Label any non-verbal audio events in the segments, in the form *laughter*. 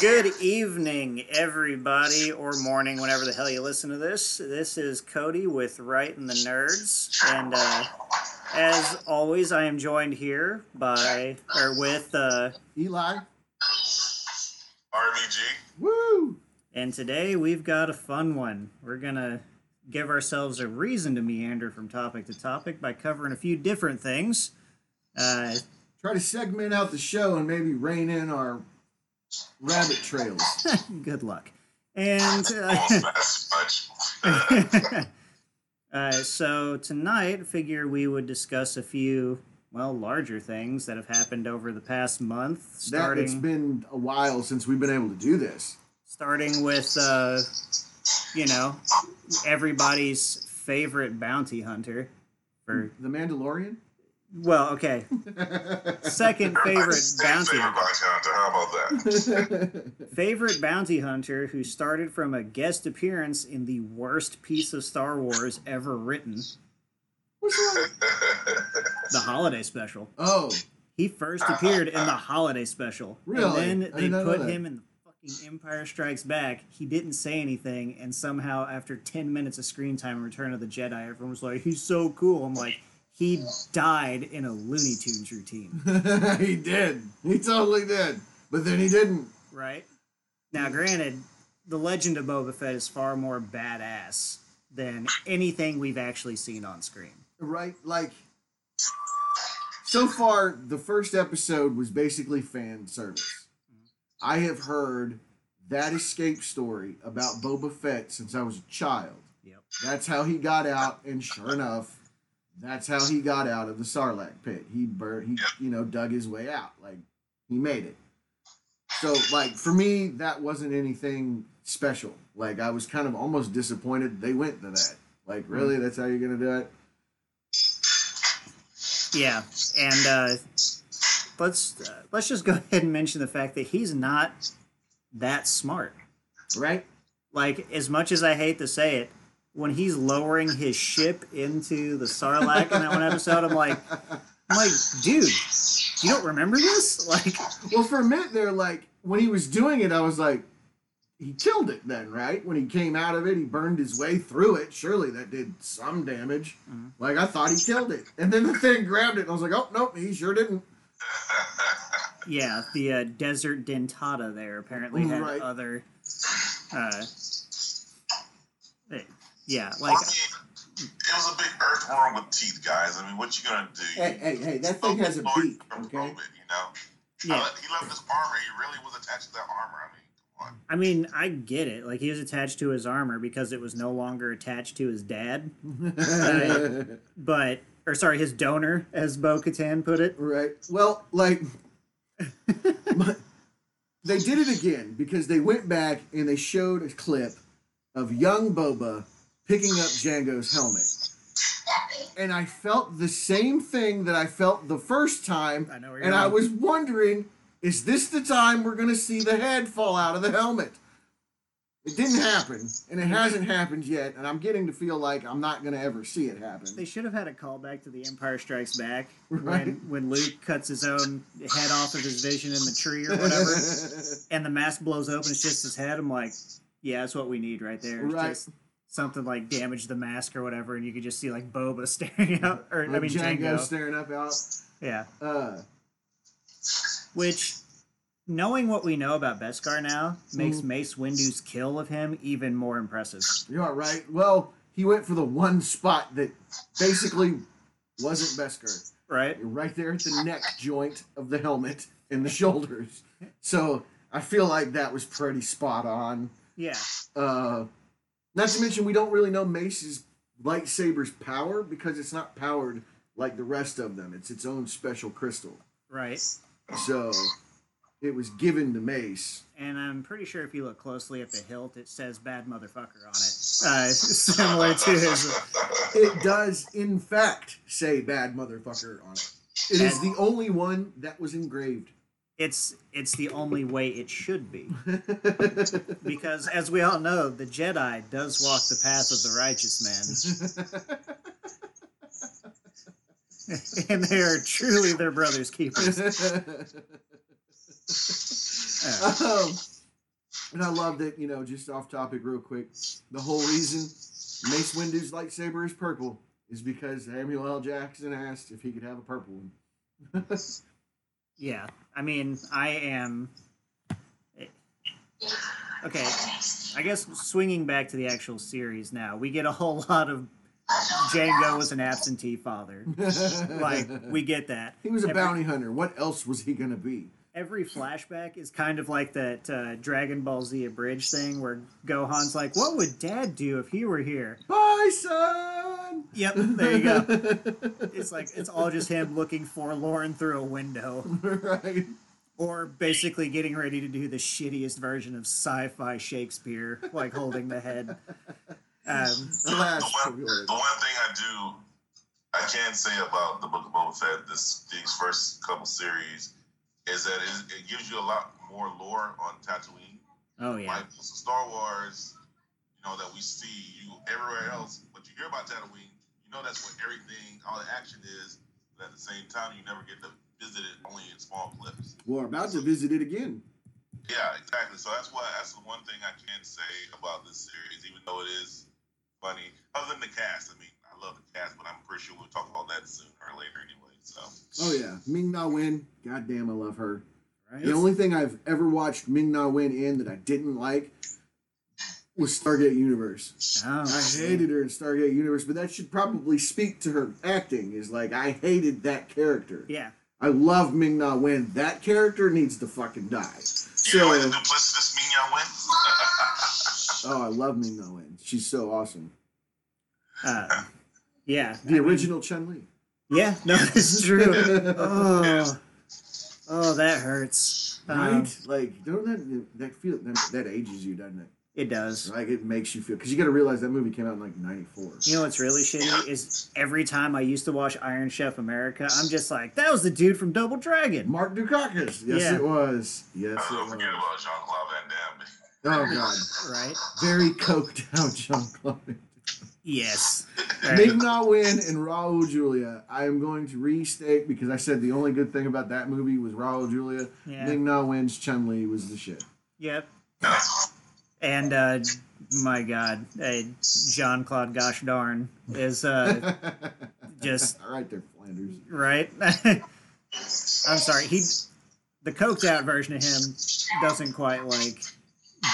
Good evening, everybody, or morning, whenever the hell you listen to this. This is Cody with Right and the Nerds, and uh, as always, I am joined here by or with uh, Eli. RBG. Woo! and today we've got a fun one. We're gonna give ourselves a reason to meander from topic to topic by covering a few different things. Uh, Try to segment out the show and maybe rein in our rabbit trails. *laughs* good luck. And uh, Almost as much. uh, so tonight, I figure we would discuss a few, well, larger things that have happened over the past month. That it's Starting, been a while since we've been able to do this. starting with, uh, you know, everybody's favorite bounty hunter. For The Mandalorian. Well, okay, second favorite bounty favorite hunter. bounty hunter. How about that? *laughs* Favorite bounty hunter who started from a guest appearance in the worst piece of Star Wars ever written, What's wrong? the holiday special. Oh, He first appeared in the holiday special. Really? And I then they did not know put him in the fucking Empire Strikes Back. He didn't say anything, and somehow after 10 minutes of screen time in Return of the Jedi, everyone was like, he's so cool. I'm like, he died in a Looney Tunes routine, *laughs* he did. He totally did. But then he didn't. right? Now, granted, the Legend of Boba Fett is far more badass than anything we've actually seen on screen. Right? Like, so far, the first episode was basically fan service. I have heard that escape story about Boba Fett since I was a child. Yep. That's how he got out, and sure enough, that's how he got out of the Sarlacc pit. He bur- he you know dug his way out, like he made it. So like for me, that wasn't anything special. Like I was kind of almost disappointed they went to that. Like really, that's how you're gonna do it? Yeah, and uh, let's uh, let's just go *laughs* ahead and mention the fact that he's not that smart. Right? Like as much as I hate to say it, when he's lowering his ship into the Sarlacc in that one episode, I'm like, I'm like, dude, you don't remember this? *laughs* Like, Well, for a minute there, like when he was doing it, I was like, he killed it then, right? When he came out of it, he burned his way through it. Surely that did some damage. Mhm. Like I thought he killed it, and then the thing grabbed it, and I was like, oh nope, he sure didn't. yeah, the uh, desert dentata there apparently had Right. other. Uh, yeah, like I mean, it was a big earthworm with teeth, guys. I mean, what you gonna do? Hey, hey, hey, that thing has a Boba beak, from okay? COVID, you know. yeah. Uh, he left his armor. He really was attached to that armor. I mean, come on. I mean, I get it. Like he was attached to his armor because it was no longer attached to his dad. *laughs* But or sorry, his donor, as Bo Katan put it. Right. Well, like my- they did it again because they went back and they showed a clip of young Boba picking up Django's helmet. And I felt the same thing that I felt the first time, I know and I was wondering, is this the time we're going to see the head fall out of the helmet? It didn't happen, and it hasn't happened yet, and I'm getting to feel like I'm not going to ever see it happen. They should have had a callback to the Empire Strikes Back *laughs* Right. when when Luke cuts his own head off of his vision in the tree or whatever, *laughs* and the mask blows open. It's just his head. I'm like, yeah, that's what we need right there. It's Right. Just something like damage the mask or whatever, and you could just see like Boba *laughs* staring out, or I mean Django Django. staring up out. Yeah. Uh, Which, knowing what we know about Beskar now, makes Mhm. Mace Windu's kill of him even more impressive. you are right. Well, he went for the one spot that basically wasn't Beskar. Right? Right there at the neck joint of the helmet and the shoulders. So I feel like that was pretty spot on. Yeah. Uh, not to mention, we don't really know Mace's lightsaber's power because it's not powered like the rest of them. It's its own special crystal. Right. So it was given to Mace. And I'm pretty sure if you look closely at the hilt, it says "bad motherfucker" on it, uh, *laughs* similar to his. It does, in fact, say bad motherfucker on it. It is the only one that was engraved. It's it's the only way it should be *laughs* because, as we all know, the Jedi does walk the path of the righteous man, *laughs* and they are truly their brother's keepers. Uh, *laughs* Um, and I love that, you know, just off topic real quick, the whole reason Mace Windu's lightsaber is purple is because Samuel L. Jackson asked if he could have a purple one. Yeah, I mean, I am. Okay, I guess swinging back to the actual series now, we get a whole *laughs* lot of Django was an absentee father. Like, we get that. he was a Every- bounty hunter. What else was he going to be? every flashback is kind of like that uh, Dragon Ball Z abridged thing where Gohan's like, "What would Dad do if he were here?" Bye, son! Yep, there you go. It's like it's all just him looking forlorn through a window, *laughs* right. or basically getting ready to do the shittiest version of sci-fi Shakespeare, like holding the head. Um, The last the, one, the one thing I do, I can say about the Book of Boba Fett, this these first couple series, is that it, it gives you a lot more lore on Tatooine. oh yeah, Like so Star Wars, you know that we see you everywhere else, but you hear about Tatooine, you know that's where everything, all the action is. But at the same time, you never get to visit it only in small clips. We're about to visit it again. Yeah, exactly. So that's why that's the one thing I can say about this series, even though it is funny. Other than the cast, I mean, I love the cast, but I'm pretty sure we'll talk about that sooner or later anyway. So Oh, yeah. Ming Na Wen. God damn, I love her. right. The only thing I've ever watched Ming Na Wen in that I didn't like was Stargate Universe. Oh, I hated her in Stargate Universe, but that should probably speak to her acting. Is like I hated that character. Yeah, I love Ming Na Wen. That character needs to fucking die. you know So, what the duplicitous Ming Na Wen? oh, I love Ming Na Wen. She's so awesome. uh, yeah. The original Chun Li. Yeah, *laughs* no, it's true. *laughs* Oh, oh, that hurts. Right? Um, like, don't that that feel that, that ages you, doesn't it? It does. Like, it makes you feel because you got to realize that movie came out in like '94. You know what's really shitty is every time I used to watch Iron Chef America, I'm just like, that was the dude from Double Dragon. Mark Dacascos. Yes, Yeah. it was. Yes, I it don't forget was. about Jean Claude Van Damme. Oh god, Right? very coked out Jean Claude. Yes. Ming Right. Na Wen and Raul Julia. I am going to restate because I said the only good thing about that movie was Raul Julia. Yeah. Ming Na Wen's Chun Li was the shit. Yep. And uh, my God, uh, Jean Claude Gosh darn is uh, *laughs* just all right there, Flanders. right. *laughs* I'm sorry. He, the coked out version of him doesn't quite like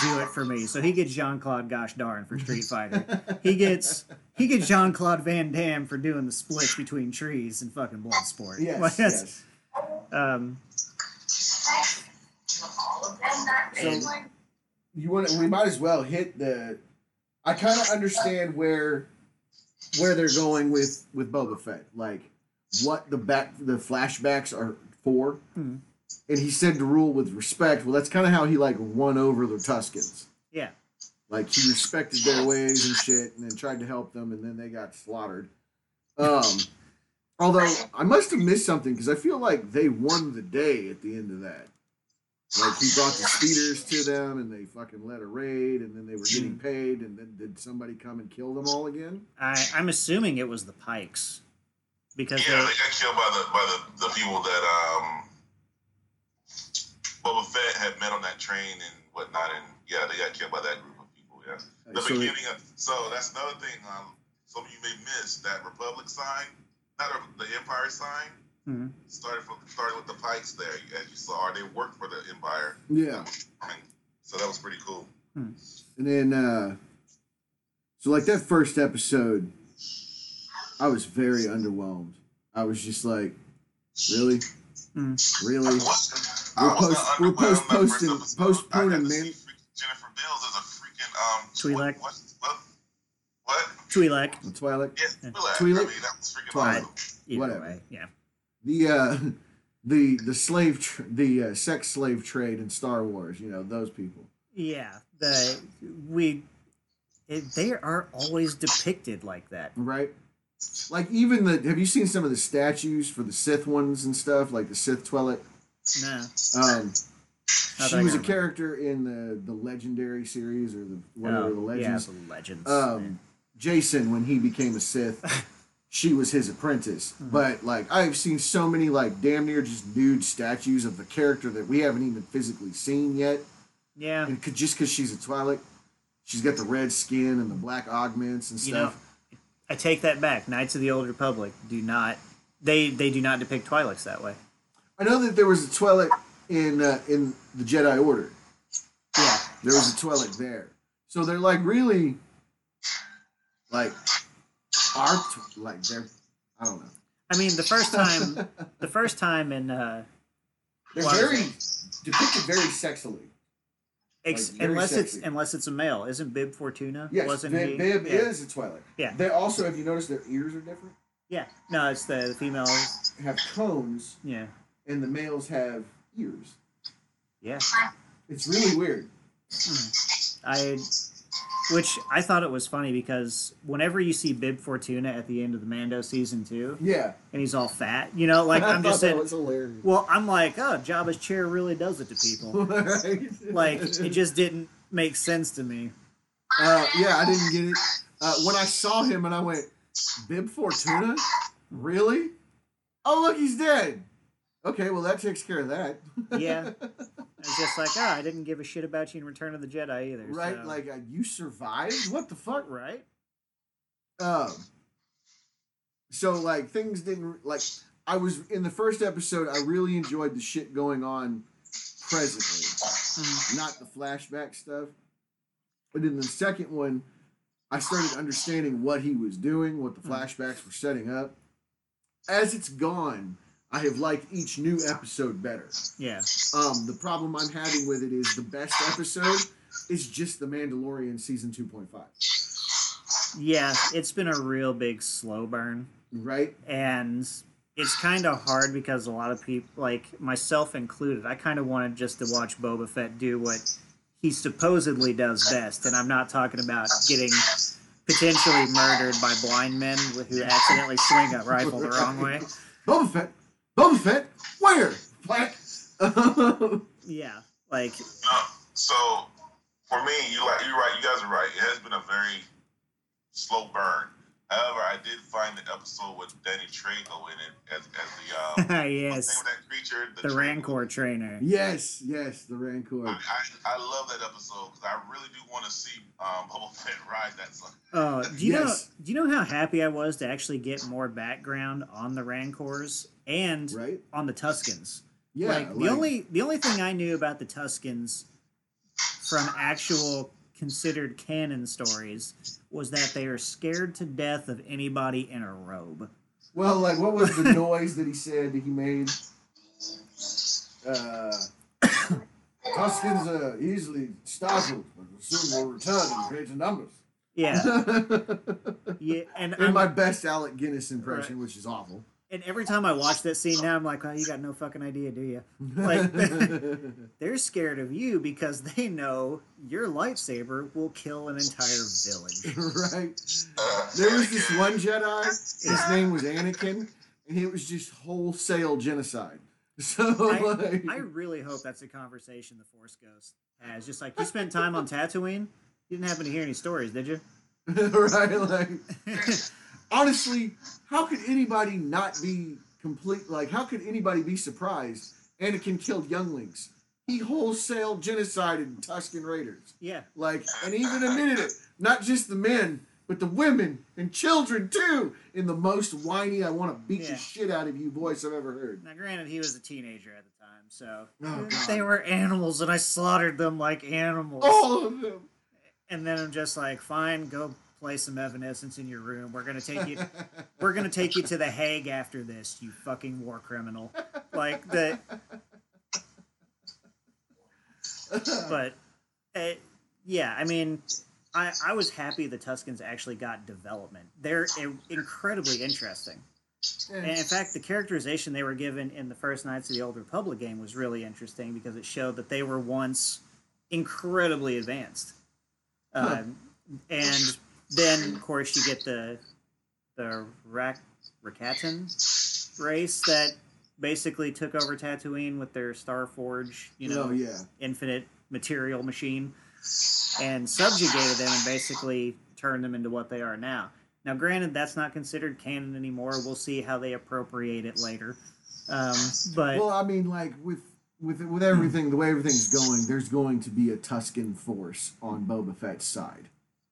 do it for me. So he gets Jean Claude Gosh darn for Street Fighter. He gets he gets Jean Claude Van Damme for doing the splits between trees and fucking Bloodsport. Yes, Like, yes. Um, So you want? We might as well hit the. I kind of understand where where they're going with with Boba Fett, like what the back the flashbacks are for. Mhm. And he said to rule with respect. Well, that's kind of how he like won over the Tuskens. yeah. Like he respected their ways and shit, and then tried to help them, and then they got slaughtered. Um, although I must have missed something because I feel like they won the day at the end of that. Like he brought the speeders to *laughs* them, and they fucking led a raid, and then they were getting paid, and then did somebody come and kill them all again? I, I'm assuming it was the Pikes because Yeah, they, they got killed by the by the, the people that um Boba Fett had met on that train and whatnot, and yeah, they got killed by that group of people. Yeah, the So it- beginning of so that's another thing. Um, some of you may miss that Republic sign, not the Empire sign. Mhm. Started from started with the Pikes there, as you saw. They worked for the Empire, Yeah. so that was pretty cool. And then, uh, so like that first episode, I was very underwhelmed. I was just like, really, Mm. really. We're post- not we're post- posting- episode. postponing, I got to man. see Jennifer Beals as a freaking um. Twi'lek. What? What? What? Twi'lek. Twilight. Yeah, Yeah. Twi'lek. Twi'lek? I mean, that was freaking Twilight. awesome. Either Whatever. way, yeah. The uh, *laughs* the the slave tr- the uh, sex slave trade in Star Wars. You know those people. Yeah, the we it, they are always depicted like that. right? Like even the have you seen some of the statues for the Sith ones and stuff, like the Sith Twilight? No, Um, Not she was a character in the the Legendary series or the whatever Oh, the yeah, Legends. the legends. Um, Jason when he became a Sith, *laughs* she was his apprentice. But like I've seen so many like damn near just nude statues of the character that we haven't even physically seen yet. Yeah. And could, just because she's a Twi'lek, she's got the red skin and the black augments and You know, stuff. I take that back. Knights of the Old Republic do not they they do not depict Twi'leks that way. I know that there was a Twi'lek in uh, in the Jedi Order. Yeah. There was a Twi'lek there, so they're like really, like, tw- like they're I don't know. I mean, the first time *laughs* the first time in uh They're very depicted very sexily. ex- Like, very unless it's unless it's a male, isn't Bib Fortuna? Yes, Wasn't Bib, he? Bib yeah. is a Twi'lek. Yeah. They also, have you noticed their ears are different. Yeah. No, it's the, the females. Have cones, Yeah. and the males have ears. Yeah. It's really weird. I which I thought it was funny because whenever you see Bib Fortuna at the end of the Mando season two Yeah. and he's all fat, you know, like *laughs* I'm just saying. Well, I'm like, oh, Jabba's chair really does it to people. *laughs* Right? Like, it just didn't make sense to me. Uh, yeah, I didn't get it. Uh, when I saw him and I went, Bib Fortuna? Really? Oh, look, he's dead. Okay, well, that takes care of that. Yeah. *laughs* I was just like, oh, I didn't give a shit about you in Return of the Jedi either. right? so- Like, uh, you survived? What the fuck? right? Um, so, like, things didn't, like, I was, in the first episode, I really enjoyed the shit going on presently. Mhm. not the flashback stuff. But in the second one, I started understanding what he was doing, what the Hmm. flashbacks were setting up. As it's gone, I have liked each new episode better. Yeah. Um, the problem I'm having with it is the best episode is just The Mandalorian season 2.5, Yeah, it's been a real big slow burn. right? And it's kind of hard because a lot of people, like myself included, I kind of wanted just to watch Boba Fett do what he supposedly does best. And I'm not talking about getting potentially murdered by blind men who accidentally swing a rifle the wrong *laughs* way. Boba Fett, Boba Fett, where? Black. *laughs* Yeah, like Uh, so for me, you like you're right. You guys are right. It has been a very slow burn. However, I did find the episode with Danny Trejo in it as, as the uh, *laughs* what's the name yes, of that creature? the Trejo. Rancor trainer. yes, yes, the Rancor. I, I, I love that episode because I really do want to see um, *laughs* Boba Fett ride that son. Oh, do you Yes. know? Do you know how happy I was to actually get more background on the Rancors and Right? on the Tuskens? Yeah. like the only the only thing I knew about the Tuskens from actual considered canon stories was that they are scared to death of anybody in a robe. Well, like, what was the *laughs* noise that he said that he made? Uh, Tuskens are easily startled, but soon will return in greater numbers. Yeah, *laughs* yeah, and I'm, my best Alec Guinness impression, which is awful. And every time I watch that scene now, I'm like, oh, you got no fucking idea, do you? Like, *laughs* they're scared of you because they know your lightsaber will kill an entire village. *laughs* right? There was this one Jedi, his name was Anakin, and it was just wholesale genocide. *laughs* So, I, like, I really hope that's a conversation the Force Ghost has. Just like you spent time on Tatooine, you didn't happen to hear any stories, did you? right? Like, honestly, how could anybody not be complete? Like, how could anybody be surprised? Anakin killed younglings. He wholesale genocided Tusken Raiders. yeah, Like, and even admitted it. Not just the men, but the women and children too. In the most whiny, I want to beat Yeah. the shit out of you voice I've ever heard. now granted he was a teenager at the time, so Oh, they were animals, and I slaughtered them like animals. All of them. And then I'm just like, fine, go play some Evanescence in your room. We're gonna take you. We're gonna take you to the Hague after this, you fucking war criminal. Like the. But, uh, yeah, I mean, I I was happy the Tuskens actually got development. They're incredibly interesting, and in fact, the characterization they were given in the first Knights of the Old Republic game was really interesting because it showed that they were once incredibly advanced. Um, and then, of course, you get the the Rak- Rakatan race that basically took over Tatooine with their Starforge, you know, oh yeah. infinite material machine, and subjugated them and basically turned them into what they are now. Now, granted, that's not considered canon anymore. We'll see how they appropriate it later. Um, but Well, I mean, like with with with everything, the way everything's going, there's going to be a Tusken force on Boba Fett's side.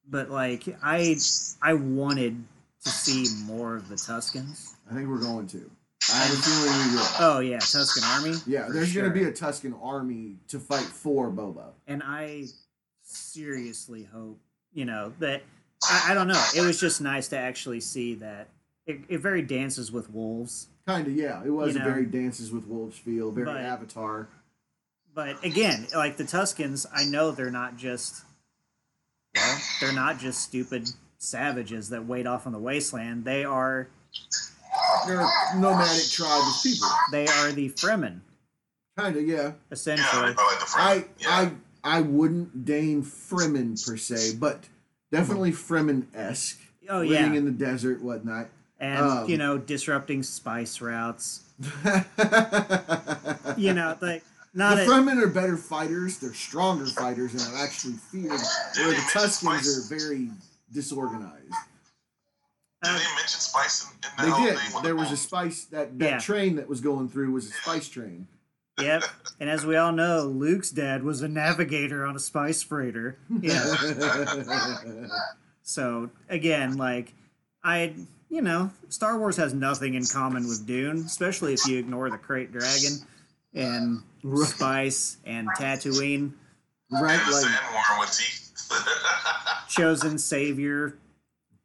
But like I I wanted to see more of the Tuskens. I think we're going to. I have a feeling we will. Oh yeah, Tusken army. Yeah, there's sure. going to be a Tusken army to fight for Boba. and I seriously hope you know that I, I don't know. It was just nice to actually see that it, it very dances with wolves. Kind of, yeah. It was You a know. very Dances with Wolves feel, very But- Avatar. But again, like the Tuskens, I know they're not just well, they're not just stupid savages that wait off on the wasteland. They are They're nomadic tribe of people. they are the Fremen, Kind of, yeah. Yeah, essentially. they like the I front. yeah. I I wouldn't deign Fremen per se, but definitely Fremen esque. Oh yeah, living yeah, in the desert, whatnot. and um, you know disrupting spice routes. *laughs* You know, like not the a, Fremen are better fighters. They're stronger fighters, and are actually feared. Where the Did Tuskens are very disorganized. Did uh, they mention spice in, in that They did. thing? There was a spice that that Yeah. train that was going through was a spice train. Yep. *laughs* And as we all know, Luke's dad was a navigator on a spice freighter. Yeah. so again, like I, you know, Star Wars has nothing in common with Dune, especially if you ignore the Krayt Dragon and Right. Spice and Tatooine, right, And the like sandworm with teeth. *laughs* chosen savior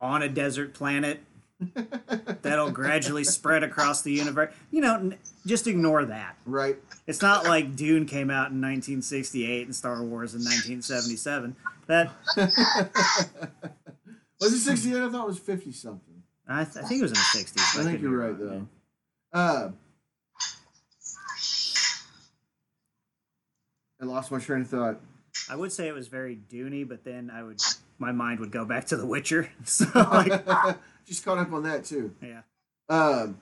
on a desert planet *laughs* that'll gradually spread across the universe. You know, n- just ignore that. right. It's not like Dune came out in 1968 and Star Wars in 1977. That *laughs* Was it sixty eight? I thought it was fifty something. I, th- I think it was in the 60s. I think you're right wrong, though. Uh, I lost my train of thought. I would say it was very Dooney, but then I would my mind would go back to The Witcher. *laughs* So *laughs* like, Just caught up on that too. yeah, Um,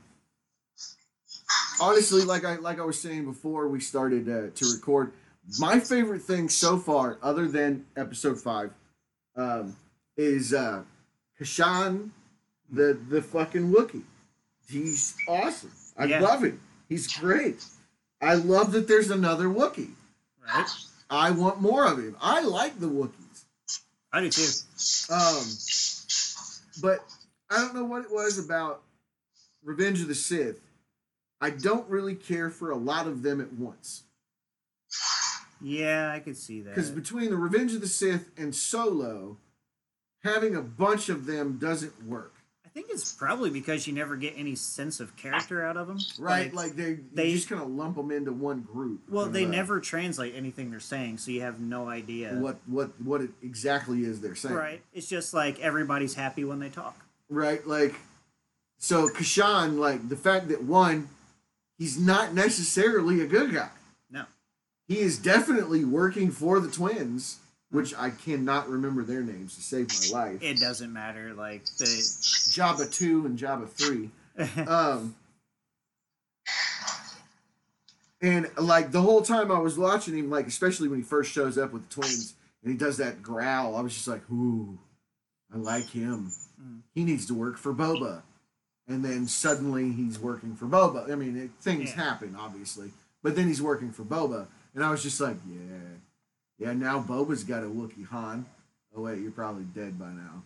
honestly, like I like I was saying before we started uh, to record, my favorite thing so far, other than episode five, um, is uh, Kashan, the the fucking Wookiee. He's awesome. I Yeah. love him. He's great. I love that there's another Wookiee. Right. I want more of him. I like the Wookiees. I do too. Um, but I don't know what it was about Revenge of the Sith. I don't really care for a lot of them at once. Yeah, I could see that. Because between the Revenge of the Sith and Solo, having a bunch of them doesn't work. I think it's probably because you never get any sense of character out of them. Right? Like, they, they- they just kind of lump them into one group. well, they never translate anything they're saying, so you have no idea. what what what it exactly is they're saying. Right. It's just like everybody's happy when they talk. right? Like, so Kashan, like the fact that one, he's not necessarily a good guy. No. He is definitely working for the twins, which I cannot remember their names to save my life. It doesn't matter. Like the Jabba two and Jabba three. *laughs* Um, and like the whole time I was watching him, like especially when he first shows up with the twins and he does that growl, I was just like, "Ooh, I like him. Mm. He needs to work for Boba." And then suddenly he's working for Boba. I mean, it, things Yeah. happen obviously, but then he's working for Boba, and I was just like, "Yeah, yeah." Now Boba's got a Wookiee Han. Oh wait, you're probably dead by now.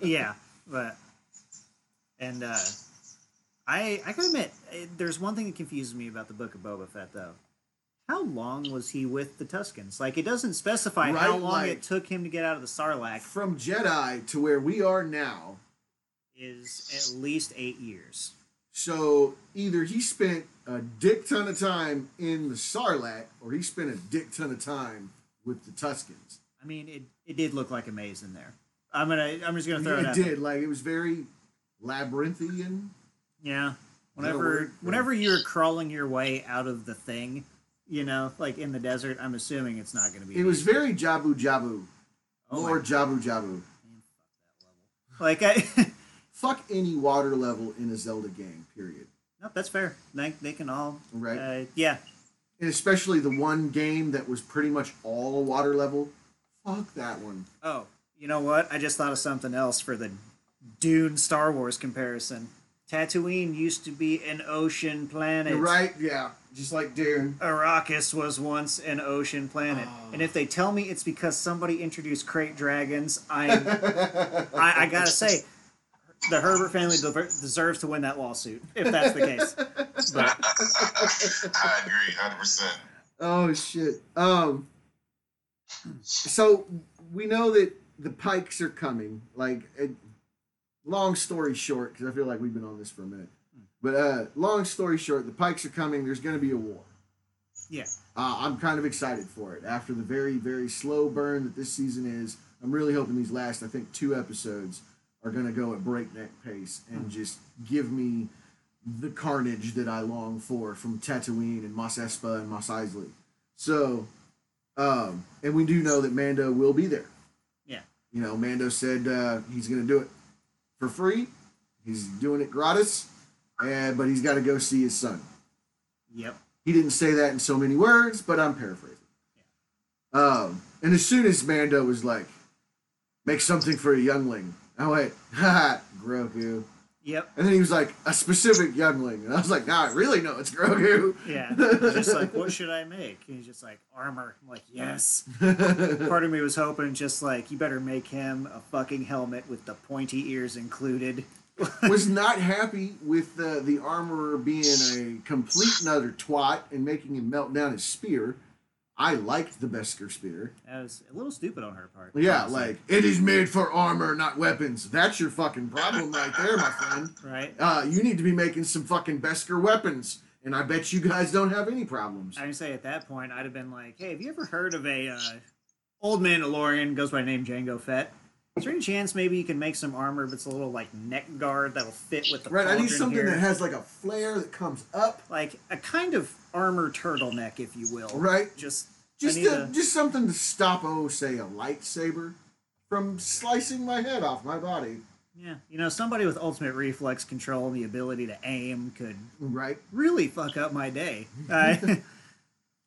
yeah, but and uh, I I gotta admit, eh, there's one thing that confuses me about the Book of Boba Fett though. How long was he with the Tuskens? Like it doesn't specify how long like- it took him to get out of the Sarlacc. From Jedi to where we are now, Is at least eight years. So either he spent a dick ton of time in the Sarlacc, or he spent a dick ton of time with the Tuskens. I mean, it, it did look like a maze in there. I'm gonna I'm just gonna throw it, it did, like it was very labyrinthian. Yeah. Whenever whenever you're crawling your way out of the thing, you know, like in the desert, I'm assuming it's not gonna be. It was very Jabu Jabu, Oh Lord Jabu Jabu. like I. *laughs* Fuck any water level in a Zelda game. Period. no, that's fair. They, they can all. Right. Uh, yeah. And especially the one game that was pretty much all water level. Fuck that one. Oh You know what? I just thought of something else for the Dune Star Wars comparison. Tatooine used to be an ocean planet. You're right. Yeah, just like Dune. Arrakis was once an ocean planet, Oh. and if they tell me it's because somebody introduced krayt dragons, I, *laughs* I, I gotta say, the Herbert family dever- deserves to win that lawsuit if that's the case. But I agree, hundred percent. Oh shit. Um. So we know that the Pikes are coming. Like, it, long story short, because I feel like we've been on this for a minute. But uh, long story short, the Pikes are coming. There's going to be a war. yeah, Uh, I'm kind of excited for it. After the very, very slow burn that this season is, I'm really hoping these last, I think, two episodes are going to go at breakneck pace and just give me the carnage that I long for from Tatooine and Mos Espa and Mos Eisley. So, um, and we do know that Mando will be there. yeah, You know, Mando said uh, he's going to do it for free. He's doing it gratis, and but he's got to go see his son. yep, He didn't say that in so many words, but I'm paraphrasing. Um, and as soon as Mando was like, "Make something for a youngling," I went, "Ha, Grogu." yep, And then he was like, "A specific youngling," and I was like, "Now I really know it's Grogu." yeah. *laughs* Just like, what should I make? And he's just like, armor. I'm like, yes. *laughs* Part of me was hoping, just like, you better make him a fucking helmet with the pointy ears included. *laughs* was not happy with uh, the armorer being a complete and utter twat and making him melt down his spear. I liked the Beskar spear. That was a little stupid on her part. Yeah, honestly. like it is made for armor, not weapons. That's your fucking problem right there, my friend. *laughs* right. Uh, you need to be making some fucking Beskar weapons, and I bet you guys don't have any problems. I say at that point, I'd have been like, "Hey, have you ever heard of a uh, old Mandalorian goes by the name Django Fett? Is there any chance maybe you can make some armor, it's a little like neck guard that'll fit with the Right, I need something here? that has like a flare that comes up. like a kind of armor turtleneck, if you will. Right. Just Just I to, a- just something to stop, oh, say a lightsaber from slicing my head off my body. yeah, you know, somebody with ultimate reflex control and the ability to aim could Right. really fuck up my day. *laughs* Uh, *laughs*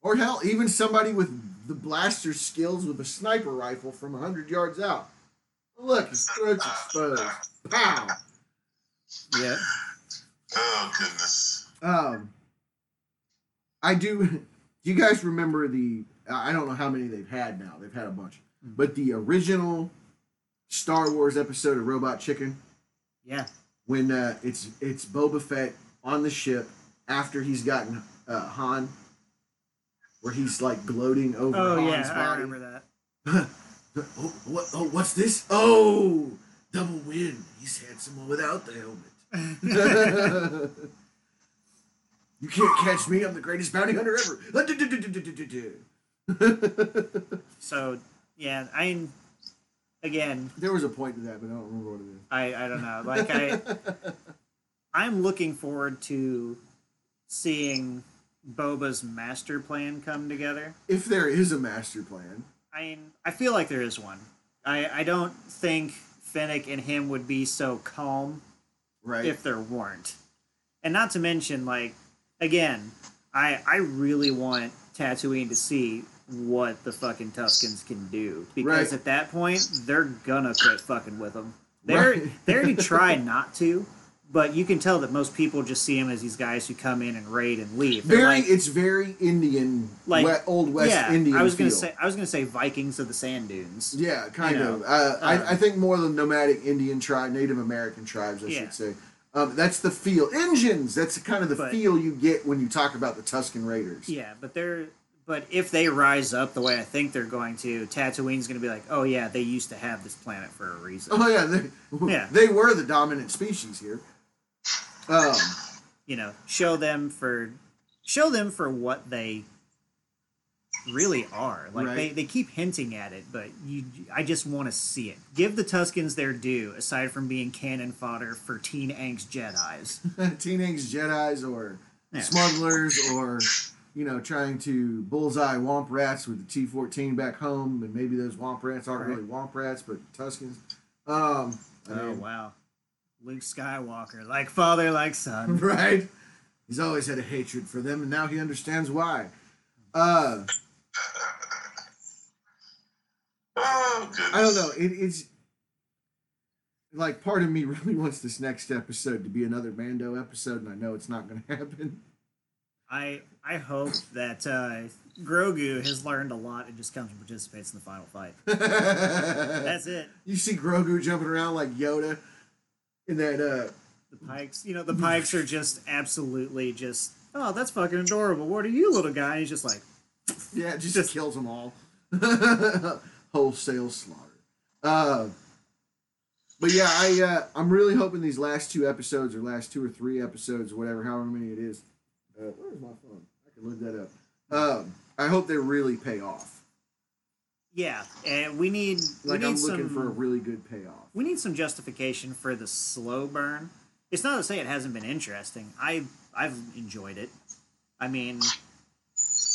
Or hell, even somebody with the blaster skills with a sniper rifle from 100 yards out. Look, his throat's exposed. Pow! yeah. Oh goodness. Um, I do. Do *laughs* you guys remember the? I don't know how many they've had now. They've had a bunch, but the original Star Wars episode of Robot Chicken Yeah. when uh, it's it's Boba Fett on the ship after he's gotten uh, Han, where he's like gloating over Oh Han's yeah, I remember that. *laughs* oh, what? Oh, what's this? Oh, double win. He's handsome without the helmet. *laughs* you can't catch me. I'm the greatest bounty hunter ever. *laughs* So yeah, I mean, again, there was a point to that, but I don't remember what it is. I I don't know. Like I, *laughs* I'm looking forward to seeing Boba's master plan come together. if there is a master plan, I mean, I feel like there is one. I I don't think Fennec and him would be so calm right? if there weren't. And not to mention, like, again, I I really want Tatooine to see what the fucking Tuskens can do because Right. at that point they're gonna quit fucking with them. They're Right. they already *laughs* try not to, but you can tell that most people just see them as these guys who come in and raid and leave. They're very, like- it's very Indian, Like, we- old West yeah, Indian. I was gonna feel. say I was gonna say Vikings of the sand dunes. Yeah, kind you of. know, Uh, um, I, I think more the nomadic Indian tribe, Native American tribes, I Yeah. should say. Um, that's the feel. Engines. That's kind of the But- feel you get when you talk about the Tusken Raiders. Yeah, but they're but if they rise up the way I think they're going to, Tatooine's going to be like, oh yeah, they used to have this planet for a reason. Oh yeah, they, Yeah. *laughs* they were the dominant species here. Um, You know, show them for show them for what they really are. Like they, Right. they keep hinting at it, but you I just want to see it. Give the Tuskens their due, aside from being cannon fodder for teen angst Jedi's. *laughs* teen angst Jedi's or Yeah. smugglers or you know trying to bullseye womp rats with the T fourteen back home, and maybe those womp rats aren't Right. really womp rats, but Tuskens. Um, Oh wow. Luke Skywalker, like father, like son. *laughs* right? He's always had a hatred for them, and now he understands why. Uh, Oh goodness. I don't know. It, it's like part of me *laughs* really wants this next episode to be another Mando episode, and I know it's not going *laughs* to happen. I I hope that uh, Grogu has learned a lot and just comes and participates in the final fight. *laughs* That's it. You see Grogu jumping around like Yoda in that. uh The Pikes, you know, the Pikes are just absolutely just. Oh, that's fucking adorable. What are you, little guy? He's just like, Yeah, it just, Just- kills them all. *laughs* Wholesale slaughter. Uh, but yeah, I uh, I'm really hoping these last two episodes or last two or three episodes, whatever, however many it is. Uh, where's my phone? I can look that up. Um, I hope they really pay off. yeah, and we need we Like need I'm some, looking for a really good payoff. we need some justification for the slow burn. It's not to say it hasn't been interesting. I I've enjoyed it. I mean,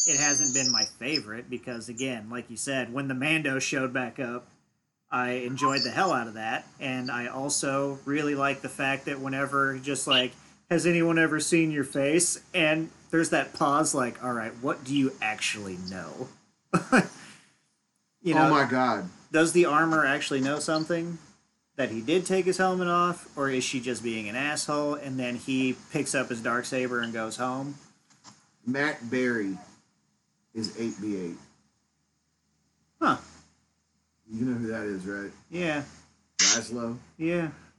it hasn't been my favorite because again, like you said, when the Mando showed back up, I enjoyed the hell out of that, and I also really like the fact that whenever just like, has anyone ever seen your face? And there's that pause, like, all right, what do you actually know? *laughs* you oh know, oh my god! does the armor actually know something that he did take his helmet off or is she just being an asshole and then he picks up his dark saber and goes home Matt Berry is eight B eight. huh You know who that is, right? yeah Laszlo. yeah *laughs*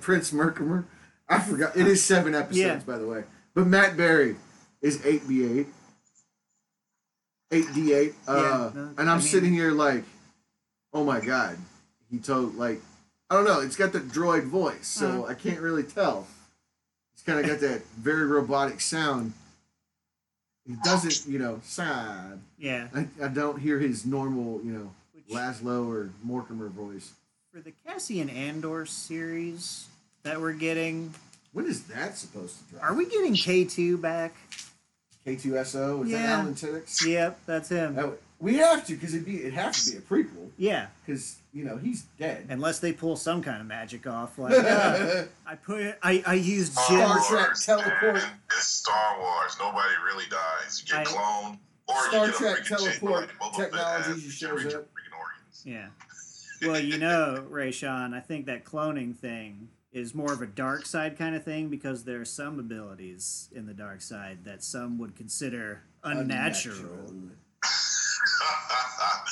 Prince Merkimer. I forgot. It is seven episodes, Yeah. by the way. But Matt Berry is 8B8. 8D8. Uh, Yeah, no, and I'm I mean- sitting here like, oh my God. He told, like, I don't know. It's got the droid voice, so Uh. I can't really tell. It's kind of got that very robotic sound. He doesn't, you know, sad. yeah I, I don't hear his normal, you know, Which- Laszlo or Merkimer voice. for the cassian andor series that we're getting When is that supposed to drop? are we getting k2 back K2SO? Is that Alan Tudyk? yep that's him That we have to because it'd be it has to be a prequel yeah because you know he's dead. unless they pull some kind of magic off like uh, *laughs* i put i i used Star gems Trek teleport. man. It's Star Wars. Nobody really dies. You get I- cloned, or Star you get Trek a teleport like technology Fett just shows up. Yeah. Well, you know, Ray Sean, I think that cloning thing is more of a dark side kind of thing because there are some abilities in the dark side that some would consider unnatural.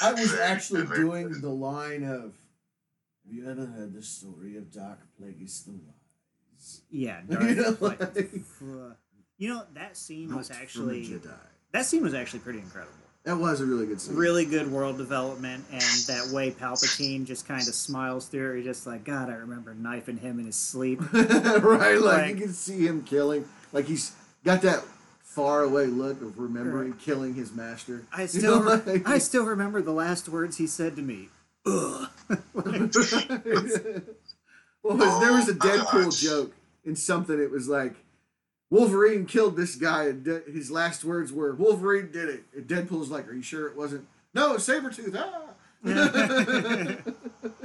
I was *laughs* actually doing the line of. Have you ever heard the story of Darth Plagueis the Wise? Yeah, *laughs* You know, like, like- uh, you know that scene was Not from a actually Jedi. that scene was actually pretty incredible. That was a really good scene. Really good world development, and that way Palpatine just kind of smiles through it. He's just like, God, I remember knifing him in his sleep. *laughs* right, like, Like- you can see him killing. Like he's got that far away look of remembering killing his master. I You still, know, like- I still remember the last words he said to me. *laughs* Ugh. well, was- there was a Oh Deadpool gosh. joke in something. It was like Wolverine killed this guy, and De- his last words were "Wolverine did it." And Deadpool's like, "Are you sure it wasn't?" No, Sabretooth. Ah. *laughs*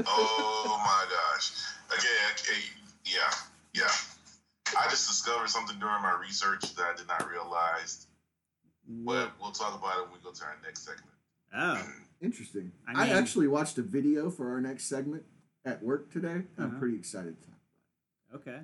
Oh my gosh. Again, okay, yeah, yeah. I just discovered something during my research that I did not realize, but we'll talk about it when we go to our next segment. Oh, *clears throat* Interesting. I I, actually watched a video for our next segment at work today. I'm Uh-huh. pretty excited. To talk okay.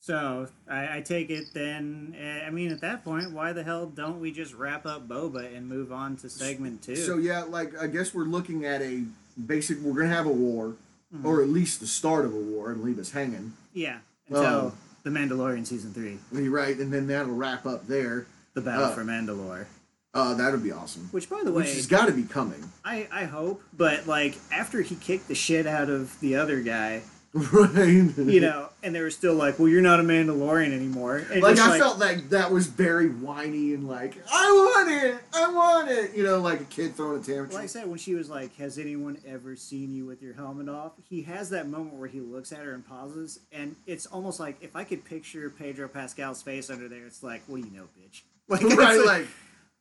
So I, I take it then. eh, I mean, at that point, why the hell don't we just wrap up Boba and move on to segment two? So yeah, like I guess we're looking at a basic. We're gonna have a war, Mhm. or at least the start of a war, and leave us hanging. yeah, until Oh. The Mandalorian season three, You're right, and then that'll wrap up there. the battle Oh. for Mandalore. Uh, that'll be awesome. Which, by the Which way, has got to be coming, I I hope, but like after he kicked the shit out of the other guy, right? you know, and they were still like, "Well, you're not a Mandalorian anymore." And like just I felt like that was very whiny and like I want it, I want it. You know, like a kid throwing a tantrum. Like I said, when she was like, "Has anyone ever seen you with your helmet off?" He has that moment where he looks at her and pauses, and it's almost like if I could picture Pedro Pascal's face under there, it's like, "What do you know, bitch?" *laughs* Like, right, like- like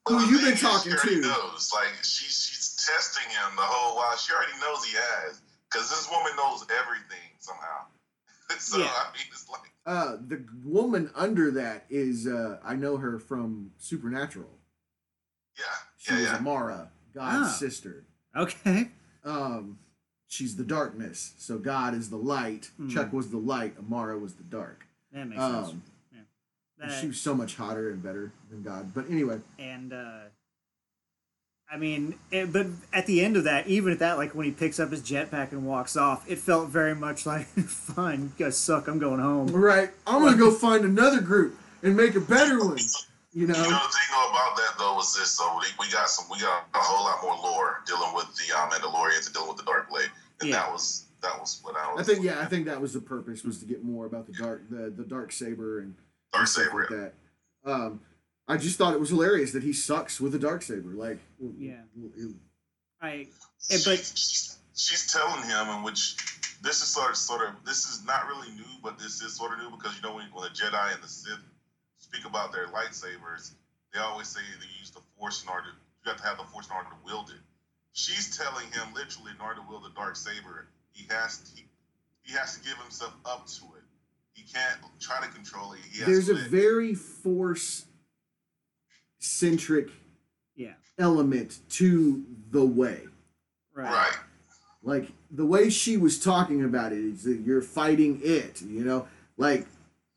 who Well, you thing been talking she to? Knows. Like she, she's testing him the whole while. She already knows he has, because this woman knows everything somehow. *laughs* so Yeah. I mean, it's like Uh, the woman under that is uh, I know her from Supernatural. yeah, She yeah, was yeah. Amara, God's Ah. sister. okay, Um, she's the darkness. So God is the light. Hmm. Chuck was the light. Amara was the dark. That makes sense. Um, That- she was so much hotter and better than God. But anyway, and uh, I mean, it, but at the end of that, even at that, like when he picks up his jetpack and walks off, it felt very much like, *laughs* "Fine, you guys suck. I'm going home." right, I'm gonna go find another group and make a better one. You You know know, the thing about that though was this though we, we got some we got a whole lot more lore dealing with the um, Mandalorians and dealing with the Dark Blade, and Yeah. that was that was what I was. I think yeah, I think that was the purpose was to get more about the dark the the dark saber and Dark stuff Saber. like that. Um, I just thought it was hilarious that he sucks with a dark saber. Like, Yeah. it- I, but she's, she's telling him, in which this is sort of, sort of this is not really new, but this is sort of new because you know when, when the Jedi and the Sith speak about their lightsabers, they always say they use the Force in order. You have to have the Force in order to wield it. She's telling him literally in order to wield the dark saber, he has he, he has to give himself up to it. He can't try to control it. He has there's to a very force centric yeah, element to the way. right, right. Like the way she was talking about it is that you're fighting it, you know, like,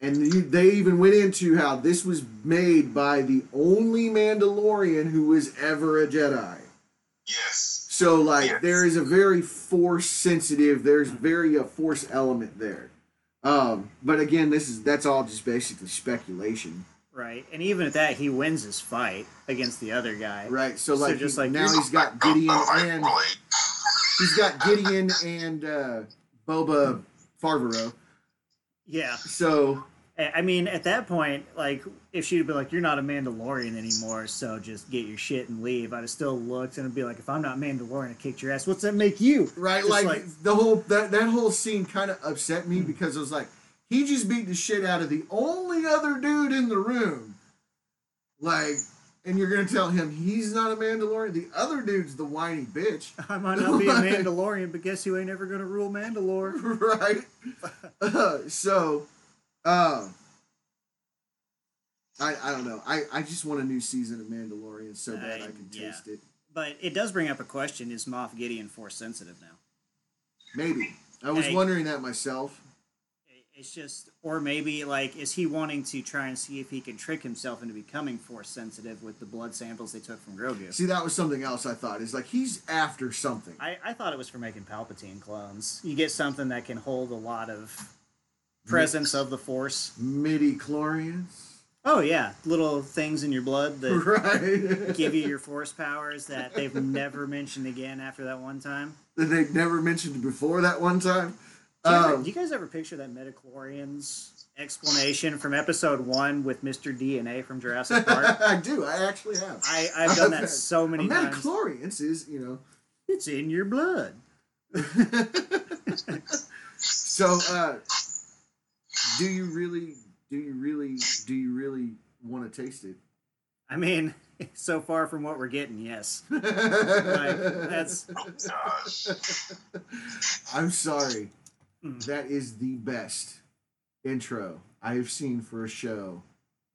and you, they even went into how this was made by the only Mandalorian who was ever a Jedi. Yes. So like Yes. there is a very force sensitive, there's very a force element there. Um, but again, this is that's all just basically speculation, right. And even at that, he wins his fight against the other guy. right? So So like, just he- like now he's got Gideon and he's got Gideon and uh, Boba Farvaro. Yeah, So I I mean, at that point, like, if she'd been like, "You're not a Mandalorian anymore, so just get your shit and leave," I'd have still looked and it'd be like, "If I'm not Mandalorian, I kicked your ass. What's that make you?" right, like, like- the whole that that whole scene kind of upset me because it was like he just beat the shit out of the only other dude in the room, like. And you're gonna tell him he's not a Mandalorian. The other dude's the whiny bitch. *laughs* I might not be a *laughs* Mandalorian, but guess who ain't ever gonna rule Mandalore? *laughs* right? Uh, so, um, I I don't know. I I just want a new season of Mandalorian so bad I, I- can yeah. taste it. But it does bring up a question: Is Moff Gideon force sensitive now? Maybe I was Hey. wondering that myself. It's just, or maybe like, is he wanting to try and see if he can trick himself into becoming force sensitive with the blood samples they took from Grogu? See, that was something else I thought. Is like he's after something. I, I thought it was for making Palpatine clones. You get something that can hold a lot of presence of the Force. Midi chlorians, Oh yeah, little things in your blood that *laughs* right? give you your Force powers that they've never mentioned again after that one time. that they've never mentioned before that one time. Do you, ever- Um, do you guys ever picture that Midi-chlorians explanation from Episode One with Mr. DNA from Jurassic *laughs* Park? I do. I actually have. I, I've done that *laughs* so many times. Midi-chlorians is you know It's in your blood. *laughs* so uh do you really do you really do you really want to taste it I mean, so far from what we're getting, yes. that's- Gosh. i'm sorry Mm. that is the best intro i have seen for a show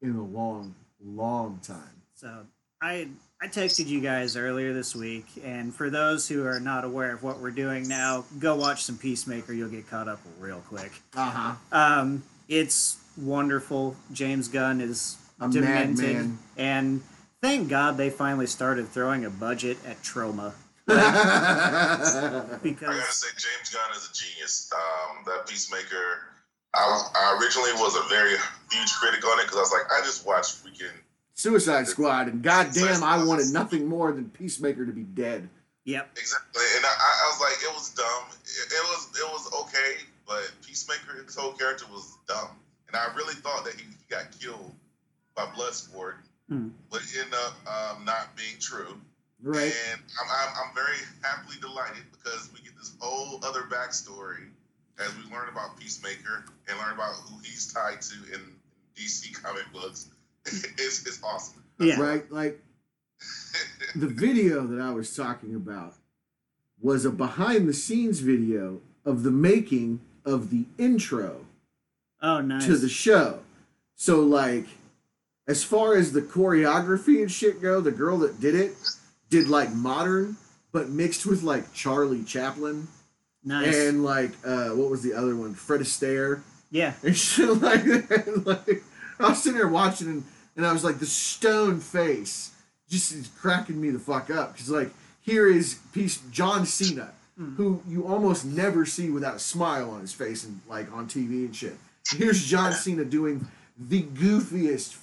in a long long time So I I texted you guys earlier this week, and for those who are not aware of what we're doing now, go watch some Peacemaker. You'll get caught up real quick. uh-huh Um, it's wonderful. James Gunn is A demented, and thank God they finally started throwing a budget at *laughs* Troma I gotta say, James Gunn is a genius. Um, that Peacemaker. I, I originally was a very huge critic on it because I was like, I just watched freaking. suicide squad and goddamn i wanted nothing more than peacemaker to be dead yep, Exactly, and I, I was like, it was dumb. It, it was it was okay, but Peacemaker, his whole character was dumb, and I really thought that he, he got killed by Bloodsport, Hmm. but it ended up um, not being true. Right And I'm, I'm, I'm very happily delighted because we get this whole other backstory as we learn about Peacemaker and learn about who he's tied to in DC comic books. *laughs* it's, it's awesome. yeah, right like *laughs* the video that I was talking about was a behind the scenes video of the making of the intro Oh, nice. to the show. So like as far as the choreography and shit go, the girl that did it did like modern but mixed with like Charlie Chaplin. Nice. and like uh, what was the other one? Fred Astaire yeah. *laughs* and shit like that. *laughs* like I was sitting there watching and, and I was like the stone face just is cracking me the fuck up because like here is piece John Cena Hmm. who you almost never see without a smile on his face and like on TV and shit. Here's John Cena doing the goofiest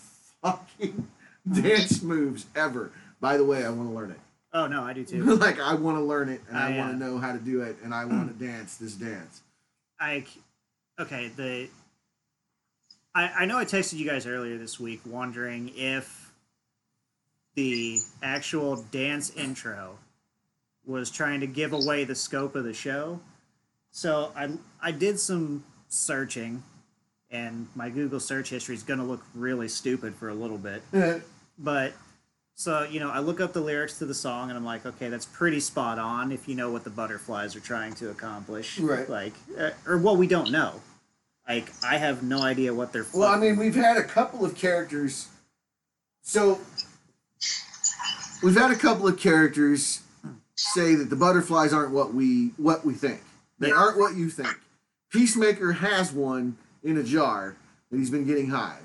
fucking *laughs* dance moves ever. By the way, I want to learn it. Oh no, I do too. *laughs* like I want to learn it and I, I, want uh, to know how to do it and I want *clears throat* to dance this dance. I okay the I I know I texted you guys earlier this week wondering if the actual dance intro was trying to give away the scope of the show. So I I did some searching and my Google search history is going to look really stupid for a little bit. *laughs* But so you know, I look up the lyrics to the song, and I'm like, okay, that's pretty spot on if you know what the butterflies are trying to accomplish. Right. Like, uh, or well, we don't know. Like, I have no idea what they're. Well, I mean, we've had a couple of characters. So we've had a couple of characters say that the butterflies aren't what we what we think. They Yeah. aren't what you think. Peacemaker has one in a jar that he's been getting high,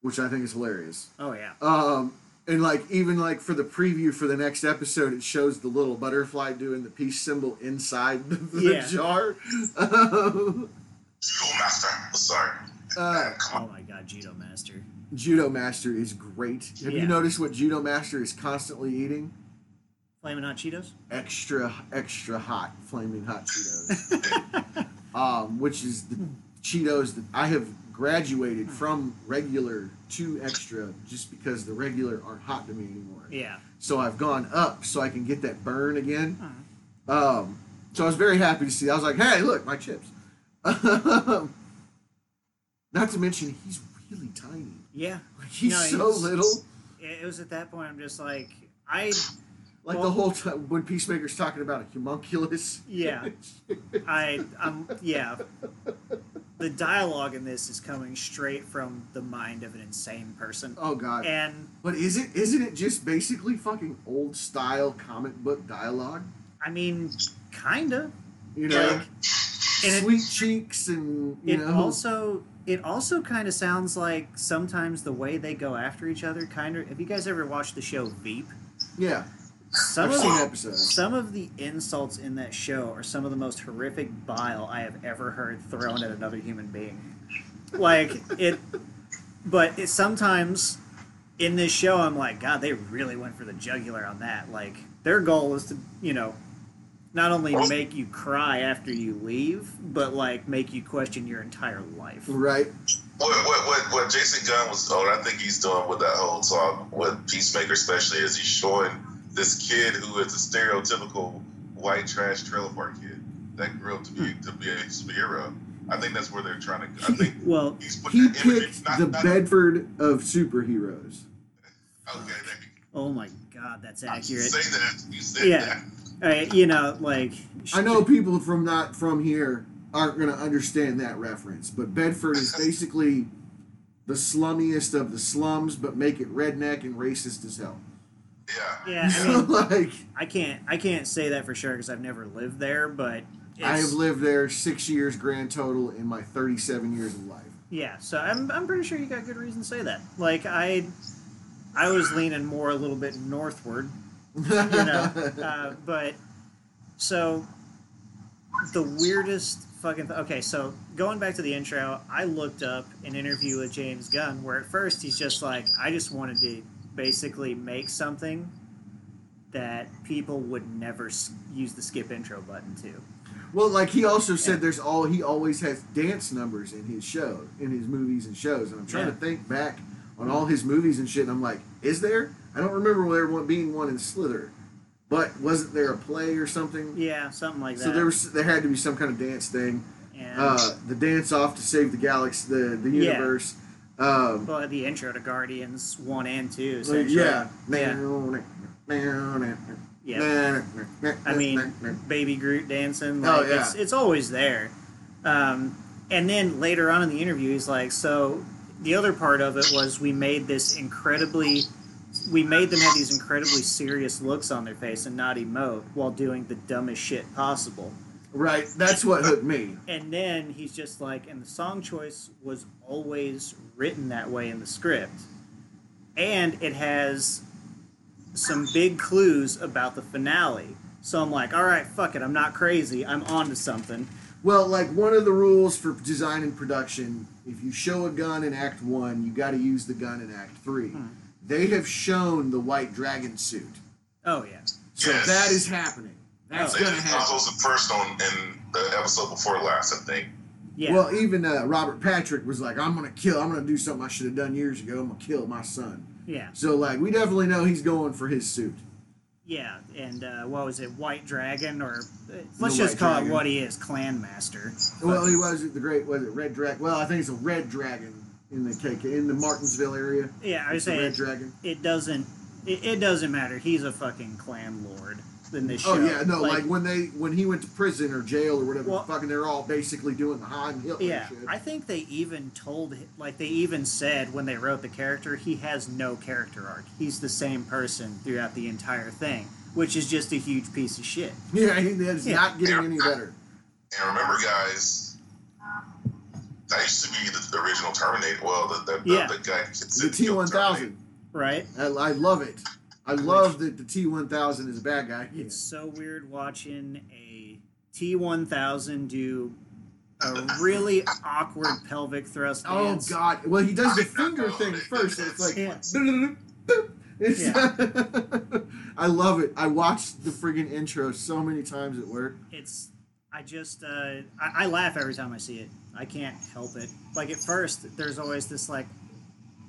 which I think is hilarious. oh yeah. Um, and like even like for the preview for the next episode, it shows the little butterfly doing the peace symbol inside the, Yeah. jar. Judo Master. Sorry. uh, Oh my God, Judo Master. Judo Master is great. Have Yeah. you noticed what Judo Master is constantly eating? Flaming hot Cheetos. Extra, extra hot, flaming hot Cheetos. *laughs* um, which is the Cheetos that I have graduated from regular to extra just because the regular aren't hot to me anymore. Yeah. So I've gone up so I can get that burn again. Mhm. Um, so I was very happy to see. I was like, hey, look, my chips. Not to mention, he's really tiny. Yeah. Like, he's No, so little. It was at that point I'm just like I *sighs* Like Well- the whole time when Peacemaker's talking about a homunculus. Yeah. *laughs* I um yeah. The dialogue in this is coming straight from the mind of an insane person. oh god. And But is it isn't it just basically fucking old style comic book dialogue? I mean kinda. You know, Like and it- sweet cheeks and you It know. also it also kind of sounds like sometimes the way they go after each other kind of have you guys ever watched the show Veep? yeah, Some I've of seen the, episodes. some of the insults in that show are some of the most horrific bile I have ever heard thrown at another human being. Like it but it sometimes in this show I'm like god they really went for the jugular on that. Like their goal is to, you know, not only make you cry after you leave, but like make you question your entire life. Right. What, what, what, what Jason Gunn was, oh, I think he's doing with that whole talk with Peacemaker, especially, is he's showing this kid who is a stereotypical white trash trailer park kid that grew up to be to be a superhero. I think that's where they're trying to. I think Well, he's putting He that imagery- picked not- the not- Bedford of superheroes. *laughs* Okay, oh my god, that's accurate. Say that. You say Yeah. that. I, you know, like I know people from not from here aren't going to understand that reference, but Bedford is *laughs* basically the slummiest of the slums, but make it redneck and racist as hell. Yeah. Yeah, I *laughs* mean, like I can't I can't say that for sure because I've never lived there, but it's, I have lived there six years grand total in my 37 years of life. yeah. So I'm I'm pretty sure you got good reason to say that. Like I I was leaning more a little bit northward, you know, *laughs* uh, but so the weirdest fucking th- okay. So going back to the intro, I looked up an interview with James Gunn where at first he's just like, I just wanted to basically make something that people would never use the skip intro button to. Well, like he also said, Yeah. there's all he always has dance numbers in his show, in his movies and shows. And I'm trying Yeah. to think back on all his movies and shit. And I'm like, is there? I don't remember there being one in Slither, but wasn't there a play or something? Yeah, something like that. So there was there had to be some kind of dance thing. and, Uh, the dance off to save the galaxy, the the Yeah. Um, well, the intro to Guardians one and two. like, Essentially. yeah. yeah. Yeah. I mean, Baby Groot dancing. Oh, yeah. it's it's always there. Um, and then later on in the interview, he's like, so the other part of it was we made this incredibly, we made them have these incredibly serious looks on their face and not emote while doing the dumbest shit possible. Right. That's what hooked me. And then he's just like, and the song choice was always written that way in the script. And it has some big clues about the finale. So I'm like, all right, fuck it. I'm not crazy. I'm on to something. Well, like one of the rules for design and production, if you show a gun in Act One, you got to use the gun in Act Three. Hmm. They have shown the White Dragon suit, Oh, yeah. so Yes. that is happening. That's Oh. Gonna just happen. also the first on in the episode before last, I think. Yeah. Well, even uh, Robert Patrick was like, "I'm gonna kill. I'm gonna do something I should have done years ago. I'm gonna kill my son." yeah. So, like, we definitely know he's going for his suit. Yeah. And uh, what was it? White Dragon? Or uh, let's The just White call Dragon. it what he is Klan Master. Well, he was the great. Was it Red Dragon? Well, I think it's a Red Dragon in the KK in the Martinsville area. Yeah, I was It's saying Red Dragon. it doesn't it, it doesn't matter. He's a fucking Klan lord in this show. Oh yeah, no, like, when they when he went to prison or jail or whatever, Well- fucking they're all basically doing the Heil Hitler yeah, shit. I think they even told like they even said when they wrote the character he has no character arc. He's the same person throughout the entire thing, which is just a huge piece of shit. yeah, he is Yeah. not getting any better. And remember, guys, that used to be the, the original Terminator. Well, the the, the, Yeah. the guy The T one thousand, Right? I, I love it. I love that the T one thousand is a bad guy. It's so weird watching a T one thousand do a really awkward pelvic thrust Oh dance. God! Well, he does the *laughs* finger thing first, and it's like. Yeah. *laughs* It's *laughs* I love it. I watched the friggin' intro so many times at work. it's I just uh, I, I laugh every time I see it. I can't help it. Like at first, there's always this like,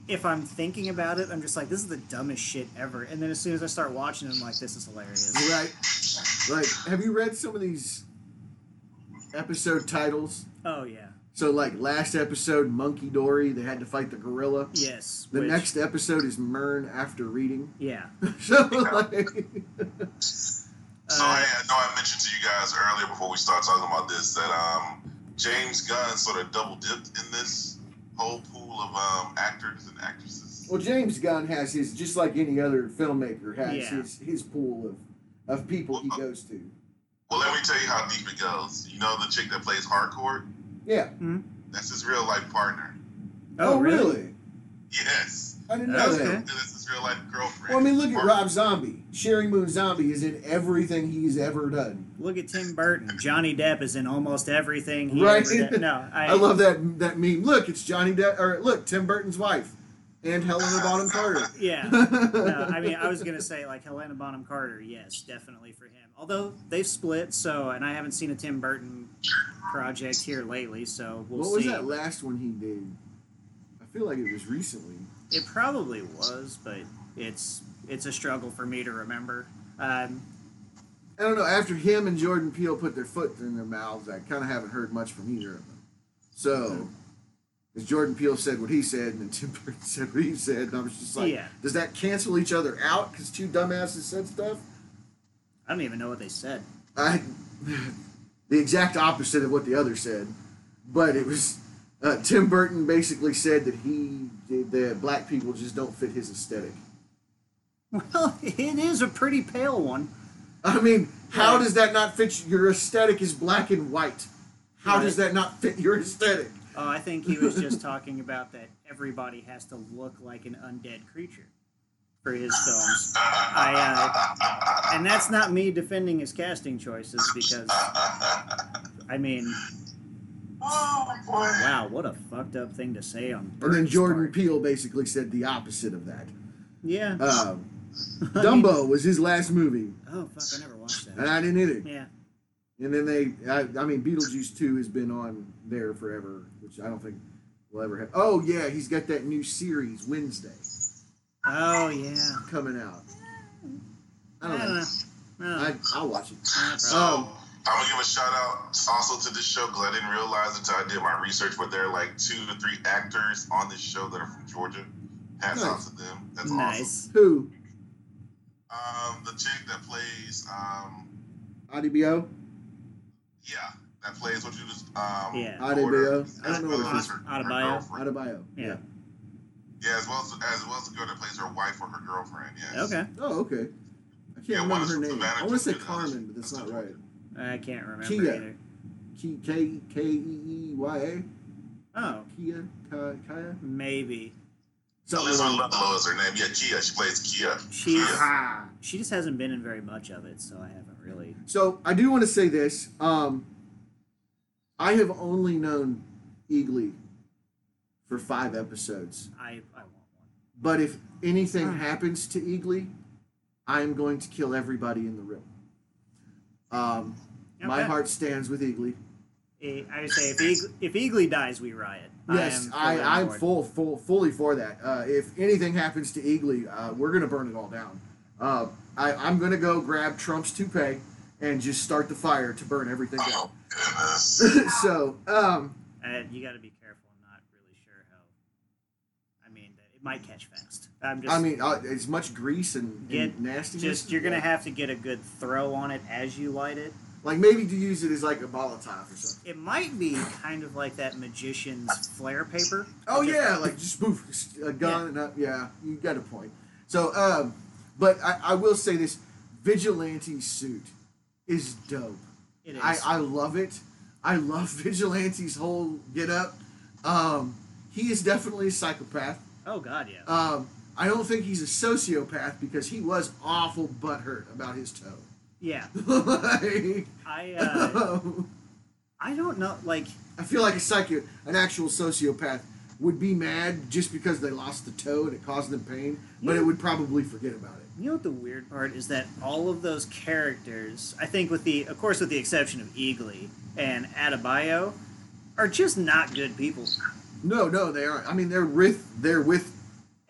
if I'm thinking about it, I'm just like, this is the dumbest shit ever. And then as soon as I start watching it, I'm like, this is hilarious. Right? Like, have you read some of these episode titles? Oh yeah, So, like last episode, Monkey Dory, they had to fight the gorilla. yes. The which- next episode is Murn after reading. yeah. *laughs* so, like, So Uh, I, I know I mentioned to you guys earlier before we start talking about this that um, James Gunn sort of double dipped in this whole pool of um, actors and actresses. well, James Gunn has his just like any other filmmaker has Yeah. his his pool of of people he goes to. Well, let me tell you how deep it goes. You know the chick that plays Harcourt? Yeah. That's his real life partner. oh, really? Yes, I didn't know that. and that's his real life girlfriend. Well, I mean, look at Rob Zombie. Sheri Moon Zombie is in everything he's ever done. Look at Tim Burton. Johnny Depp is in almost everything he Right. ever did. No, *laughs* I, I love that that meme. Look, it's Johnny Depp, or look, Tim Burton's wife, and Helena Bonham Carter. *laughs* Yeah. *laughs* no, I mean, I was gonna say like Helena Bonham Carter. Yes, definitely for him. Although they've split, so and I haven't seen a Tim Burton project here lately, so we'll what was that last one he did? I feel like it was recently. It probably was, but it's it's a struggle for me to remember. Um, I don't know. After him and Jordan Peele put their foot in their mouths, I kind of haven't heard much from either of them. So, as Jordan Peele said what he said, and then Tim Burton said what he said, and I was just like, Yeah. does that cancel each other out because two dumbasses said stuff? I don't even know what they said. I the exact opposite of what the other said, but it was uh, Tim Burton basically said that he that black people just don't fit his aesthetic. Well, *laughs* it is a pretty pale one. I mean, how Right. does that not fit your aesthetic? Is black and white. How does that not fit your aesthetic? Oh, I think he was just talking about that everybody has to look like an undead creature for his films. I, uh, and that's not me defending his casting choices because, I mean, oh boy. wow, what a fucked up thing to say on. And then Burton's Jordan part. Peele basically said the opposite of that. Yeah. Um, *laughs* Dumbo was his last movie, oh fuck! I never watched that. and. I didn't either. Yeah. And then they, I, I mean, Beetlejuice 2 has been on there forever, which I don't think will ever have. Oh, yeah, he's got that new series Wednesday Oh yeah. coming out. I I don't don't know. know. I, I'll watch it. Nah, So probably. Um, I'm gonna give a shout out also to this show because I didn't realize until I did my research, but there are like two to three actors on this show that are from Georgia. Hats Nice. off to them. That's awesome. nice. Who? Um, the chick that plays, um, Adebayo? yeah, that plays what you just, um, Yeah. daughter, Adebayo? I don't know what as well it as is. her- her Adebayo? Adebayo. Yeah. Yeah, as well as as well as the girl that plays her wife or her girlfriend. Yes. Okay. Oh, okay. I can't Yeah, remember her name. I want to say Carmen, but that's not right. I can't remember Keeya. either. K K K E E Y A. Oh, Keeya, Ka- Kaya, maybe. something Elizabeth along. Ludlow is her name. Yeah, Keeya. She plays Keeya. She's Keeya. She just hasn't been in very much of it, so I haven't really. So I do want to say this. Um, I have only known Eagly for five episodes, I I want one. but if anything happens to Eagly, I am going to kill everybody in the room. Um, My heart stands with Eagly. Eh, I would say if Eagle, if Eagly dies, we riot. Yes, am I, fully on I'm full, full, fully for that. Uh, if anything happens to Eagly, uh, we're gonna burn it all down. Uh, I, I'm gonna go grab Trump's toupee and just start the fire to burn everything down. Oh *laughs* so, um, you got to be careful. I'm not really sure how. I mean, it might catch fast. I'm just. I mean, uh, as much grease and, Get- and nastiness. just you're gonna yeah. have to get a good throw on it as you light it. like maybe to use it as like a Molotov or something. It might be kind of like that magician's flare paper. Oh yeah, like just poof, a gun and up. Yeah, you got a point. So, um, but I, I will say this: Vigilante suit is dope. It is. I, I love it. I love *laughs* Vigilante's whole get up. Um, he is definitely a psychopath. oh God, yeah. Um, I don't think he's a sociopath because he was awful butthurt about his toe. yeah. *laughs* Like, I uh, *laughs* I don't know. Like I feel like a psycho, an actual sociopath, would be mad just because they lost the toe and it caused them pain, but it would probably forget about it. You know what the weird part is that all of those characters, I think, with the, of course, with the exception of Eagly and Adebayo, are just not good people. No, no, they aren't. I mean, they're with they're with.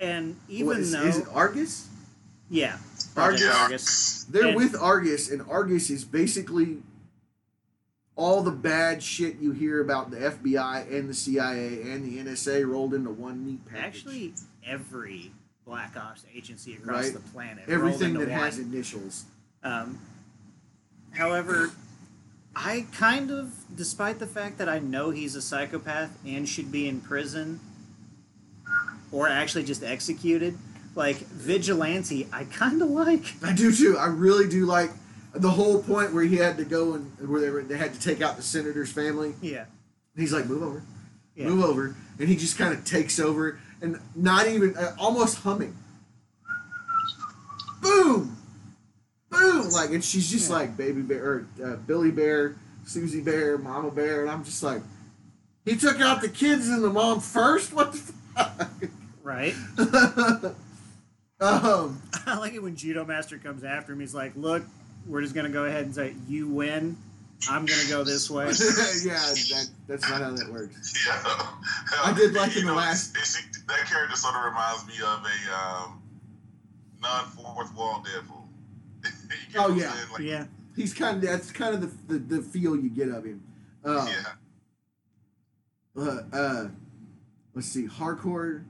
And even what is, though, is it Argus? yeah, Argus? Yeah. Argus. They're And- with Argus, and Argus is basically all the bad shit you hear about the FBI and the CIA and the NSA rolled into one neat package. Actually, every Black Ops agency across Right. the planet, everything rolled that into has initials. Um, however, I kind of, despite the fact that I know he's a psychopath and should be in prison, or actually just executed, like Vigilante, I kind of like. I do too. I really do like the whole point where he had to go and where they were, they had to take out the senator's family. Yeah, He's like, move over, yeah. move over, and he just kind of takes over and not even uh, almost humming. Boom, boom, like and she's just Yeah. like baby bear, or, uh, Billy Bear, Susie Bear, Mama Bear, and I'm just like, he took out the kids and the mom first. What the fuck? Right. *laughs* um, *laughs* I like it when Judo Master comes after him. He's like, "Look, we're just gonna go ahead and say you win. I'm gonna go this way." *laughs* yeah, that, that's not how that works. Yeah. I did like in the know, last- it's- it's- that character sort of reminds me of a um, non fourth wall Deadpool. You Oh, yeah. Like, yeah. He's kind of that's kind of the, the, the feel you get of him. Uh, yeah. uh, uh, let's see, hardcore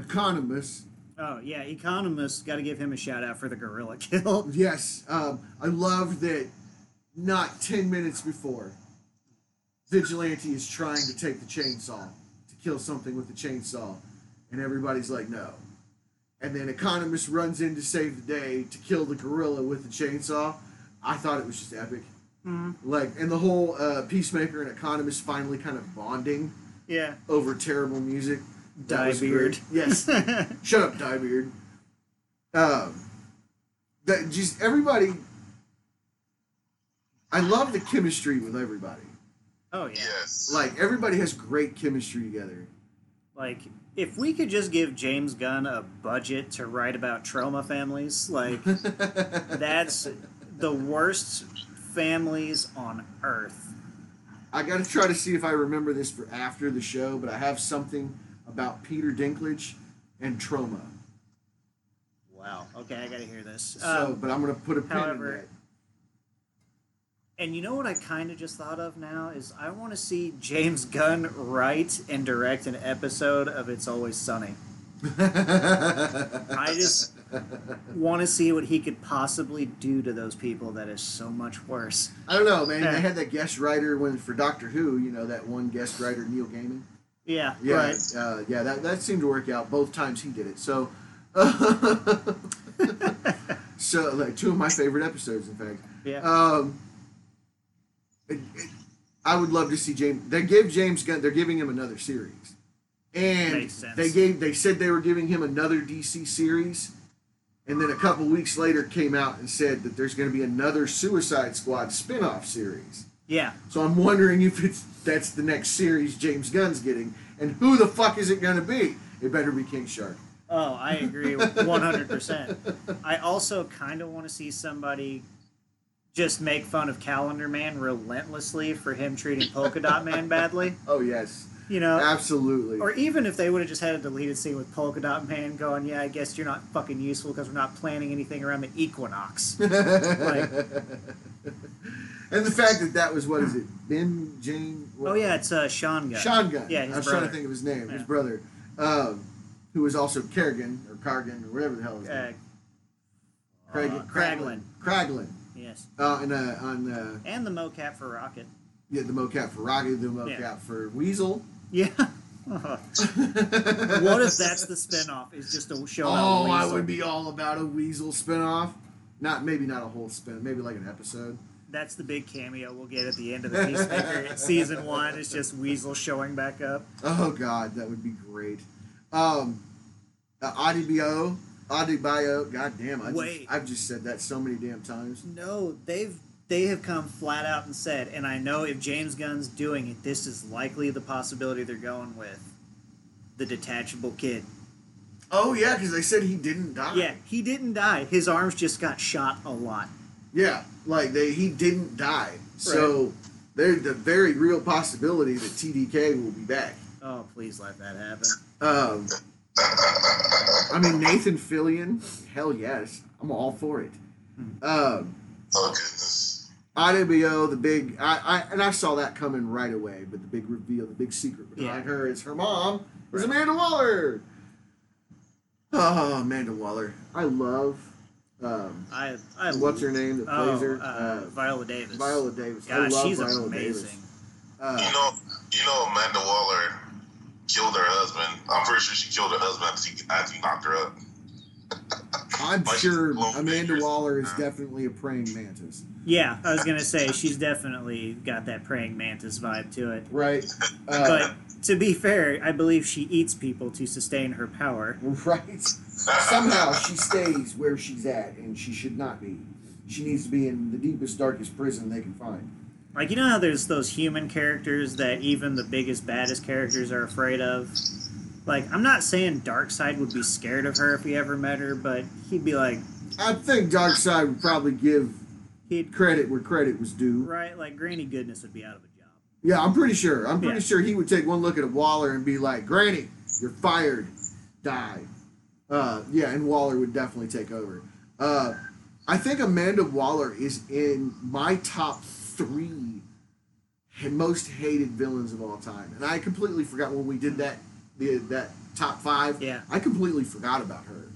Economos. Oh yeah, Economos. Got to give him a shout out for the gorilla *laughs* kill. Yes, um, I love that. Not ten minutes before, vigilante is trying to take the chainsaw to kill something with the chainsaw, and everybody's like, no. And then Economos runs in to save the day to kill the gorilla with the chainsaw. I thought it was just epic. Mhm. Like, and the whole uh, peacemaker and Economos finally kind of bonding Yeah. over terrible music. That was Dyebeard. Yes. *laughs* Shut up, Dyebeard. Um, that just everybody. I love the chemistry with everybody. oh yeah. Yes. Like everybody has great chemistry together. Like, if we could just give James Gunn a budget to write about trauma families, like, *laughs* that's the worst families on earth. I got to try to see if I remember this for after the show, but I have something about Peter Dinklage and Troma. Wow. Okay, I gotta hear this. So, Um, but I'm gonna put a pin however, in that. and you know what I kind of just thought of now is I want to see James Gunn write and direct an episode of It's Always Sunny. *laughs* I just want to see what he could possibly do to those people that is so much worse. I don't know, man. They had that guest writer when for Doctor Who. You know that one guest writer, Neil Gaiman. Yeah, Yeah, right. uh, yeah, that, that seemed to work out both times he did it. So, *laughs* so like two of my favorite episodes, in fact. Yeah. Um, it, it, I would love to see James. They give James Gunn. They're giving him another series, and Makes sense. they gave. They said they were giving him another DC series, and then a couple weeks later came out and said that there's going to be another Suicide Squad spin-off series. Yeah. So I'm wondering if it's that's the next series James Gunn's getting, and who the fuck is it going to be? It better be King Shark. Oh, I agree 100%. I also kind of want to see somebody just make fun of Calendar Man relentlessly for him treating Polka Dot Man badly. Oh yes, You know, absolutely. or even if they would have just had a deleted scene with Polka Dot Man going, "Yeah, I guess you're not fucking useful because we're not planning anything around the equinox." *laughs* and the fact that that was what is it? Ben Jane. What? Oh yeah, it's uh, Sean Gunn. Sean Gunn. Yeah, his I was trying to think of his name. His brother, um, who was also Kerrigan or Cargan or whatever the hell his Uh, name. Craig, uh, Kraglin. Kraglin. Yes, Uh, and uh, on uh, and the mocap for Rocket. yeah, the mocap for Rocket, the mocap Yeah. for Weasel. *laughs* Yeah. what if that's the spinoff? Is just a show Oh, I would be all about a Weasel spinoff. Not maybe not a whole spin, maybe like an episode. That's the big cameo we'll get at the end of the Peacemaker *laughs* season one. It's just Weasel showing back up. Oh God, that would be great. Um, uh, Adebayo, Adebayo. God damn, I Wait. Just, I've just said that so many damn times. No, they've they have come flat out and said, and I know if James Gunn's doing it, this is likely the possibility they're going with the detachable kid. Oh yeah, because they said he didn't die. Yeah, he didn't die. His arms just got shot a lot. Yeah, like they he didn't die. So there's the very real possibility that TDK will be back. Oh, please let that happen. Um, I mean Nathan Fillion, hell yes, I'm all for it. Um, Oh goodness. IWO, the big, I, I and I saw that coming right away, but the big reveal, the big secret behind Yeah. her is her mom is Right. Amanda Waller. Oh, Amanda Waller, I love. Um, I, I what's her name that Oh, plays her? uh, Uh, Viola Davis. Viola Davis. I love she's Viola amazing. Davis. Uh, You know, you know, Amanda Waller killed her husband. I'm pretty sure she killed her husband after he, after he knocked her up. I'm *laughs* Like, sure Amanda fingers. Waller is Uh. definitely a praying mantis. Yeah, I was gonna say she's definitely got that praying mantis vibe to it. Right. Uh, But to be fair, I believe she eats people to sustain her power. right. Somehow she stays where she's at, and she should not be. She needs to be in the deepest, darkest prison they can find. Like you know how there's those human characters that even the biggest, baddest characters are afraid of. Like I'm not saying Darkseid would be scared of her if he ever met her, but he'd be like, I think Darkseid would probably give he'd credit where credit was due. right like Granny Goodness would be out of a job. Yeah, I'm pretty sure. I'm pretty Yeah. sure he would take one look at a Waller and be like, "Granny, you're fired. Die." Uh, yeah, and Waller would definitely take over. Uh, I think Amanda Waller is in my top three most hated villains of all time, and I completely forgot when we did that the, that top five. Yeah. I completely forgot about her.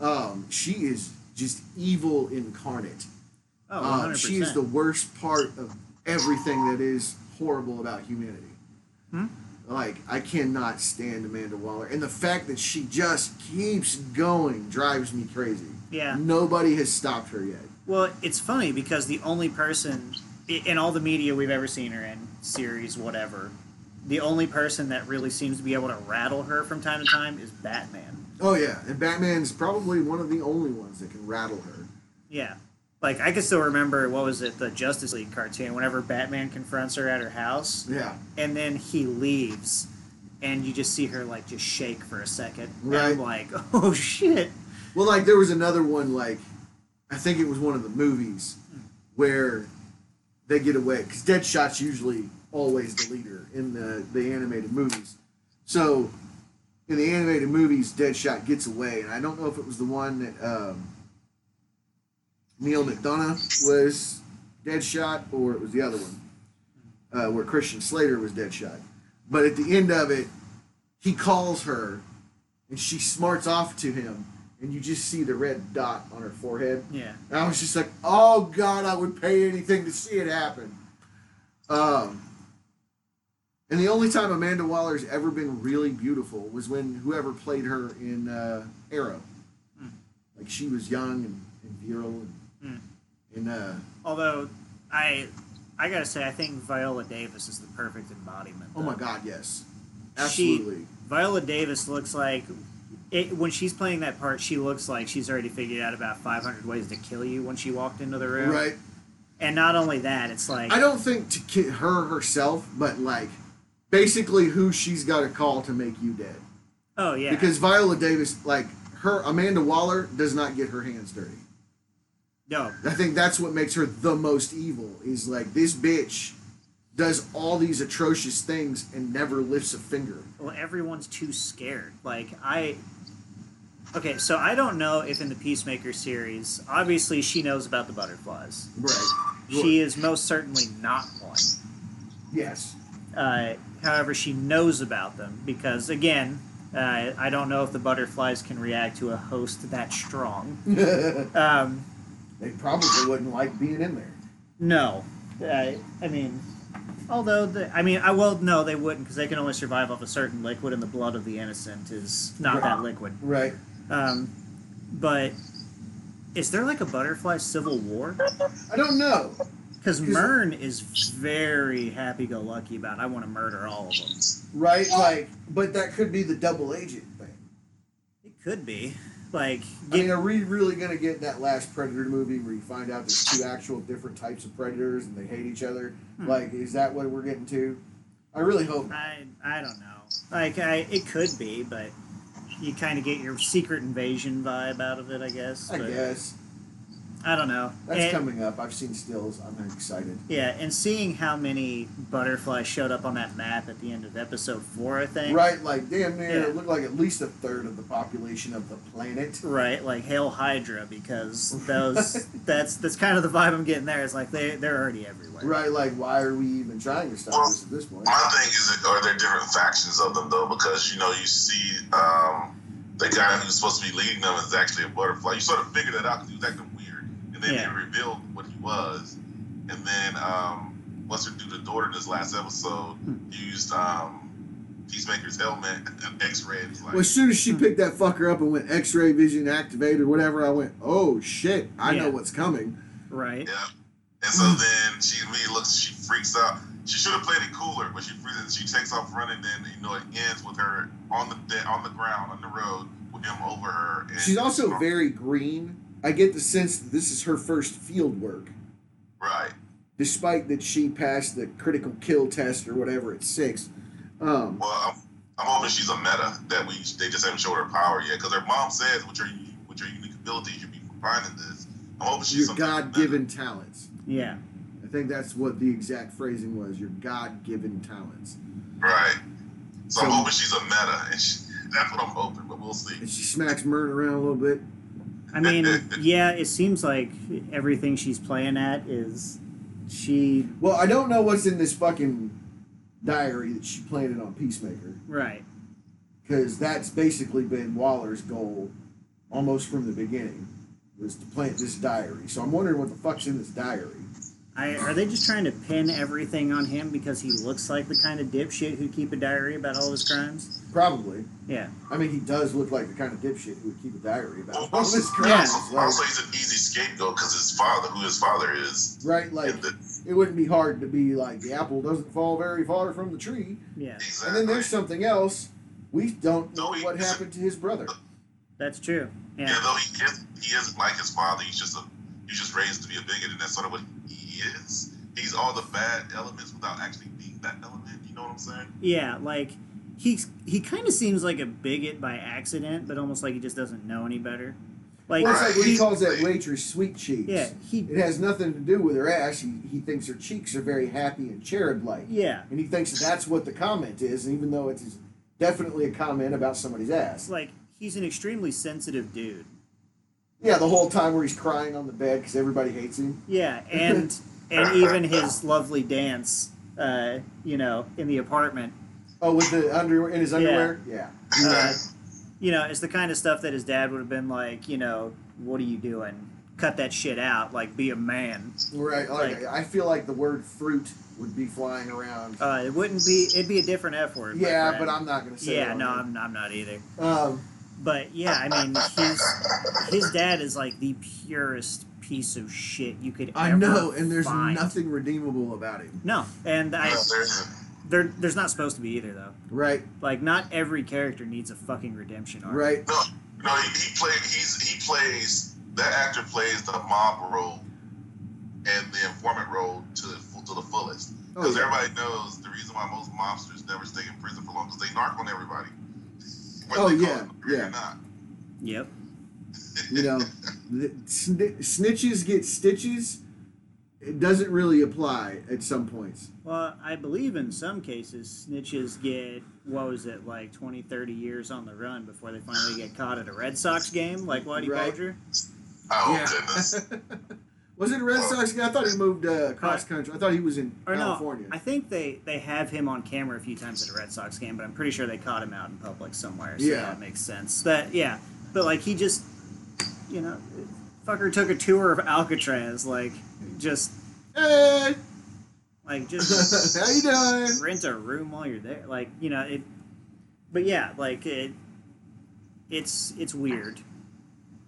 Um, she is just evil incarnate. Oh, Uh, 100 she is the worst part of everything that is horrible about humanity. Hmm? Like, I cannot stand Amanda Waller. And the fact that she just keeps going drives me crazy. Yeah. Nobody has stopped her yet. Well, it's funny because the only person in all the media we've ever seen her in, series, whatever, the only person that really seems to be able to rattle her from time to time is Batman. Oh, yeah. And Batman's probably one of the only ones that can rattle her. Yeah. Like, I can still remember, what was it, the Justice League cartoon, whenever Batman confronts her at her house, Yeah. and then he leaves, and you just see her, like, just shake for a second. And Right. I'm like, *laughs* oh, shit. Well, like, there was another one, like, I think it was one of the movies where they get away. Because Deadshot's usually always the leader in the, the animated movies. So, in the animated movies, Deadshot gets away. And I don't know if it was the one that um, Neal McDonough was Deadshot or it was the other one uh, where Christian Slater was Deadshot. But at the end of it, he calls her and she smarts off to him. And you just see the red dot on her forehead. Yeah. And I was just like, oh God, I would pay anything to see it happen. Um, and the only time Amanda Waller's ever been really beautiful was when whoever played her in uh, Arrow. Hmm. Like she was young and, and virile and, Hmm. and uh, Although, I I gotta say, I think Viola Davis is the perfect embodiment. Oh my god, yes, She- absolutely. Viola Davis looks like it, when she's playing that part. She looks like she's already figured out about 500 ways to kill you when she walked into the room. Right. And not only that, it's like I don't think to ki- her herself, but like basically who she's got to call to make you dead. oh yeah, Because Viola Davis, like her, Amanda Waller does not get her hands dirty. No, I think that's what makes her the most evil. Is like this bitch does all these atrocious things and never lifts a finger. well, everyone's too scared. Like I. Okay, so I don't know if in the Peacemaker series, obviously she knows about the butterflies. Right. She is most certainly not one. Yes. Uh, however, she knows about them because, again, uh, I don't know if the butterflies can react to a host that strong. *laughs* they probably wouldn't like being in there. no, uh, I mean, although the, I mean, I well, no, they wouldn't because they can only survive off a certain liquid, and the blood of the innocent is not that liquid. Right. Um, but is there like a butterfly civil war? I don't know. Because Murn is very happy-go-lucky about I want to murder all of them. Right. Like, but that could be the double agent thing. It could be like I mean, get, are we really gonna get that last Predator movie where you find out there's two actual different types of predators and they hate each other? Hmm. Like, is that what we're getting to? I really hope. I I don't know. Like I it could be, but you kind of get your secret invasion vibe out of it, I guess. I but guess I don't know. that's And- coming up. I've seen stills. I'm excited. Yeah, and seeing how many butterflies showed up on that map at the end of episode four, I think. Right, like damn near. Yeah. It looked like at least a third of the population of the planet. Right, like Hail Hydra, because *laughs* those that's that's kind of the vibe I'm getting there. It's like they they're already everywhere. Right, like why are we even trying to stop this at this point? My thing is, are there different factions of them though? Because you know, you see, um, the guy who's supposed to be leading them is actually a butterfly. You sort of figured that out because he was acting weird, and then Yeah. they revealed what he was, and then um, what's her do the daughter in this last episode used um, Peacemaker's helmet and X-ray. And like, Well, as soon as she Hmm. picked that fucker up and went X-ray vision activated, or whatever, I went, "Oh shit! I Yeah. know what's coming." Right. Yeah. And so then she immediately looks, she freaks out. She should have played it cooler, but she freaks, she takes off running. Then you know it ends with her on the de- on the ground on the road with him over her. And She's also very green. I get the sense that this is her first field work, right. despite that she passed the critical kill test or whatever at six. Um, Well, I'm, I'm hoping she's a meta that we they just haven't showed her power yet because her mom says with your with your unique abilities you'll be finding this. I'm hoping she's your some type of God-given talents. Yeah. I think that's what the exact phrasing was. Your God-given talents. Right. So, I'm hoping she's a meta, and she, *laughs* that's what I'm hoping. But we'll see. And she smacks Murn around a little bit. I mean, *laughs* yeah, it seems like everything she's playing at is she Well, I don't know what's in this fucking diary that she planted on Peacemaker. right. because that's basically been Waller's goal almost from the beginning was to plant this diary. So I'm wondering what the fuck's in this diary. I, are they just trying to pin everything on him because he looks like the kind of dipshit who'd keep a diary about all his crimes? Probably. Yeah. I mean, he does look like the kind of dipshit who would keep a diary about Well, all also, his Yeah. crimes. also, also, he's an easy scapegoat because his father, who his father is, right? Like, the, it wouldn't be hard to be like the apple doesn't fall very far from the tree. Yeah. exactly. And then there's something else. We don't know No, what happened to his brother. That's true. Yeah, Yeah. though he is, he isn't like his father. He's just a, he's just raised to be a bigot, and that's sort of what he is. He's all the bad elements without actually being that element. You know what I'm saying? Yeah, like he's he kind of seems like a bigot by accident, but almost like he just doesn't know any better. Like, Well, it's like he he- calls that waitress sweet cheeks. yeah, he It has nothing to do with her ass. He, he thinks her cheeks are very happy and cherub-like. yeah, and he thinks that that's what the comment is, and even though it's definitely a comment about somebody's it's ass. like he's an extremely sensitive dude. Yeah, the whole time where he's crying on the bed because everybody hates him. Yeah, and and even his lovely dance, uh, you know, in the apartment, Oh, with the underwear in his underwear. Yeah, uh, you know, it's the kind of stuff that his dad would have been like, you know, what are you doing? Cut that shit out. Like, be a man. right. Like, Like- I feel like the word fruit would be flying around. Uh, it wouldn't be. It'd be a different F word. yeah, friend. but I'm not gonna say. Yeah, it no, I'm, I'm not either. Um, But yeah, I mean, his his dad is like the purest, piece of shit you could. I ever know, and there's find. nothing redeemable about him. No, and I Yeah, there's there there's not supposed to be either though. Right, Like not every character needs a fucking redemption arc. right. no, no. He, he played. He's he plays. That actor plays the mob role and the informant role to the to the fullest. Oh, Because yeah. everybody knows the reason why most mobsters never stay in prison for long because they narc on everybody. Whether Oh, they yeah, call it or yeah. Not. Yep. You know, *laughs* the, sni- snitches get stitches. It doesn't really apply at some points. Well, I believe in some cases snitches get what was it like 20, 30 years on the run before they finally get caught at a Red Sox game, like Whitey Right. Bulger. Oh goodness. *laughs* Was it a Red Sox guy? I thought he moved uh, cross country. I thought he was in Or California. no, I think they they have him on camera a few times at a Red Sox game, but I'm pretty sure they caught him out in public somewhere. So Yeah. that makes sense. That yeah, but like he just, you know, fucker took a tour of Alcatraz, like just hey, like *laughs* just how you doing? rent a room while you're there. Like you know it, but yeah, like it, it's it's weird.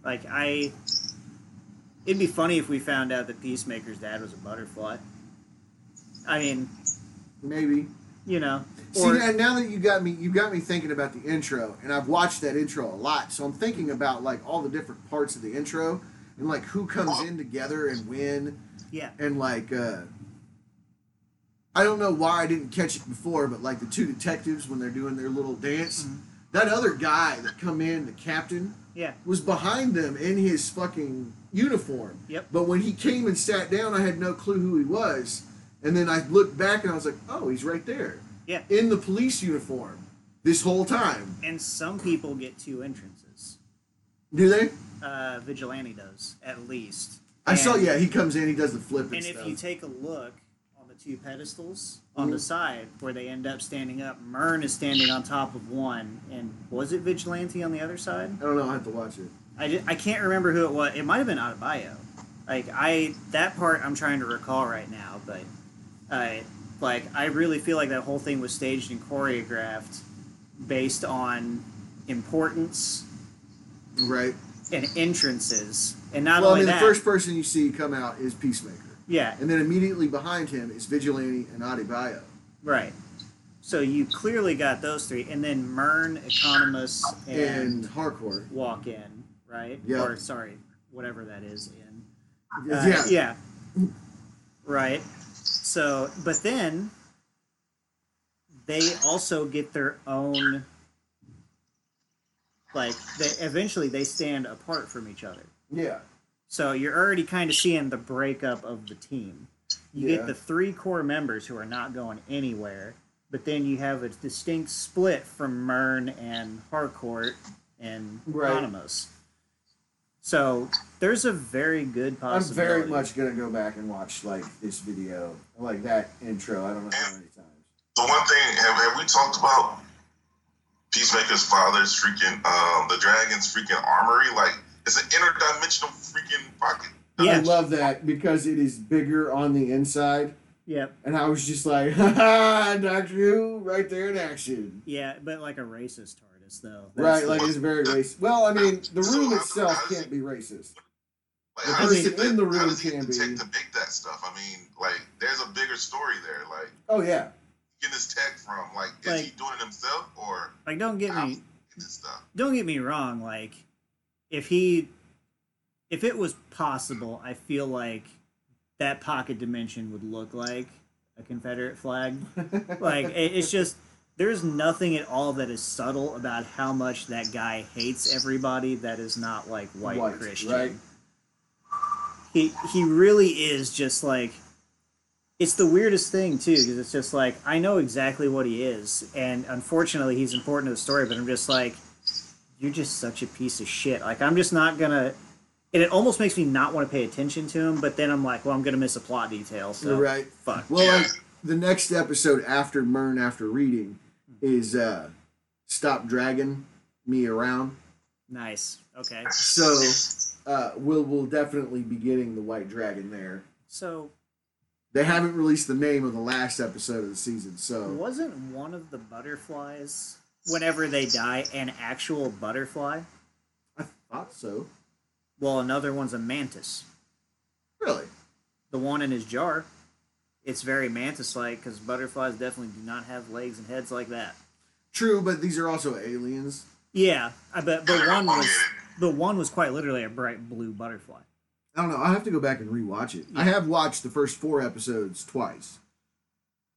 Like I, it'd be funny if we found out that Peacemaker's dad was a butterfly. I mean, Maybe. you know, See, and now that you got me, you got me thinking about the intro, and I've watched that intro a lot. So I'm thinking about like all the different parts of the intro, and like who comes in together and when, yeah, and like uh I don't know why I didn't catch it before, but like the two detectives when they're doing their little dance, Mhm. that other guy that come in, the captain, yeah, was behind them in his fucking uniform. Yep. But when he came and sat down, I had no clue who he was. And then I looked back and I was like, oh, he's right there. Yeah. In the police uniform this whole time. and some people get two entrances. Do they? Uh, Vigilante does at least. I saw, yeah, he comes in, he does the flip and, And if you take a look on the two pedestals on the side where they end up standing up, Murn is standing on top of one, and was it Vigilante on the other side? I don't know, I have to watch it. I, ju- I can't remember who it was. It might have been Adebayo. Like I that part I'm trying to recall right now, but I like I really feel like that whole thing was staged and choreographed based on importance Right. And entrances, and not well, I mean, that. the first person you see come out is Peacemaker. yeah, And then immediately behind him is Vigilante and Adebayo. Right. So you clearly got those three, and then Murn, Economos, and, And Harcourt. Walk In, right? Yeah. Or sorry, whatever that is in. yeah. Uh, Yeah. Right. So, but then they also get their own. Like they eventually they stand apart from each other. Yeah. So you're already kind of seeing the breakup of the team. You Yeah. get the three core members who are not going anywhere, but then you have a distinct split from Murn and Harcourt and Right. Economos. So there's a very good possibility. I'm very much gonna go back and watch like this video, like that intro. I don't know how many times. The one thing, have, have we talked about Peacemaker's father's freaking um the dragon's freaking armory? Like it's an interdimensional freaking pocket. Yeah. I love that because it is bigger on the inside, Yep. and I was just like, *laughs* "Ha ha, Doctor Who, right there in action." Yeah, but like a racist TARDIS though. Right, like it's very racist. Well, I mean, the So room itself how does can't it- be racist. Like, The how does person he- in the how room does can be. detect to make that stuff? I mean, like there's a bigger story there. Like Oh yeah, getting his tech from? Like is Like- he doing it himself or like don't get me he get this stuff? don't get me wrong like if he if it was possible i feel like that pocket dimension would look like a confederate flag *laughs* like it, it's just there's nothing at all that is subtle about how much that guy hates everybody that is not like white, White, christian right. he he really is just like it's the weirdest thing too because it's just like i know exactly what he is and unfortunately he's important to the story but i'm just like you're just such a piece of shit like i'm just not gonna and it almost makes me not want to pay attention to him but then i'm like well i'm gonna miss a plot detail so You're right. fuck Well, Yeah. like the next episode after Murn after reading is uh, "Stop Dragging Me Around." nice okay So uh, we'll we'll definitely be getting the White Dragon there. so They haven't released the name of the last episode of the season, so wasn't one of the butterflies whenever they die an actual butterfly I thought so. well another one's a mantis Really? The one in his jar. It's very mantis-like because butterflies definitely do not have legs and heads like that. True, but these are also aliens. Yeah, I bet. But one was the one was quite literally a bright blue butterfly. I don't know. I have to go back and rewatch it. I have watched the first four episodes twice.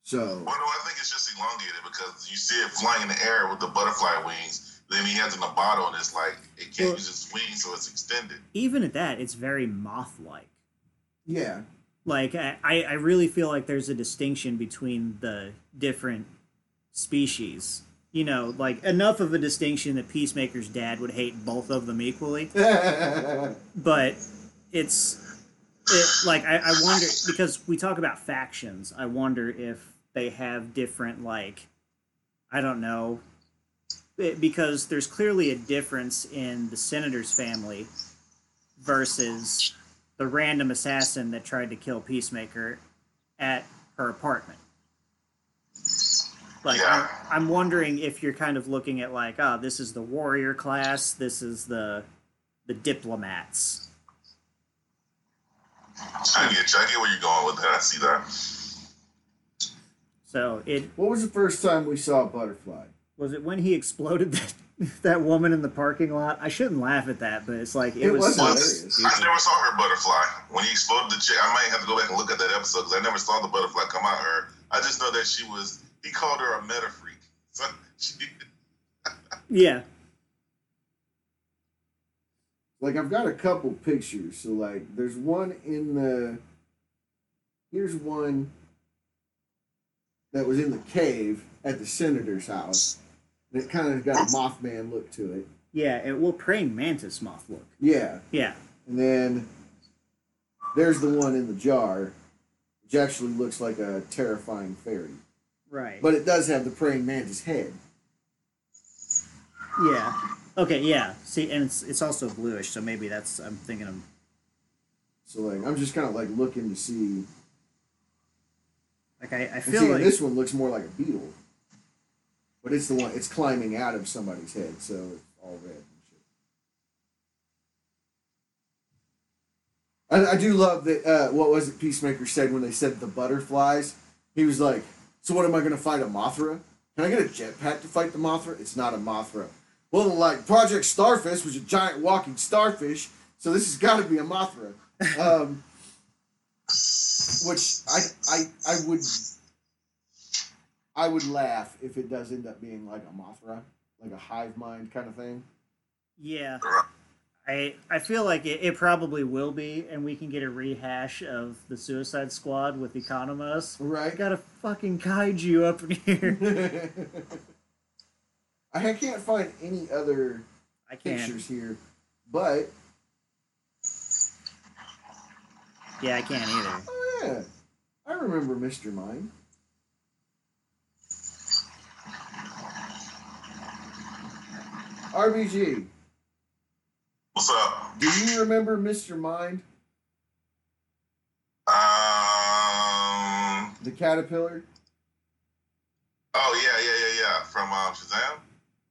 So Well, no, I think it's just elongated because you see it flying in the air with the butterfly wings. Then he has in a bottle, and it's like it can't Well- use its wings, so it's extended. Even at that, it's very moth-like. yeah, Like I, I I really feel like there's a distinction between the different species. You know, like enough of a distinction that Peacemaker's dad would hate both of them equally. *laughs* but it's it, like I, I wonder because we talk about factions. I wonder if they have different like I don't know it- because there's clearly a difference in the senator's family versus the random assassin that tried to kill Peacemaker at her apartment. Like Yeah. I'm, I'm wondering if you're kind of looking at like, ah, this is the warrior class, this is the the diplomats. I get you. I get where you're going with that. I see that. So it what was the first time we saw a butterfly? was it when he exploded that, *laughs* that woman in the parking lot. I shouldn't laugh at that, but it's like it, It was, was hilarious. I never saw her butterfly when he exploded the chick. I might have to go back and look at that episode because I never saw the butterfly come out of her. I just know that she was. He called her a meta freak. So *laughs* she, Yeah, Like I've got a couple pictures. So like there's one in the here's one that was in the cave at the senator's house. And it kind of got a Mothman look to it. yeah. It will praying mantis moth look. Yeah. Yeah, And then there's the one in the jar, which actually looks like a terrifying fairy. right. But it does have the praying mantis head. yeah. Okay. Yeah. See, and it's it's also bluish, so maybe that's I'm thinking of. So like I'm just kind of like looking to see. Like I, I feel see, like this one looks more like a beetle. But it's the one it's climbing out of somebody's head, so it's all red and shit. I, I do love that. Uh, what was it Peacemaker said when they said the butterflies? He was like, "So what am I going to fight a Mothra? Can I get a jetpack to fight the Mothra? It's not a Mothra. Well, like Project Starfish was a giant walking starfish, so this has got to be a Mothra." Um, which I I I would I would laugh if it does end up being like a Mothra, like a hive mind kind of thing. yeah. I I feel like it, it probably will be, and we can get a rehash of the Suicide Squad with Economos. I Right. got a fucking kaiju up in here. *laughs* I can't find any other I can't. pictures here, but Yeah, I can't either. oh yeah, I remember Mr. Mind. RBG, what's up? do you remember Mr. Mind, Um. the caterpillar? Oh yeah, yeah, yeah, yeah. From um, Shazam.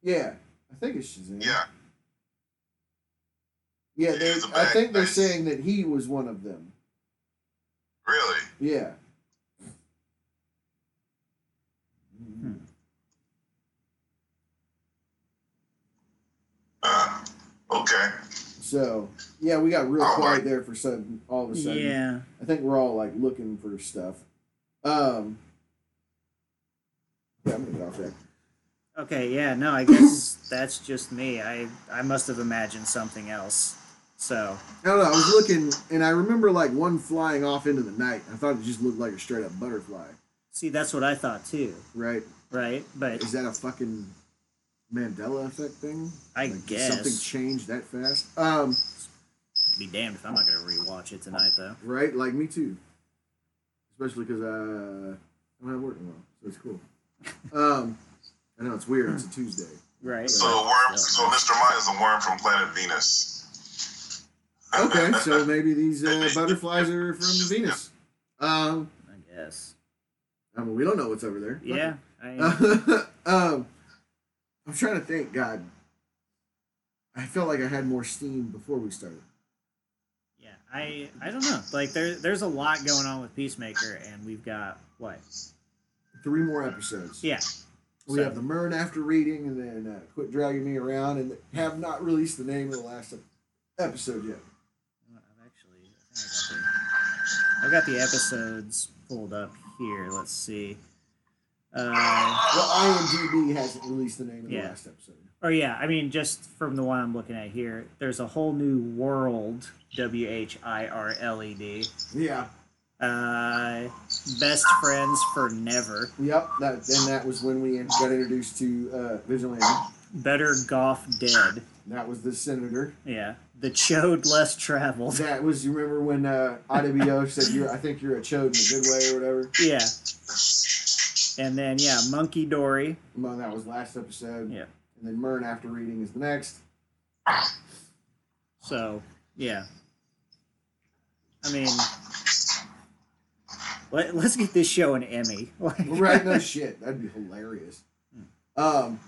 Yeah, I think it's Shazam. Yeah. yeah. Yeah, They, he's a I think they're guy. saying that he was one of them. Really? Yeah. Uh, okay. So yeah, we got real Oh, quiet right. there for sudden. All of a sudden, Yeah. I think we're all like looking for stuff. Um, yeah, I'm gonna get off that. Okay, yeah, no, I guess *coughs* that's just me. I I must have imagined something else. So I don't know. I was looking, and I remember like one flying off into the night. I thought it just looked like a straight up butterfly. see, that's what I thought too, Right? right? But Is that a fucking Mandela effect thing? I Like, guess. something changed that fast. Um, be damned if I'm not gonna rewatch it tonight, though. right? Like me too. Especially because uh, I'm not working well, so it's cool. *laughs* Um, I know it's weird. It's a Tuesday. Right. So the worm. So Mr. Mind is a worm from planet Venus. Okay, *laughs* so maybe these uh, butterflies are from Venus. Um, I guess. I mean, we don't know what's over there. Yeah. I, *laughs* um, I'm trying to think. God, I felt like I had more steam before we started. yeah. I I don't know. Like there there's a lot going on with Peacemaker, and we've got what? Three more episodes. Yeah. We So- have the Murn after reading, and then uh, quit dragging me around, and have not released the name of the last episode yet. I've actually I think I got the, I've got the episodes pulled up here. Let's see. Uh, Well, IMDb hasn't released the name of the last episode. oh yeah, I mean just from the one I'm looking at here, there's a whole new world. W H I R L E D. Yeah. Uh, best friends for never. Yep. That and that was when we got introduced to uh, Vigilante. Better Goff dead. That was the senator. Yeah. The chode less traveled. That was you remember when uh, IWO said you're I think you're a chode in a good way or whatever. Yeah. And then yeah, Monkey Dory. Well, that was last episode. Yeah. And then Murn after reading is the next. So yeah. I mean, let, let's get this show an Emmy. *laughs* Like, Right? No shit. That'd be hilarious. Um,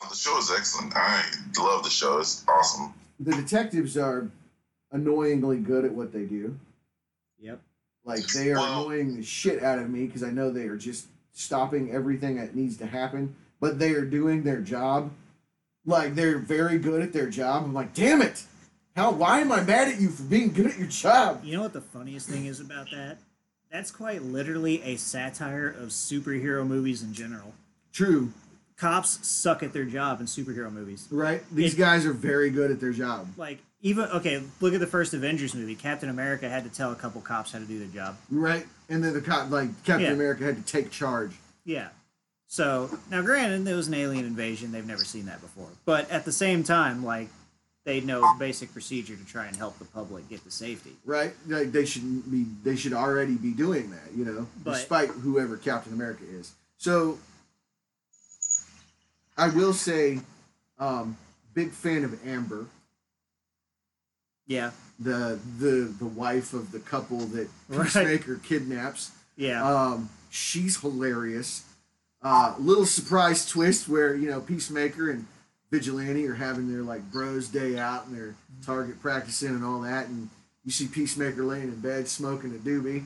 Well, the show is excellent. I love the show. It's awesome. the detectives are annoyingly good at what they do. Yep. Like they are Well- annoying the shit out of me because I know they are just stopping everything that needs to happen, but they are doing their job. Like they're very good at their job. I'm like, damn it! How? Why am I mad at you for being good at your job? You know what the funniest thing is about that? That's quite literally a satire of superhero movies in general. True, Cops suck at their job in superhero movies. right? These It- guys are very good at their job, Like even okay, look at the first Avengers movie. Captain America had to tell a couple cops how to do their job. right? And then the cop, like Captain Yeah. America, had to take charge. Yeah. So now, granted, there was an alien invasion. They've never seen that before, but at the same time, like they know basic procedure to try and help the public get to safety. Right? Like they should be they should already be doing that, you know, But- despite whoever Captain America is. So I will say, um, big fan of Amber, Yeah. the the the wife of the couple that Right. Peacemaker kidnaps. Yeah. Um, she's hilarious. Uh, little surprise twist where you know Peacemaker and Vigilante are having their like bros day out and their target practicing and all that, and you see Peacemaker laying in bed smoking a doobie,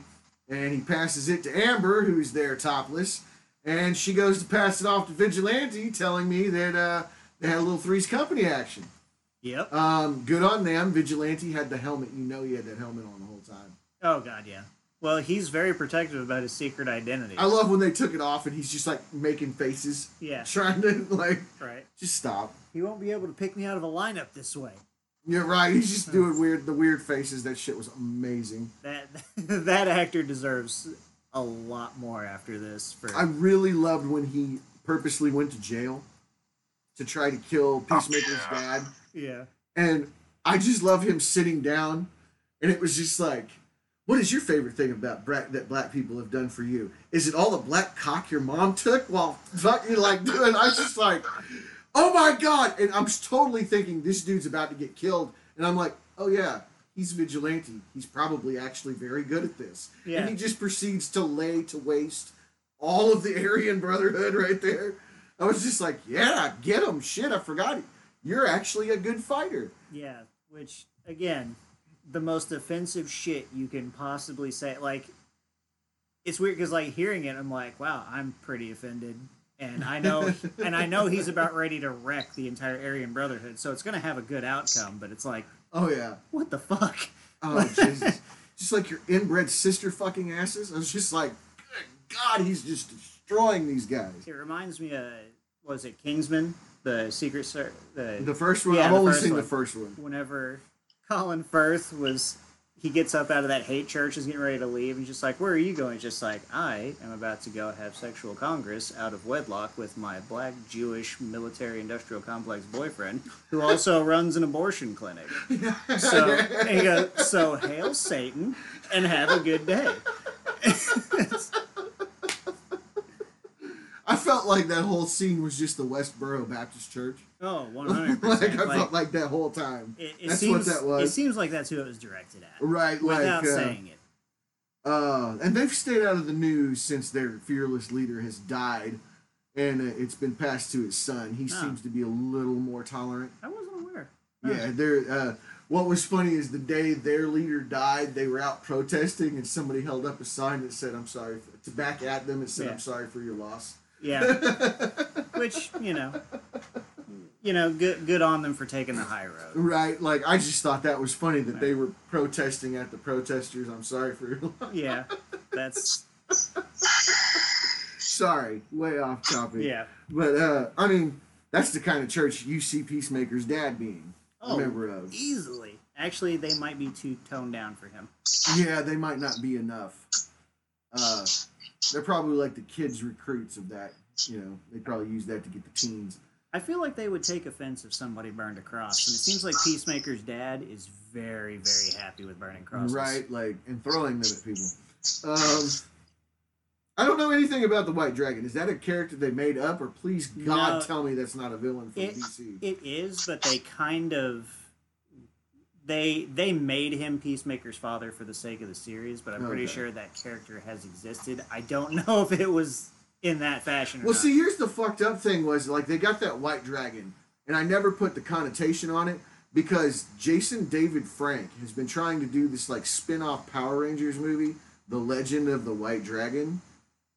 and he passes it to Amber, who's there topless, and she goes to pass it off to Vigilante, telling me that uh, they had a little Three's Company action. yep. Um, good on them. Vigilante had the helmet. You know he had that helmet on the whole time. Oh God, yeah. Well, he's very protective about his secret identity. I love when they took it off and he's just like making faces, Yeah. *laughs* trying to like Right. just stop. He won't be able to pick me out of a lineup this way. You're right. He's just *laughs* doing weird, the weird faces. That shit was amazing. That *laughs* that actor deserves a lot more after this. For I really loved when he purposely went to jail to try to kill oh, Peacemaker's yeah. dad, yeah. and I just love him sitting down, and it was just like. What is your favorite thing about black, that black people have done for you? Is it all the black cock your mom took while fucking like doing? I was just like, oh my god! And I'm totally thinking this dude's about to get killed, and I'm like, oh yeah, he's vigilante. He's probably actually very good at this. Yeah. And he just proceeds to lay to waste all of the Aryan Brotherhood right there. I was just like, yeah, get him. Shit, I forgot it. You're actually a good fighter. Yeah, which again, the most offensive shit you can possibly say. Like, it's weird because like hearing it, I'm like, wow, I'm pretty offended, and I know, *laughs* and I know he's about ready to wreck the entire Aryan Brotherhood, so it's gonna have a good outcome. But it's like, Oh yeah. what the fuck? Oh Jesus. *laughs* just like your inbred sister fucking asses. I was just like, good God, he's just destroying these guys. It reminds me of was it Kingsman, the Secret Ser- the The first one, Yeah, I've only seen one. the first one. whenever Colin Firth was he gets up out of that hate church is getting ready to leave he's just like where are you going? He's just like i am about to go have sexual congress out of wedlock with my black jewish military industrial complex boyfriend who also *laughs* runs an abortion clinic. So and he goes so hail satan and have a good day *laughs* I felt like that whole scene was just the Westboro Baptist Church. oh *laughs* like 100% I like, felt like that whole time. it, it That's seems, what that was. it seems like that's who it was directed at right, without like uh, saying it Uh, and they've stayed out of the news since their fearless leader has died, and uh, it's been passed to his son. He Oh. seems to be a little more tolerant. i wasn't aware Yeah, they're uh, what was funny is the day their leader died, they were out protesting, and somebody held up a sign that said, "I'm sorry," for, to back at them and said, Yeah. "I'm sorry for your loss." Yeah, *laughs* which you know, you know, good good on them for taking the high road. Right, like I just thought that was funny that they were protesting at the protesters. I'm sorry for your loss. *laughs* Yeah, that's Sorry, way off topic. yeah. But uh, I mean, that's the kind of church you see Peacemaker's dad being Oh, a member of. easily. Actually, they might be too toned down for him. Yeah, they might not be enough. Uh, they're probably like the kids recruits of that. You know, they probably use that to get the teens. I feel like they would take offense if somebody burned a cross, and it seems like Peacemaker's dad is very, very happy with burning crosses. Right, like and throwing them at people. Um, I don't know anything about the White Dragon. Is that a character they made up, or please God No. tell me that's not a villain from It- DC? It is, but they kind of they they made him Peacemaker's father for the sake of the series, but I'm pretty Okay. sure that character has existed. I don't *laughs* know if it was in that fashion. Or Well, not. see, here's the fucked up thing was like they got that white dragon, and I never put the connotation on it because Jason David Frank has been trying to do this like spin-off Power Rangers movie, The Legend of the White Dragon,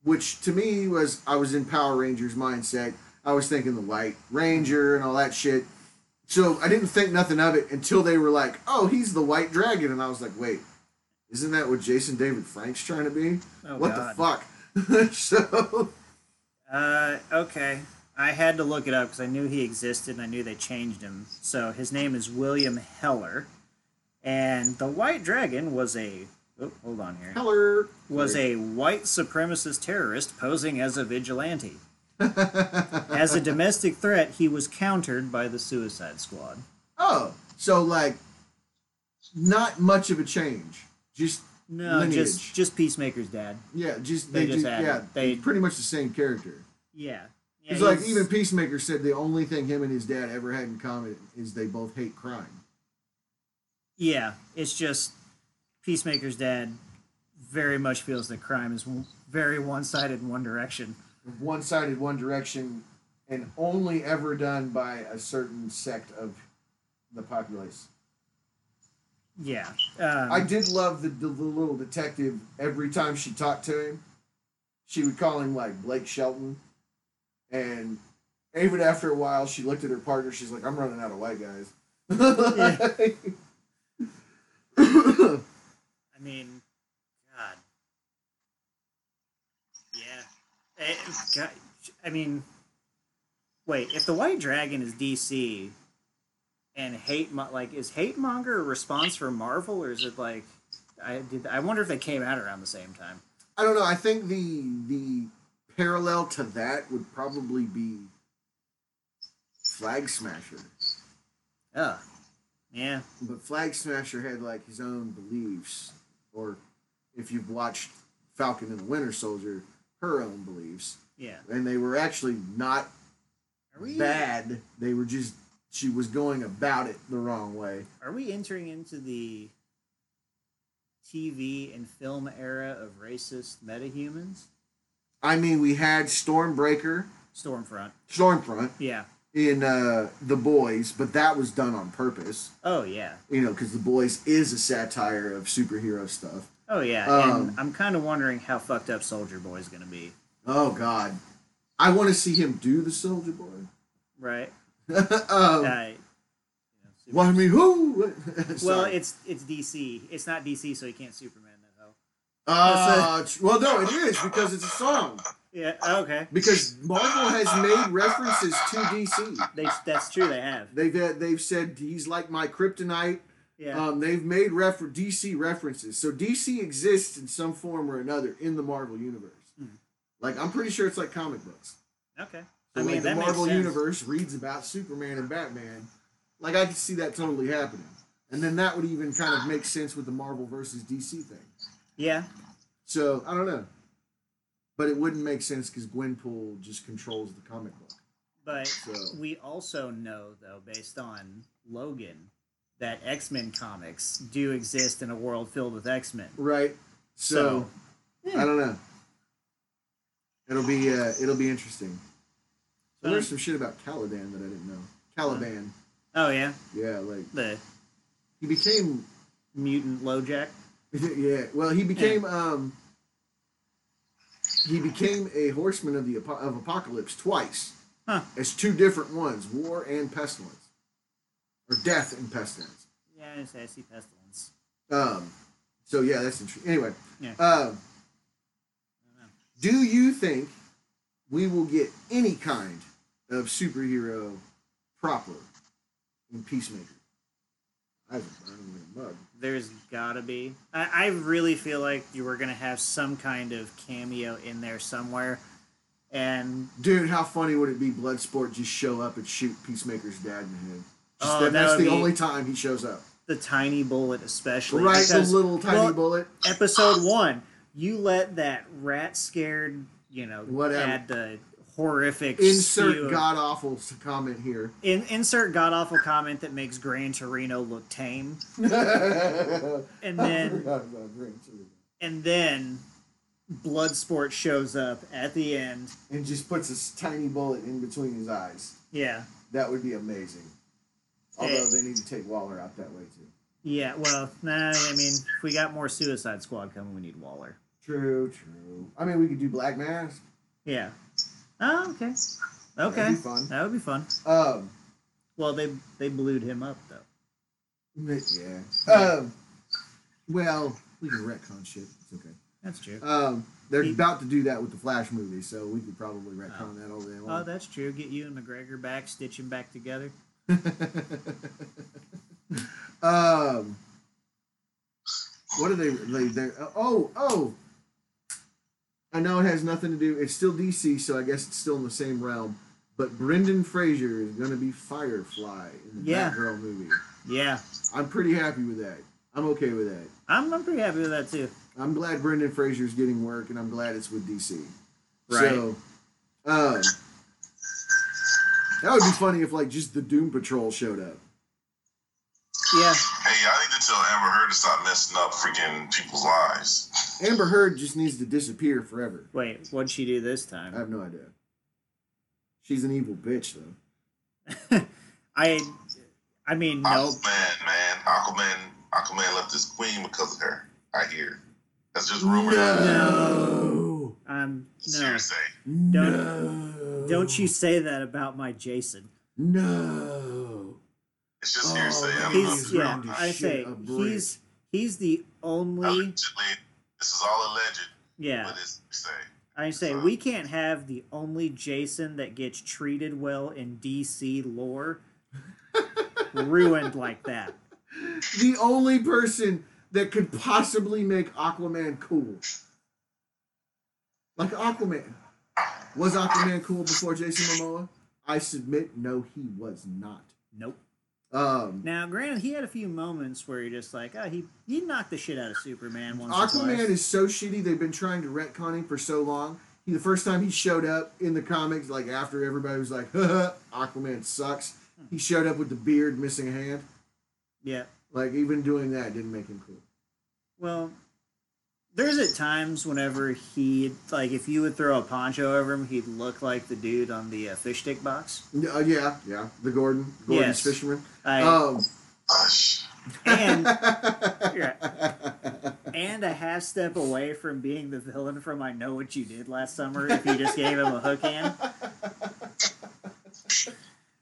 which to me was I was in Power Rangers mindset. I was thinking the White Ranger and all that shit. So I didn't think nothing of it until they were like, "Oh, he's the White Dragon," and I was like, "Wait, isn't that what Jason David Frank's trying to be? Oh, what God. the fuck?" *laughs* so Uh, okay. I had to look it up because I knew he existed and I knew they changed him. So his name is William Heller, and the White Dragon was a. Oh, hold on here. Heller Was a white supremacist terrorist posing as a vigilante. As a domestic threat, he was countered by the Suicide Squad. Oh, so like, not much of a change. Just No, lineage. just just Peacemaker's dad. yeah, just They they, just yeah, they- pretty much the same character. Yeah. yeah It's like even Peacemaker said the only thing him and his dad ever had in common is they both hate crime. Yeah, it's just Peacemaker's dad very much feels that crime is very one-sided in one direction. One sided, one direction, and only ever done by a certain sect of the populace. Yeah. Um, I did love the, the, the little detective. Every time she talked to him, she would call him like Blake Shelton, and even after a while, she looked at her partner. She's like, "I'm running out of white guys." *laughs* I mean, God. Yeah. Eh, I mean, wait. If the White Dragon is DC, and hate like is hate monger a response for Marvel, or is it like? I did. I wonder if they came out around the same time. I don't know. I think the the parallel to that would probably be Flag Smasher, Oh. Yeah. but Flag Smasher had like his own beliefs, or if you've watched Falcon and the Winter Soldier, her own beliefs, Yeah. and they were actually not we bad. They were just she was going about it the wrong way. Are we entering into the TV and film era of racist metahumans? I mean, we had Stormbreaker, Stormfront. Stormfront Yeah. in uh, the Boys, but that was done on purpose. Oh yeah. You know, because the Boys is a satire of superhero stuff. Oh yeah. Um, and I'm kind of wondering how fucked up Soldier Boy is gonna be. Oh God, I want to see him do the Soldier Boy. Right. *laughs* um, Uh, you know, Why me who? *laughs* well, it's it's DC. It's not DC, so he can't Superman that hoe. uh, well, no, it is because it's a song. Yeah. Okay. Because Marvel has made references to DC. They, that's true. They have. They've they've said he's like my kryptonite. Yeah. Um, they've made refer- DC references, so DC exists in some form or another in the Marvel universe. Hmm. Like I'm pretty sure it's like comic books. okay. So I mean, like the that Marvel universe reads about Superman and Batman. Like I could see that totally happening, and then that would even kind of make sense with the Marvel versus DC thing. Yeah. So I don't know, but it wouldn't make sense because Gwenpool just controls the comic book. But So- we also know, though, based on Logan, that X Men comics do exist in a world filled with X Men. Right. So, So, I don't know. It'll be uh, it'll be interesting. I learned some shit about Caliban that I didn't know. Caliban. Oh yeah, Yeah, like the he became Mutant LoJack. *laughs* yeah. Well, he became um. He became a horseman of the of apocalypse twice. Huh. As two different ones, war and pestilence, or death and pestilence. Yeah, I say I see pestilence. Um. So yeah, that's interesting. Anyway. Yeah. Um. Do you think we will get any kind of superhero proper in Peacemaker? I a burning in a mug. There's gotta be. I, I really feel like you were gonna have some kind of cameo in there somewhere, and Dude, how funny would it be? Bloodsport just show up and shoot Peacemaker's dad in the head. Oh, that- that that's the only time he shows up. the tiny bullet especially. right, because, the little tiny well, bullet. Episode *gasps* one, you let that rat scared, you know, Whatever. add the horrific Insert god awful comment here. In, insert god awful comment that makes Gran Torino look tame, *laughs* and then *laughs* and then Bloodsport shows up at the end. and just puts this tiny bullet in between his eyes. Yeah, That would be amazing. Although Eh. they need to take Waller out that way too. yeah. Well, nah. I mean, if we got more Suicide Squad coming, we need Waller. True, true. I mean, we could do Black Mask. Yeah. Oh, okay. Okay. That'd be fun. That would be fun. Um, Well, they they blued him up though. yeah. Um, well, we can retcon shit. It's okay. That's true. Um, they're He- about to do that with the Flash movie, so we could probably retcon that all day long. Oh, that's true. Get Ewan McGregor back, stitch him back together. *laughs* um, what are they? They they oh oh. I know it has nothing to do. It's still DC, so I guess it's still in the same realm. But Brendan Fraser is going to be Firefly in the Yeah. Batgirl movie. Yeah, I'm pretty happy with that. I'm okay with that. I'm, I'm pretty happy with that too. I'm glad Brendan Fraser is getting work, and I'm glad it's with DC. Right. So, um, that would be funny if like just the Doom Patrol showed up. Yeah, Hey, I need to tell Amber Heard to stop messing up freaking people's lives. Amber Heard just needs to disappear forever. Wait, what'd she do this time? I have no idea. She's an evil bitch, though. *laughs* I, I mean, no. Aquaman, man, Aquaman, Aquaman left his queen because of her. I hear. That's just rumor. No. Um, no. Seriously. No. Don't you say that about my Jason. No. It's just Oh, hearsay. I don't he's- know. He's He's yeah. round I say he's he's the only Allegedly, this is all alleged, yeah. but it's hearsay. I say we can't have the only Jason that gets treated well in DC lore *laughs* ruined like that. The only person that could possibly make Aquaman cool. Like Aquaman. Was Aquaman cool before Jason Momoa? I submit, no, he was not. Nope. Um, Now, granted, he had a few moments where you're just like, oh, he he knocked the shit out of Superman once Aquaman is so shitty. They've been trying to retcon him for so long. He, the first time he showed up in the comics, like after everybody was like, *laughs* Aquaman sucks, he showed up with the beard, missing a hand. yeah. Like even doing that didn't make him cool. Well, there's at times whenever he like if you would throw a poncho over him, he'd look like the dude on the uh, fish stick box. Uh, yeah, yeah, the Gordon, Gordon's Yes. fisherman. I, Um, and *laughs* and a half step away from being the villain from I Know What You Did last summer if you just gave him a hook hand.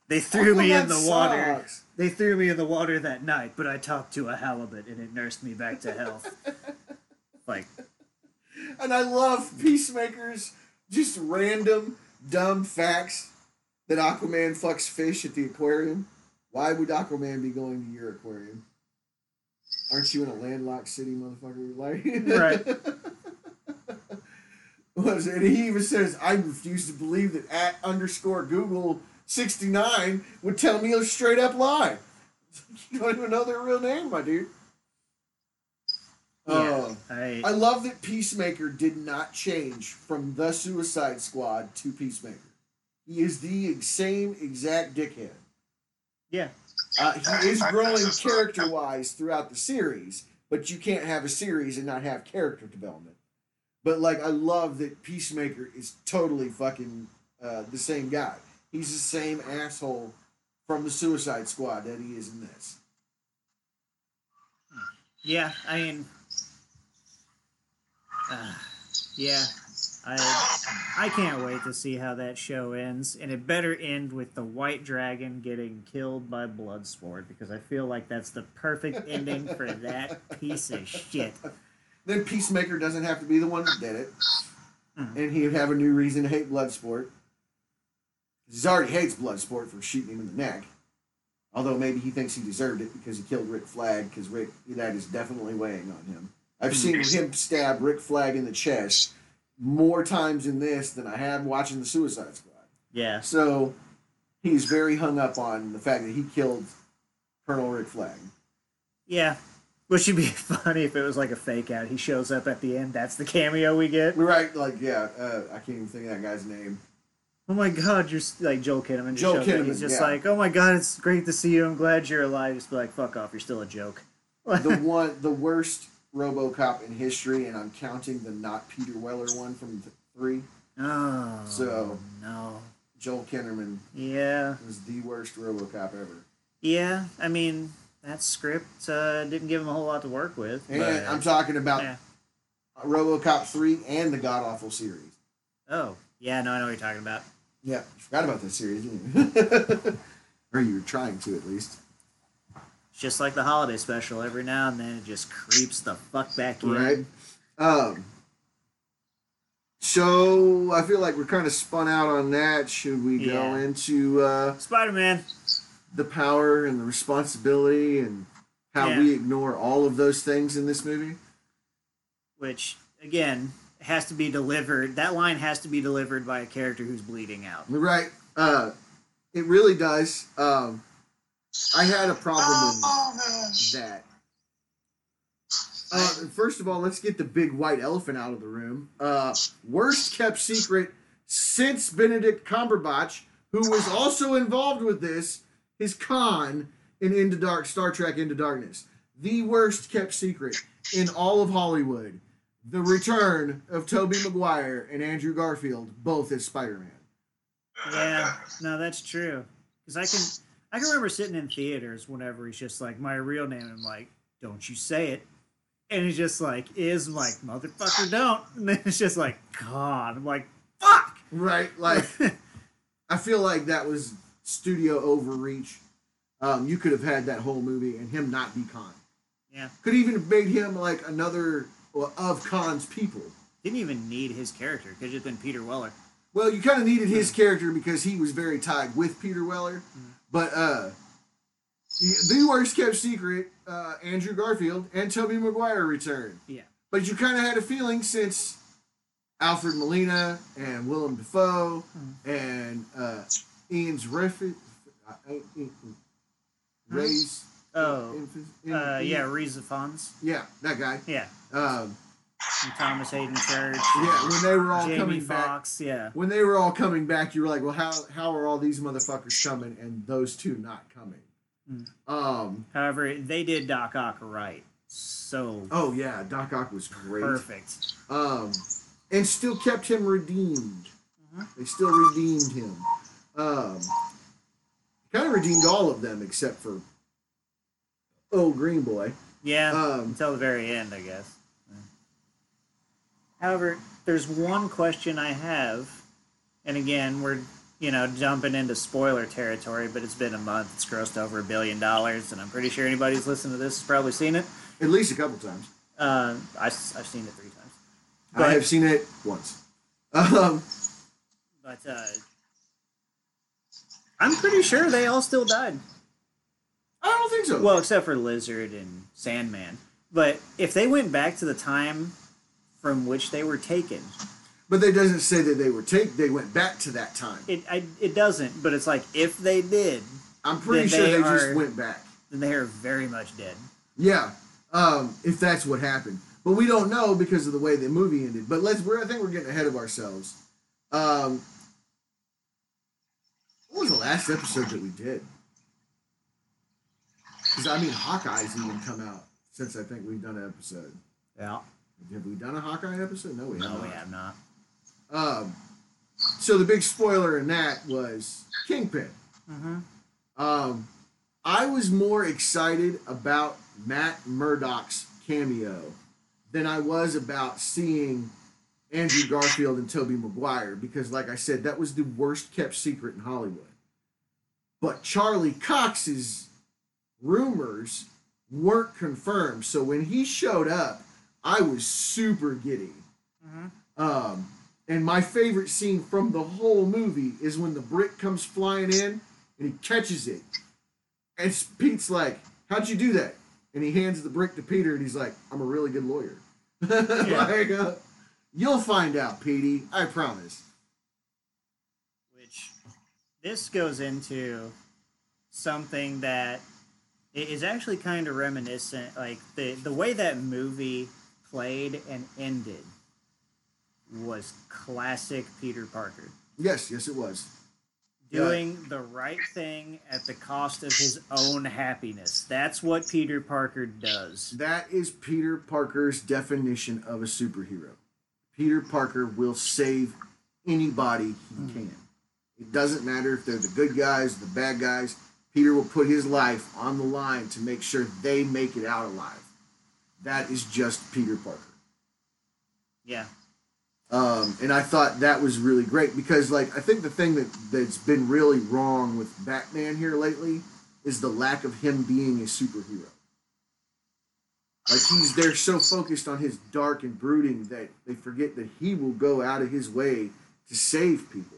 They threw me in the Aquaman water. They threw me in the water that night, but I talked to a halibut and it nursed me back to health. Like, *laughs* And I love Peacemaker's just random dumb facts that Aquaman fucks fish at the aquarium. Why would Aquaman be going to your aquarium? Aren't you in a landlocked city, motherfucker? *laughs* Like, Right. *laughs* And he even says, "I refuse to believe that at underscore Google sixty nine would tell me a straight up lie." You don't even know their real name, my dude. Yeah. I, I love that Peacemaker did not change from the Suicide Squad to Peacemaker. He is the same exact dickhead. yeah, Uh, he is I- I growing character wise throughout the series, but you can't have a series and not have character development. But like, I love that Peacemaker is totally fucking uh, the same guy. He's the same asshole from the Suicide Squad that he is in this. Yeah, I mean, uh, yeah, I I can't wait to see how that show ends, and it better end with the White Dragon getting killed by Bloodsport because I feel like that's the perfect *laughs* ending for that piece of shit. Then Peacemaker doesn't have to be the one that did it, Mhm. and he'd have a new reason to hate Bloodsport. Because he already hates Bloodsport for shooting him in the neck. Although maybe he thinks he deserved it because he killed Rick Flag, because Rick that is definitely weighing on him. I've seen him stab Rick Flag in the chest more times in this than I have watching the Suicide Squad. Yeah, So he's very hung up on the fact that he killed Colonel Rick Flag. yeah. Which would be *laughs* funny if it was like a fake out. He shows up at the end. That's the cameo we get. We're right, like yeah, uh, I can't even think of that guy's name. Oh my god, you're s- like Joel Kinnaman. Just Joel shows up. Kinnaman, He's just yeah. like, oh my god, it's great to see you. I'm glad you're alive. Just be like, fuck off. You're still a joke. the *laughs* one, the worst RoboCop in history, and I'm counting the not Peter Weller one from th- three. Oh. So- no. Joel Kinnaman Yeah. was the worst RoboCop ever. Yeah. I mean, that script uh, didn't give him a whole lot to work with. And but- I'm talking about yeah. RoboCop three and the God Awful series. Oh. Yeah. No, I know what you're talking about. Yeah, you forgot about that series, didn't you? *laughs* or you were trying to at least. Just like the holiday special. Every now and then, it just creeps the fuck back in. Right. Um. So I feel like we're kind of spun out on that. Should we go Yeah. into uh, Spider Man. the power and the responsibility and how Yeah. we ignore all of those things in this movie? which again has to be delivered. That line has to be delivered by a character who's bleeding out. Right. Uh, it really does. Um, I had a problem with that. Uh, first of all, let's get the big white elephant out of the room. Uh, worst kept secret since Benedict Cumberbatch, who was also involved with this, his Khan in Into Dark Star Trek Into Darkness. The worst kept secret in all of Hollywood. The return of Tobey Maguire and Andrew Garfield, both as Spider-Man. Yeah, no, that's true. Because I can, I can remember sitting in theaters whenever he's just like my real name. I'm like, don't you say it, and he's just like, is I'm like motherfucker, don't. *laughs* And then it's just like, God, I'm like, fuck. Right? Like, *laughs* I feel like that was studio overreach. Um, you could have had that whole movie and him not be Khan. yeah, Could even have made him like another well, of Khan's people. didn't even need his character. Could have just been Peter Weller. Well, you kind of needed his character because he was very tied with Peter Weller. But uh, the worst kept secret, uh, Andrew Garfield and Tobey Maguire returned. Yeah, But you kind of had a feeling since Alfred Molina and Willem Dafoe and uh, Ian's Riffit, uh, Ray's. Oh, Infant- uh, yeah, Rhys Ifans. Yeah, that guy. Yeah, Um, and Thomas Haden Church. yeah, when they were all Jamie coming back, Yeah, when they were all coming back, you were like, well, how how are all these motherfuckers coming and those two not coming? Mm. Um. However, they did Doc Ock right. So Oh yeah, Doc Ock was great. perfect. Um, and still kept him redeemed. Mhm. They still redeemed him. Um, kind of redeemed all of them except for oh Green Boy. Yeah, Um, until the very end, I guess. However, there's one question I have, and again, we're you know jumping into spoiler territory, but it's been a month. It's grossed over a billion dollars, and I'm pretty sure anybody who's listened to this has probably seen it. at least a couple times. Uh, I, have seen it three times, Go I have seen it once. Um, but uh, I'm pretty sure they all still died. I don't think so. Well, except for Lizard and Sandman. But if they went back to the time from which they were taken, but that doesn't say that they were take. They went back to that time. it I, it doesn't. But it's like if they did, I'm pretty Then sure they they just went back. then they are very much dead. Yeah, um, if that's what happened, but we don't know because of the way the movie ended. But let's. We're, I think we're getting ahead of ourselves. Um, what was the last episode that we did? Because I mean, Hawkeye's even come out since I think we've done an episode. Yeah. Have we done a Hawkeye episode? No, we No, haven't. No, we have not. Um, so the big spoiler in that was Kingpin. Mm-hmm. Um, I was more excited about Matt Murdock's cameo than I was about seeing Andrew Garfield and Tobey Maguire because, like I said, that was the worst kept secret in Hollywood. But Charlie Cox's rumors weren't confirmed, so when he showed up, I was super giddy. Mhm. Um, and my favorite scene from the whole movie is when the brick comes flying in and he catches it. And Pete's like, How'd you do that? And he hands the brick to Peter and he's like, I'm a really good lawyer. *laughs* like, uh, you'll find out, Petey. I promise. which this goes into something that is actually kind of reminiscent like the the way that movie played and ended was classic Peter Parker Yes, yes, it was. doing the right thing at the cost of his own happiness that's what Peter Parker does That is Peter Parker's definition of a superhero. Peter Parker will save anybody he hmm. can. It doesn't matter if they're the good guys, the bad guys. Peter will put his life on the line to make sure they make it out alive. That is just Peter Parker. yeah Um, and I thought that was really great because, like, I think the thing that that's been really wrong with Batman here lately is the lack of him being a superhero. Like he's they're so focused on his dark and brooding that they forget that he will go out of his way to save people.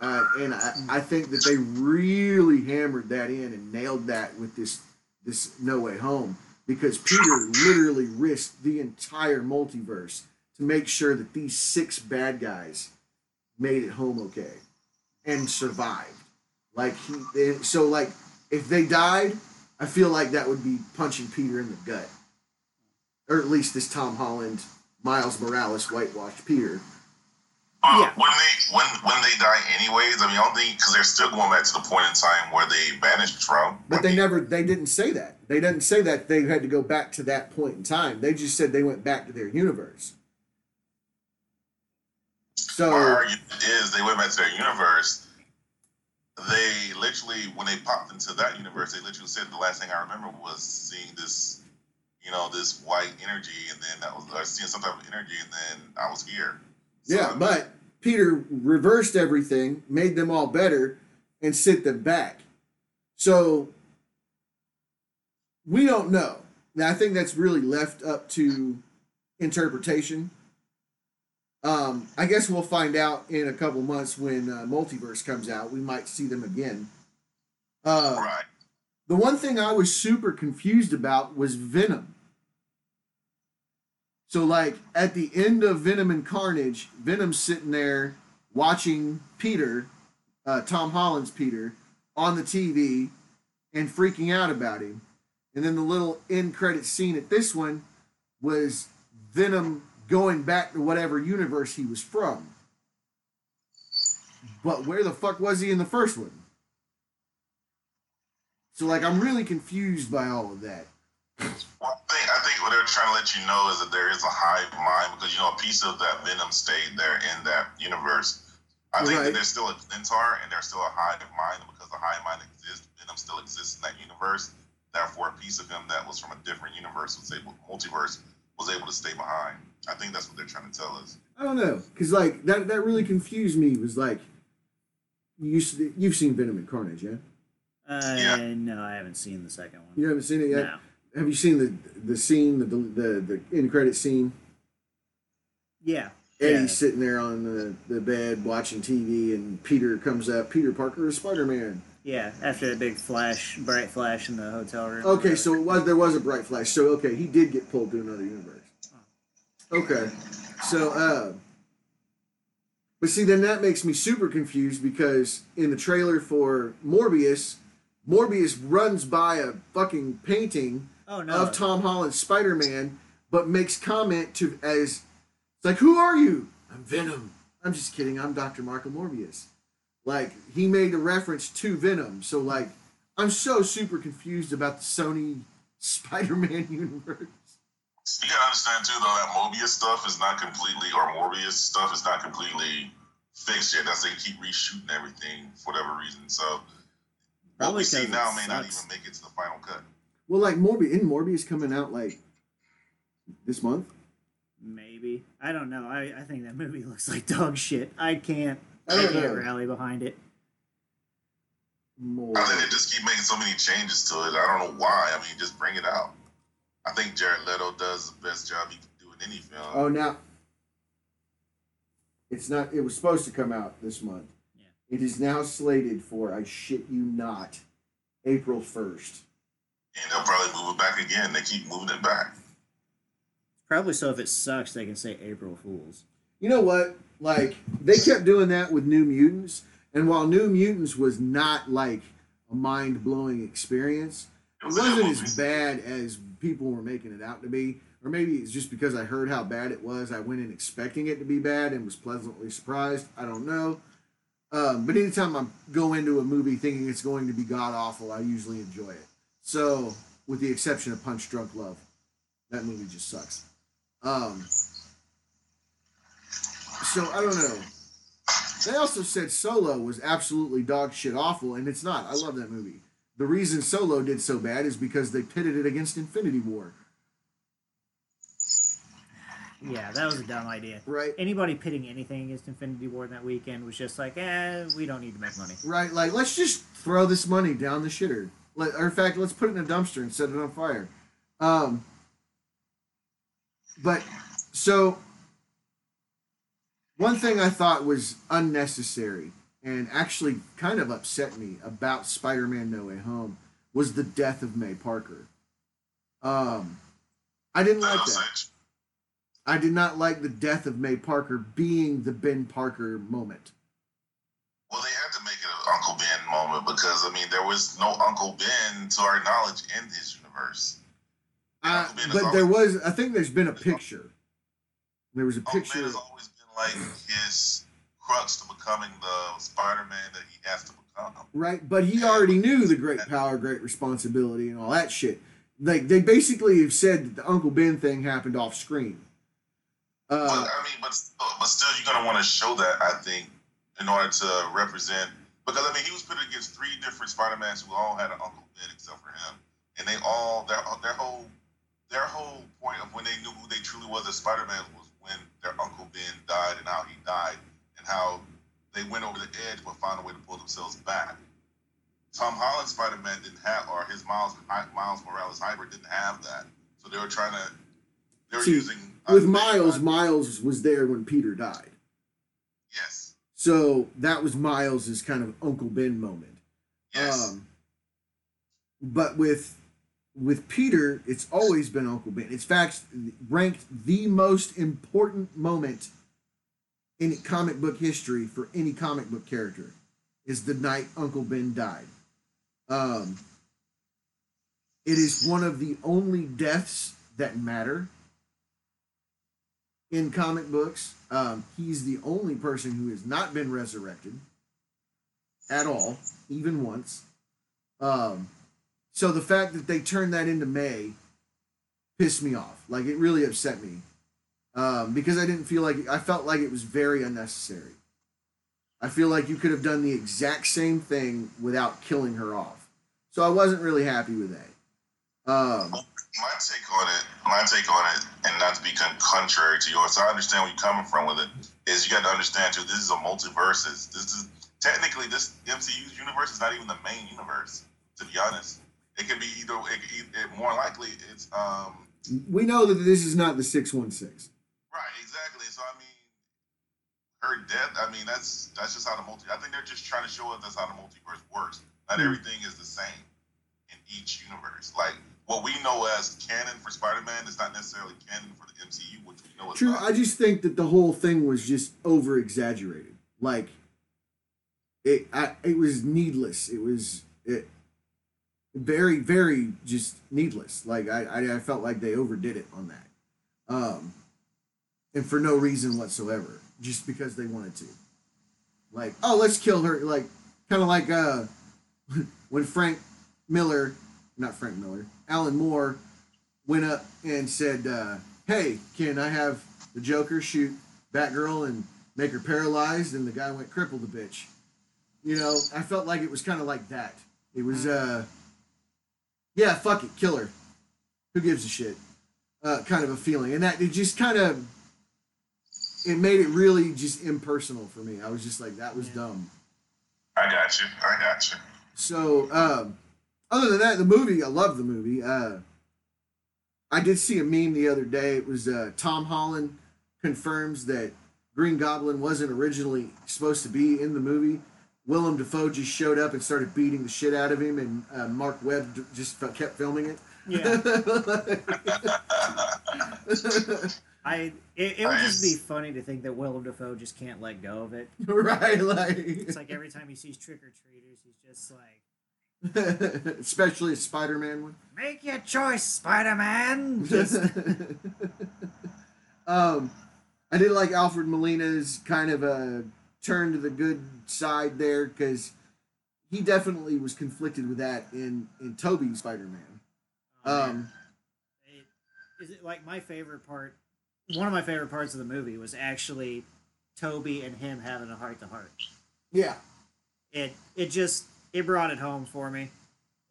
Uh, and I, I think that they really hammered that in and nailed that with this this No Way Home because Peter literally risked the entire multiverse to make sure that these six bad guys made it home okay and survived. Like he, so like if they died, I feel like that would be punching Peter in the gut, or at least this Tom Holland, Miles Morales whitewashed Peter. Uh, Yeah. When they when when they die, anyways, I mean, I don't think because they're still going back to the point in time where they banished from. But they never, they didn't say that. They didn't say that they had to go back to that point in time. They just said they went back to their universe. My So argument is they went back to their universe. They literally, when they popped into that universe, they literally said the last thing I remember was seeing this, you know, this white energy, and then that was or seeing some type of energy, and then I was here. Yeah, but Peter reversed everything, made them all better, and sent them back. So we don't know. Now I think that's really left up to interpretation. Um, I guess we'll find out in a couple months when uh, Multiverse comes out. We might see them again. Uh, right. the one thing I was super confused about was Venom. So, like, at the end of Venom and Carnage, Venom's sitting there watching Peter, uh, Tom Holland's Peter, on the TV and freaking out about him. And then the little end credit scene at this one was Venom going back to whatever universe he was from. But where the fuck was he in the first one? So, like, I'm really confused by all of that. Well, thing I think what they're trying to let you know is that there is a hive mind because you know a piece of that venom stayed there in that universe. I think Right. that there's still a Centaur and there's still a hive mind because the hive mind exists, venom still exists in that universe. Therefore, a piece of him that was from a different universe was able, multiverse, was able to stay behind. I think that's what they're trying to tell us. I don't know, cause like that that really confused me. Was like, you you've seen Venom and Carnage, yeah? uh, Yeah. no I haven't seen the second one You haven't seen it yet. no Have you seen the the scene, the the the end credit scene? yeah Eddie's Yeah. sitting there on the, the bed watching TV, and Peter comes up. Peter Parker is Spider Man. Yeah, after the big flash, bright flash in the hotel room. Okay, so it was there was a bright flash. So okay, he did get pulled to another universe. Okay, so uh, but see, then that makes me super confused because in the trailer for Morbius, Morbius runs by a fucking painting oh no, of Tom Holland's Spider Man, but makes comment to as it's like, "Who are you?" I'm Venom. I'm just kidding. I'm Dr. Marco Morbius. Like he made a reference to Venom, so like I'm so super confused about the Sony *laughs* Spider-Man universe. You gotta understand too, though, that Mobius stuff is not completely, or Morbius stuff is not completely fixed yet. That's they keep reshooting everything for whatever reason. So what Probably we see now it may not even make it to the final cut. Well, like Morbius, isn't Morbius coming out like This month? Maybe. I don't know. I, I think that movie *laughs* looks like dog shit. I can't. I I can't know. rally behind it. More. I think they just keep making so many changes to it. I don't know why. I mean, just bring it out. I think Jared Leto does the best job he can do in any film. Oh, now it's not. It was supposed to come out this month. Yeah. It is now slated for. I shit you not, April first. And they'll probably move it back again. They keep moving it back. Probably so if it sucks, they can say April Fools. You know what? Like they kept doing that with New Mutants, and while New Mutants was not like a mind blowing experience, It it was a good wasn't as bad as people were making it out to be. Or maybe it's just because I heard how bad it was. I went in expecting it to be bad and was pleasantly surprised. I don't know. Um, but anytime I go into a movie thinking it's going to be god awful, I usually enjoy it. So, with the exception of Punch Drunk Love, that movie just sucks. Um, so I don't know. They also said Solo was absolutely dog shit awful, and it's not. I love that movie. The reason Solo did so bad is because they pitted it against Infinity War, Yeah, that was a dumb idea. right? Anybody pitting anything against Infinity War that weekend was just like, eh, we don't need to make money. Right, like let's just throw this money down the shitter. Let, or in fact, let's put it in a dumpster and set it on fire. Um, but so one thing I thought was unnecessary and actually kind of upset me about Spider-Man: No Way Home was the death of May Parker. Um, I didn't like that. I did not like the death of May Parker being the Ben Parker moment. Well, they had to make it an Uncle Ben moment because I mean there was no Uncle Ben to our knowledge in this universe. Uh, Uncle Ben has but there was, I think there's been a picture. There was a picture. Uncle Ben has always been like his crux to becoming the Spider-Man that he has to become. Right, but he already knew the great power, great responsibility, and all that shit. Like they basically have said that the Uncle Ben thing happened off screen. But Uh, I mean, but but still, you're gonna want to show that I think in order to represent because I mean he was put against three different Spider-Mans who all had an Uncle Ben except for him, and they all their their whole their whole point of when they knew who they truly was as Spider-Man was when their Uncle Ben died and how he died and how they went over the edge but found a way to pull themselves back. Tom Holland's Spider-Man didn't have, or his Miles Miles Morales hybrid didn't have that, so they were trying to. They were See, using with uh, Miles, Miles was there when Peter died. So that was Miles's kind of Uncle Ben moment. Yes. Um, but with with Peter, it's always been Uncle Ben. It's fact ranked the most important moment in comic book history for any comic book character is the night Uncle Ben died. Um, it is one of the only deaths that matter in comic books. Um, he's the only person who has not been resurrected at all, even once. Um, so the fact that they turned that into May pissed me off. Like it really upset me um, because I didn't feel like I felt like it was very unnecessary. I feel like you could have done the exact same thing without killing her off. So I wasn't really happy with that. Um, my take on it, my take on it, and not to be contrary to yours, so I understand where you're coming from with it. Is you got to understand too. This is a multiverses. This is technically this MCU universe is not even the main universe. To be honest, it could be either. It, it, it, more likely, it's um we know that this is not the six one six. right exactly. So I mean, her death. I mean, that's that's just how the multi. I think they're just trying to show us that's how the multiverse works. Not Hmm. everything is the same in each universe. Like what we know as canon for Spider-Man is not necessarily canon for the MCU, which we know True, not. I just think that the whole thing was just over exaggerated. Like it, I, it was needless. It was it very, very just needless. Like I, I, I felt like they overdid it on that, um, and for no reason whatsoever, just because they wanted to. Like, oh, let's kill her. Like, kind of like uh, *laughs* when Frank Miller, not Frank Miller, Alan Moore went up and said, uh, "Hey, can I have the Joker shoot Batgirl and make her paralyzed?" And the guy went, "Cripple the bitch." You know, I felt like it was kind of like that. It was, uh, yeah, fuck it, kill her. Who gives a shit? uh, kind of a feeling, and that it just kind of it made it really just impersonal for me. I was just like, that was Yeah. dumb. I got you. I got you. So, um, other than that, the movie, I love the movie. Uh, I did see a meme the other day. It was uh, Tom Holland confirms that Green Goblin wasn't originally supposed to be in the movie. Willem Dafoe just showed up and started beating the shit out of him, and uh, Marc Webb d- just f- kept filming it. Yeah. *laughs* I it, it would just be funny to think that Willem Dafoe just can't let go of it. *laughs* right, like, It's like every time he sees trick or treaters, he's just like, *laughs* especially a Spider-Man one. "Make your choice, Spider Man." Just *laughs* um, I did like Alfred Molina's kind of a turn to the good side there because he definitely was conflicted with that in in Tobey Spider-Man. Um, It- is it like my favorite part? One of my favorite parts of the movie was actually Tobey and him having a heart to heart. yeah, It it just it brought it home for me.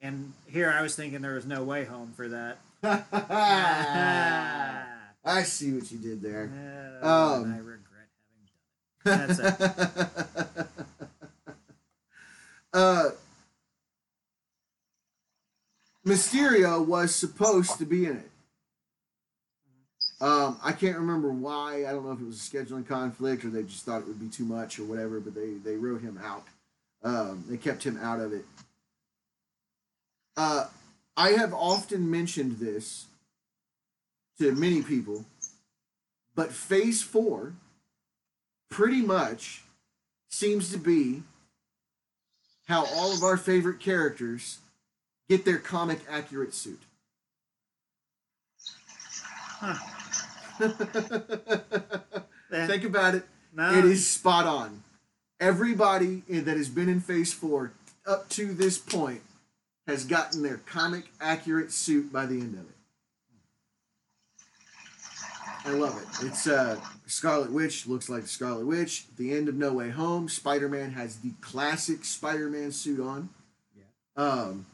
And here I was thinking there was no way home for that. *laughs* I see what you did there. Uh, Um, I regret having done it. That's it. *laughs* uh, Mysterio was supposed to be in it. Um, I can't remember why. I don't know if it was a scheduling conflict or they just thought it would be too much or whatever. But they they wrote him out. Um, they kept him out of it. Uh, I have often mentioned this to many people, but Phase Four pretty much seems to be how all of our favorite characters get their comic accurate suit. Eh, *laughs* Think about it. no, It is spot on. Everybody that has been in Phase 4 up to this point has gotten their comic accurate suit by the end of it. I love it. It's uh, Scarlet Witch looks like Scarlet Witch. At the end of No Way Home, Spider Man has the classic Spider Man suit on. Yeah. Um,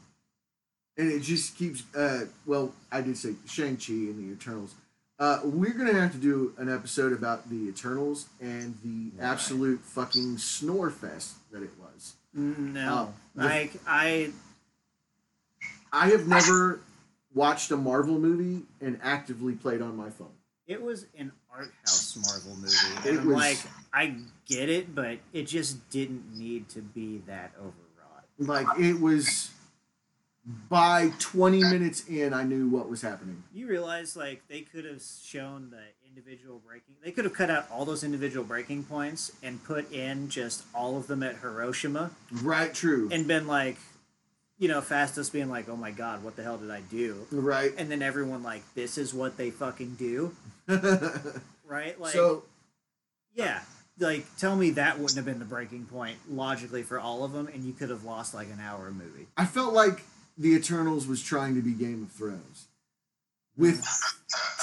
and it just keeps. Uh, well, I did say Shang Chi and the Eternals. Uh, we're gonna have to do an episode about the Eternals and the Right. absolute fucking snore fest that it was. no. Like I I have never watched a Marvel movie and actively played on my phone. it was an art house Marvel movie. It I'm was- like I get it, but it just didn't need to be that overwrought. Like it was. By twenty minutes in, I knew what was happening. You realize like they could have shown the individual breaking. They could have cut out all those individual breaking points and put in just all of them at Hiroshima Right, true. and been like, you know, Phastos being like, "Oh my God, what the hell did I do?" right. And then everyone like, "This is what they fucking do," *laughs* right? Like, so yeah, like tell me that wouldn't have been the breaking point logically for all of them, and you could have lost like an hour of movie. I felt like the Eternals was trying to be Game of Thrones, with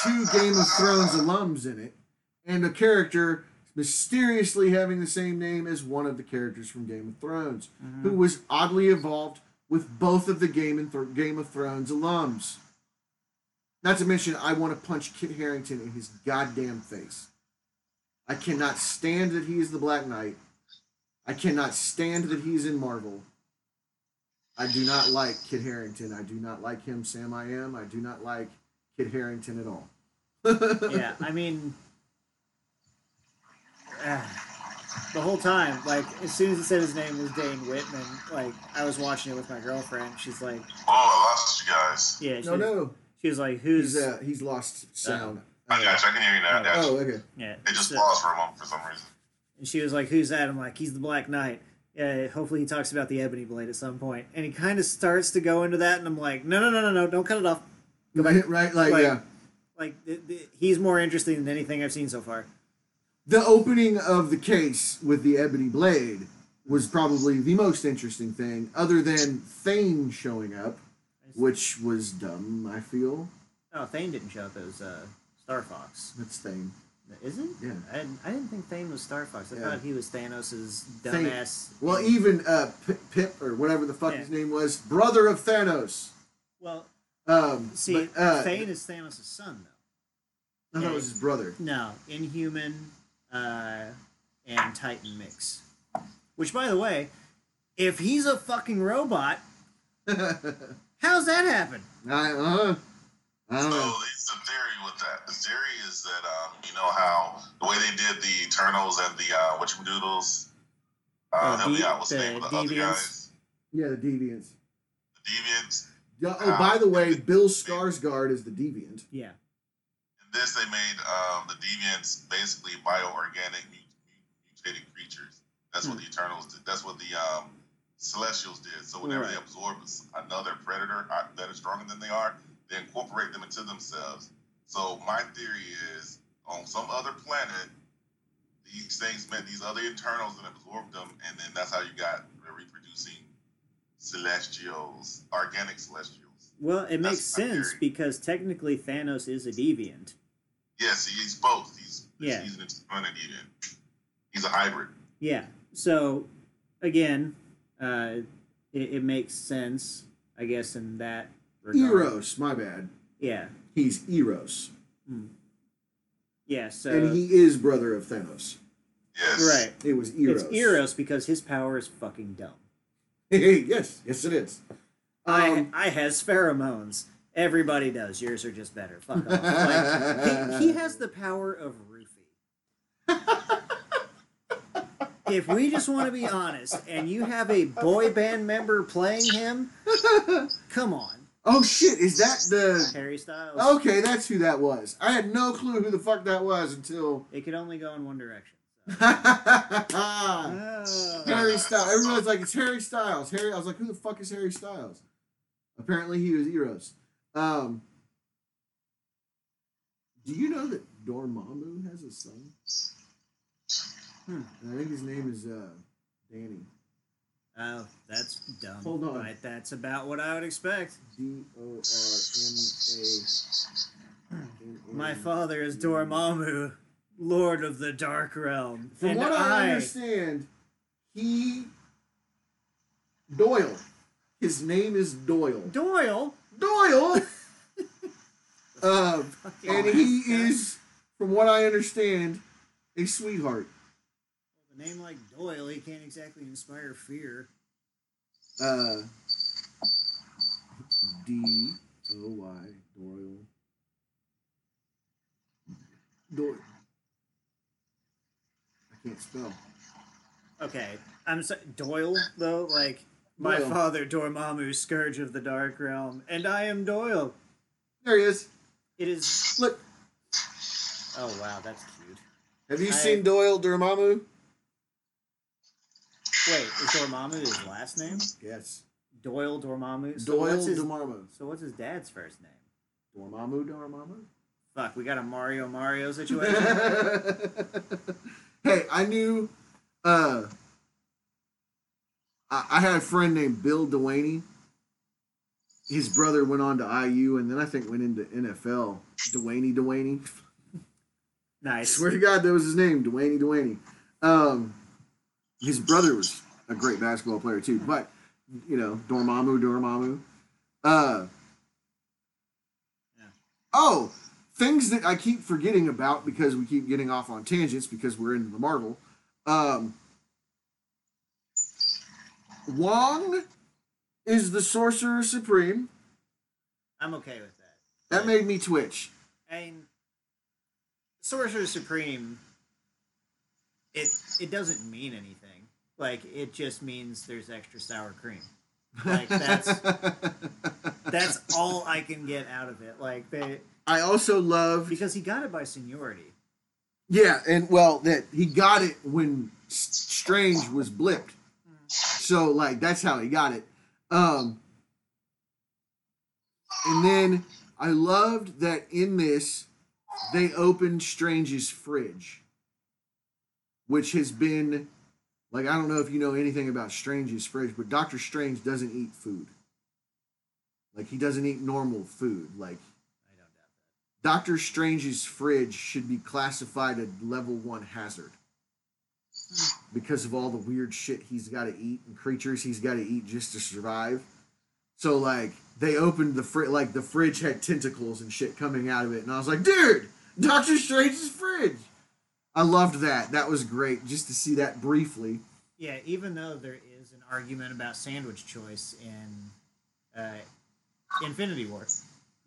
two Game of Thrones alums in it, and a character mysteriously having the same name as one of the characters from Game of Thrones, mm-hmm. who was oddly evolved with both of the Game and Th- Game of Thrones alums. Not to mention, I want to punch Kit Harington in his goddamn face. I cannot stand that he is the Black Knight. I cannot stand that he's in Marvel. I do not like Kit Harington. I do not like him, Sam I am. I do not like Kit Harington at all. *laughs* yeah, I mean, ah, the whole time, like as soon as he said his name was Dane Whitman, like I was watching it with my girlfriend. She's like, Oh, I lost you guys. yeah, she, No, no. she was like, who's He's uh, he's lost sound. I got you. I can hear you now. I got you. Oh, okay. yeah? It just so- paused for a moment for some reason. and she was like, who's that? I'm like, he's the Black Knight. Yeah, hopefully he talks about the Ebony Blade at some point, and he kind of starts to go into that, and I'm like, no, no, no, no, no, don't cut it off. Go back. Right, *laughs* right, like, Like- yeah. Like th- th- he's more interesting than anything I've seen so far. The opening of the case with the ebony blade was probably the most interesting thing, other than Thane showing up, which was dumb. I feel Oh, Thane didn't show up as uh, Star Fox. that's Thane. Is it? Yeah. I didn't, I didn't think Thane was Star Fox. I Yeah. thought he was Thanos' Thane- dumbass. Well, even uh, P- Pip or whatever the fuck his name was, brother of Thanos. Well, Um, see, but, uh, Thane is Thanos' son, though. I thought it was his brother. No, Inhuman uh, and Titan mix. Which, by the way, if he's a fucking robot, *laughs* how's that happen? I, uh, So know. it's the theory with that. The theory is that um, you know how the way they did the Eternals and the uh, whatchamadoodles. Uh, Oh, help me the- out. What's the, the name of the other guys? Yeah, the deviants. The Deviants. Yeah, oh, by the way, Bill Skarsgård is the deviant. Yeah. In this, they made um, the Deviants basically bioorganic mu- mu- mutated creatures. That's what the Eternals did. That's what the um, Celestials did. So whenever they Right. absorb another predator uh, that is stronger than they are, they incorporate them into themselves. So my theory is, on some other planet, these things met these other internals and absorbed them, and then that's how you got reproducing Celestials, organic Celestials. Well, it makes That's my sense theory. because technically Thanos is a deviant. Yes, he's both. He's Yeah. he's an and Deviant. He's a hybrid. Yeah. So, again, uh, it, it makes sense, I guess, in that regard. Eros, my bad. Yeah. He's Eros. Yeah. So. and he is brother of Thanos. Yes. right. It was Eros. It's Eros because his power is fucking dumb. *laughs* yes, yes, it is. I Um, I has pheromones. Everybody does. Yours are just better. Fuck off. Like, he, he has the power of roofie. *laughs* if we just want to be honest, and you have a boy band member playing him, come on, oh shit, is that the? Harry Styles. Okay, that's who that was. I had no clue who the fuck that was until It could only go in one direction. *laughs* Harry Oh. Styles. Everyone's like, it's Harry Styles. Harry. I was like, who the fuck is Harry Styles? Apparently, he was Eros. Um, do you know that Dormammu has a son? Hmm. I think his name is uh, Danny. Oh, that's dumb. Hold on. But that's about what I would expect. D O R M A. My father is Dormammu, Lord of the Dark Realm. From and what I, understand, he Doyle. His name is Doyle. Doyle. Doyle. *laughs* um, and he is, from what I understand, a sweetheart. A name like Doyle, he can't exactly inspire fear. Uh, D O Y Doyle. Doyle. I can't spell. Okay, I'm sorry, Doyle though. Like my Doyle. father, Dormammu, scourge of the Dark Realm, and I am Doyle. There he is. It is. Look, Oh wow, that's cute. have you I- seen Doyle Dormammu? Wait, is Dormammu his last name? Yes. Doyle Dormammu. So Doyle what's his, Dormammu. So what's his dad's first name? Dormammu Dormammu? Fuck, we got a Mario Mario situation. *laughs* hey, I knew. Uh, I, I had a friend named Bill Delaney. His brother went on to IU, and then I think went into NFL. Delaney. I *laughs* nice. swear to God, that was his name, Delaney Delaney. Um, his brother was a great basketball player too, but you know, Dormammu, Dormammu. Uh, Yeah. Oh, things that I keep forgetting about because we keep getting off on tangents because we're into the Marvel. Um, Wong is the Sorcerer Supreme. I'm okay with that. That made me twitch. I mean, Sorcerer Supreme. It it doesn't mean anything. Like it just means there's extra sour cream. Like that's *laughs* that's all I can get out of it. Like they I also love because he got it by seniority. Yeah, and well, that he got it when Strange was blipped. So like that's how he got it. Um and then I loved that in this they opened Strange's fridge. Which has been like I don't know if you know anything about Strange's fridge, but Doctor Strange doesn't eat food. Like he doesn't eat normal food. Like I don't doubt that. Doctor Strange's fridge should be classified a level one hazard because of all the weird shit he's got to eat and creatures he's got to eat just to survive. So like they opened the fridge, like the fridge had tentacles and shit coming out of it, and I was like, dude, Doctor Strange's fridge. I loved that. That was great just to see that briefly. Yeah, even though there is an argument about sandwich choice in uh, Infinity War,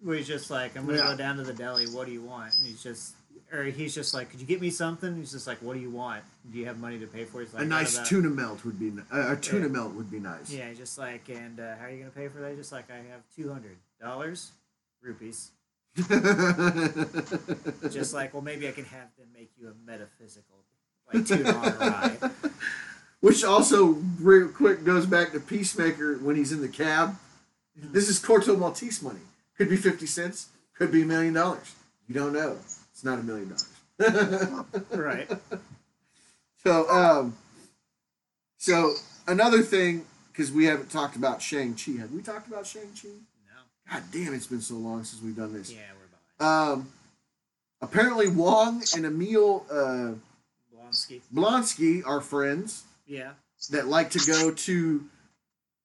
where he's just like, "I'm gonna Yeah. go down to the deli. What do you want?" And he's just, or he's just like, "Could you get me something?" He's just like, "What do you want? Do you have money to pay for?" it?" He's like, a nice about-" tuna melt would be uh, a tuna Yeah. melt would be nice. Yeah, just like, and uh, how are you gonna pay for that? Just like, I have two hundred dollars, rupees. *laughs* Just like, well, maybe I can have them make you a metaphysical, like ride. *laughs* Which also real quick goes back to Peacemaker when he's in the cab. This is Corto Maltese money. Could be fifty cents. Could be a million dollars. You don't know. It's not a million dollars. *laughs* right. So, um, so another thing because we haven't talked about Shang Chi. Have we talked about Shang Chi? God damn, it's been so long since we've done this. Yeah, we're behind. Um, apparently Wong and Emil uh, Blonsky. Blonsky are friends Yeah. that like to go to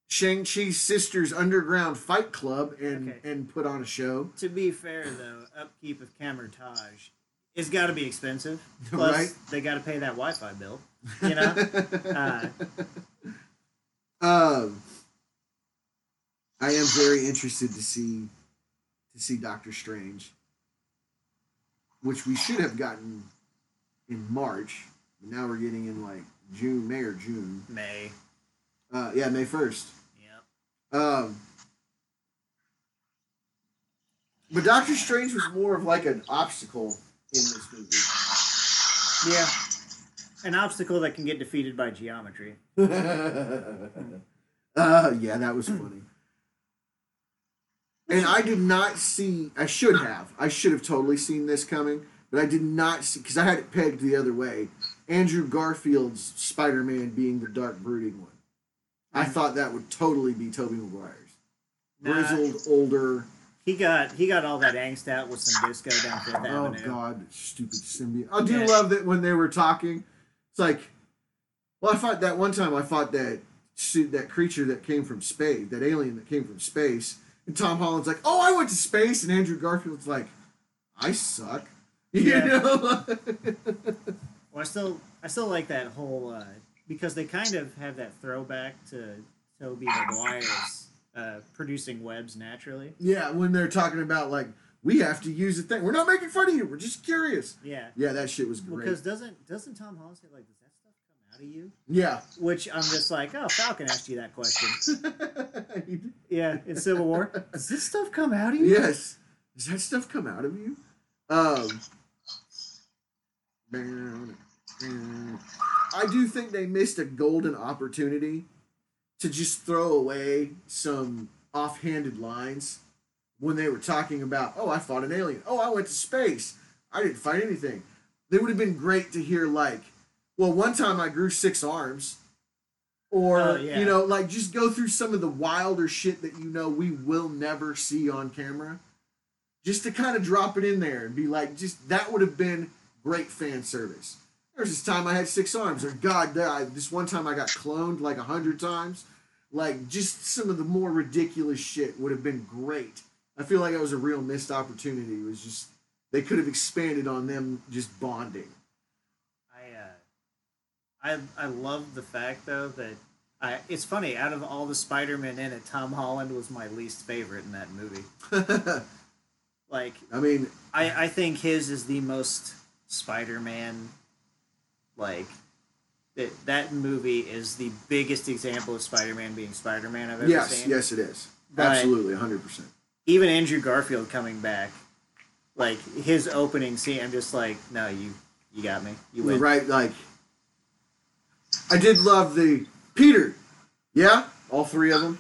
Shang-Chi's sister's underground fight club and, Okay. and put on a show. To be fair, though, upkeep of Kamar-Taj it's got to be expensive. *laughs* Plus, Right. they got to pay that Wi-Fi bill. You know. *laughs* uh, um, I am very interested to see to see Doctor Strange, which we should have gotten in March. But now we're getting in like June, May or June. May. Uh, yeah, May first. Yep. Um, but Doctor Strange was more of like an obstacle in this movie. Yeah. An obstacle that can get defeated by geometry. *laughs* uh, yeah, that was funny. And I did not see. I should have. I should have totally seen this coming, but I did not see because I had it pegged the other way. Andrew Garfield's Spider-Man being the dark, brooding one. I mm. thought that would totally be Tobey Maguire's Nah, grizzled, older. he got he got all that angst out with some disco down Fifth Oh Avenue. God, stupid symbiote! I do Yeah. love that when they were talking. It's like, well, I thought that one time I fought that that creature that came from space, that alien that came from space, and Tom Holland's like, "Oh, I went to space," and Andrew Garfield's like, "I suck," *laughs* you Yeah. know. Well, I still I still like that whole uh, because they kind of have that throwback to Tobey Maguire's uh, producing webs naturally. yeah, when they're talking about like, we have to use a thing. We're not making fun of you. We're just curious. Yeah. Yeah, that shit was great. Because doesn't doesn't Tom Holland say like does that stuff come out of you? yeah. Which I'm just like, oh, Falcon asked you that question. *laughs* Yeah, in Civil War. Does this stuff come out of you? Yes. Does that stuff come out of you? Um, I do think they missed a golden opportunity to just throw away some offhanded lines when they were talking about, oh, I fought an alien. Oh, I went to space. I didn't fight anything. They would have been great to hear, like, well, one time I grew six arms. Or, Oh, yeah. you know, like just go through some of the wilder shit that you know we will never see on camera. Just to kind of drop it in there and be like, just that would have been great fan service. There's this time I had six arms, or God, I, this one time I got cloned like a hundred times. Like, just some of the more ridiculous shit would have been great. I feel like it was a real missed opportunity. It was just, they could have expanded on them just bonding. I I love the fact though that I it's funny out of all the Spider-Man in it, Tom Holland was my least favorite in that movie. *laughs* Like I mean, I I think his is the most Spider-Man like that that movie is the biggest example of Spider-Man being Spider-Man I've ever yes, seen. yes, it is. But- Absolutely, 100%. Even Andrew Garfield coming back, like his opening scene, I'm just like, no, you you got me. You win. Right, like I did love the Peter. Yeah, all three of them.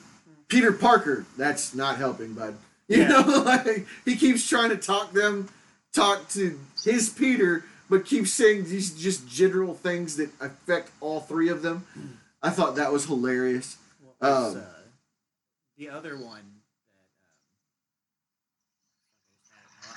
Peter Parker. That's not helping, bud. You Yeah. know, *laughs* like he keeps trying to talk them, talk to his Peter, but keeps saying these just general things that affect all three of them. I thought that was hilarious. Well, Um, uh, the other one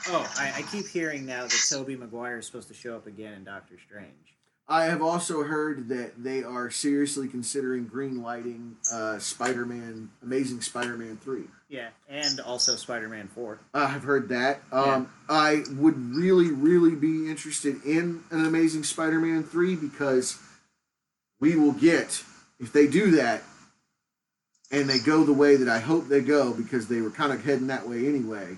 that um, oh I, I keep hearing now that Tobey Maguire is supposed to show up again in Doctor Strange. I have also heard that they are seriously considering green lighting uh, Spider-Man, Amazing Spider-Man three. Yeah, and also Spider-Man Four. I've heard that. Um, I would really, really be interested in an Amazing Spider-Man three because we will get if they do that, and they go the way that I hope they go because they were kind of heading that way anyway.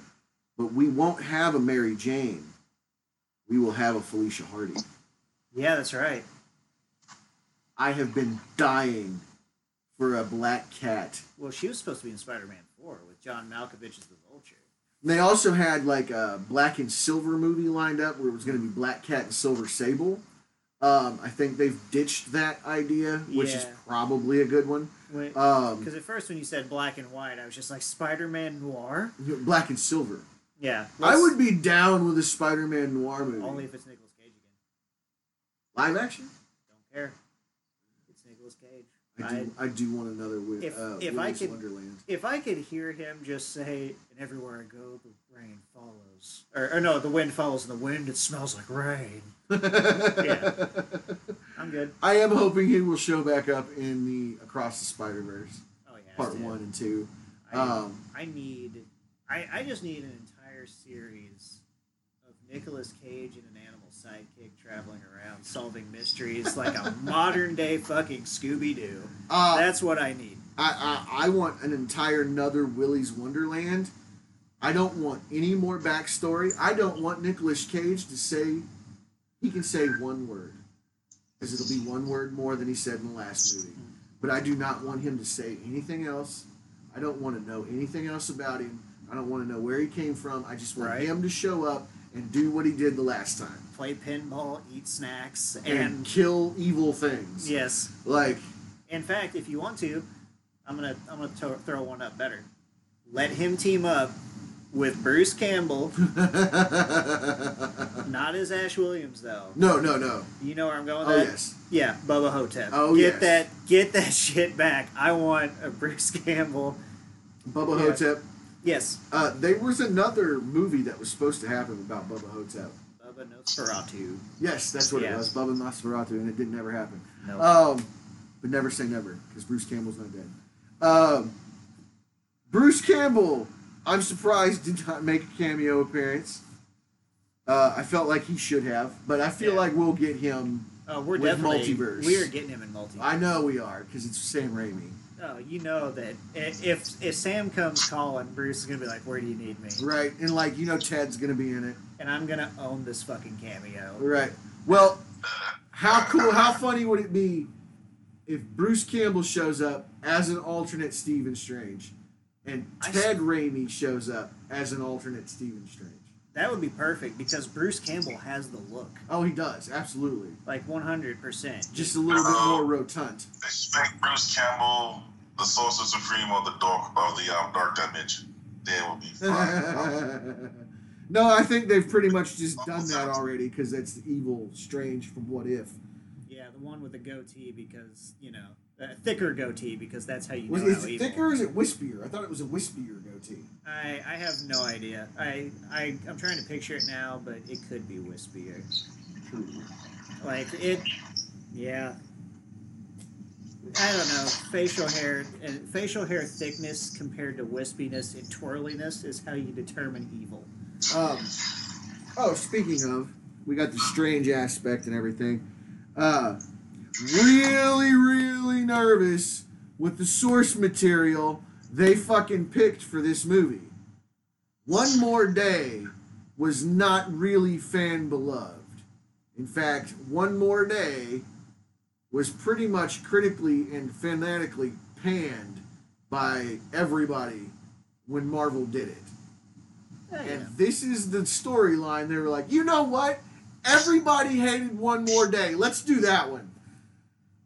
But we won't have a Mary Jane. We will have a Felicia Hardy. Yeah, that's right. I have been dying for a black cat. Well, she was supposed to be in Spider-Man Four with John Malkovich as the Vulture. And they also had like a black and silver movie lined up where it was going to be Black Cat and Silver Sable. Um, I think they've ditched that idea, which is probably a good one. Because Um, at first, when you said black and white, I was just like Spider-Man Noir. black and silver. Yeah, I would be down with a Spider-Man noir movie. only if it's again. Live action. Don't care. It's Nicolas Cage. I do. I, do want another with If- uh, if I could- Wonderland. if I could hear him just say, "And everywhere I go, the rain follows," or, or no, the wind follows, and the wind it smells like rain. *laughs* Yeah. I'm good. I am hoping he will show back up in the Across the Spider Verse Oh yeah. part one and two. I, Um, I need. I, I just need an entire series of Nicolas Cage and an sidekick traveling around solving mysteries like a *laughs* modern day fucking Scooby Doo. uh, That's what I need. I, I I want an entire another Willy's Wonderland. I don't want any more backstory. I don't want Nicolas Cage to say he can say one word. Because it'll be one word more than he said in the last movie. But I do not want him to say anything else. I don't want to know anything else about him. I don't want to know where he came from. I just want Right. him to show up and do what he did the last time. Play pinball, eat snacks, And, and kill evil things. yes. Like In fact, if you want to, I'm gonna I'm gonna to- throw one up better. Let him team up with Bruce Campbell, *laughs* not as Ash Williams though. No, no, no. You know where I'm going Oh that? yes. Yeah, Bubba Ho-Tep. Oh, get yes. that get that *laughs* shit back. I want a Bruce Campbell. Bubba Yeah. Ho-Tep. Yes, Uh, there was another movie that was supposed to happen about Bubba Ho-Tep. Bubba Nosferatu. Yes, that's what Yeah. it was. Bubba Nosferatu, and it didn't ever happen. No. Um, but never say never, because Bruce Campbell's not dead. Um, Bruce Campbell, I'm surprised did not make a cameo appearance. Uh, I felt like he should have, but I feel Yeah. like we'll get him. oh, we're with definitely multiverse. we are getting him in multiverse. I know we are, because it's Sam Raimi. Oh, you know that if if Sam comes calling, Bruce is gonna be like, "Where do you need me?" Right, and like, you know, Ted's going to be in it. And I'm gonna own this fucking cameo. Right. Well, how cool, how funny would it be if Bruce Campbell shows up as an alternate Stephen Strange and I s- Ted Raimi shows up as an alternate Stephen Strange? That would be perfect because Bruce Campbell has the look, Oh, he does, absolutely. like 100. percent Just a little bit more rotund. Expect Bruce Campbell, the Sorcerer Supreme of the dark of the um, dark dimension. Then will be fine. *laughs* no, I think they've pretty much just done that already because that's the evil Strange from What If. Yeah, the one with the goatee because you know a thicker goatee because that's how you know Was, how is it evil. thicker or is it wispier? I thought it was a wispier goatee. I I have no idea. I I I'm trying to picture it now, but it could be wispier. Like it, yeah. I don't know. Facial hair and facial hair thickness compared to wispiness and twirliness is how you determine evil. Um, oh, speaking of, we got the strange aspect and everything. Uh, really, really nervous with the source material they fucking picked for this movie. One More Day was not really fan beloved. In fact, One More Day was pretty much critically and fanatically panned by everybody when Marvel did it. And this is the storyline. They were like, you know what? Everybody hated one more day. Let's do that one.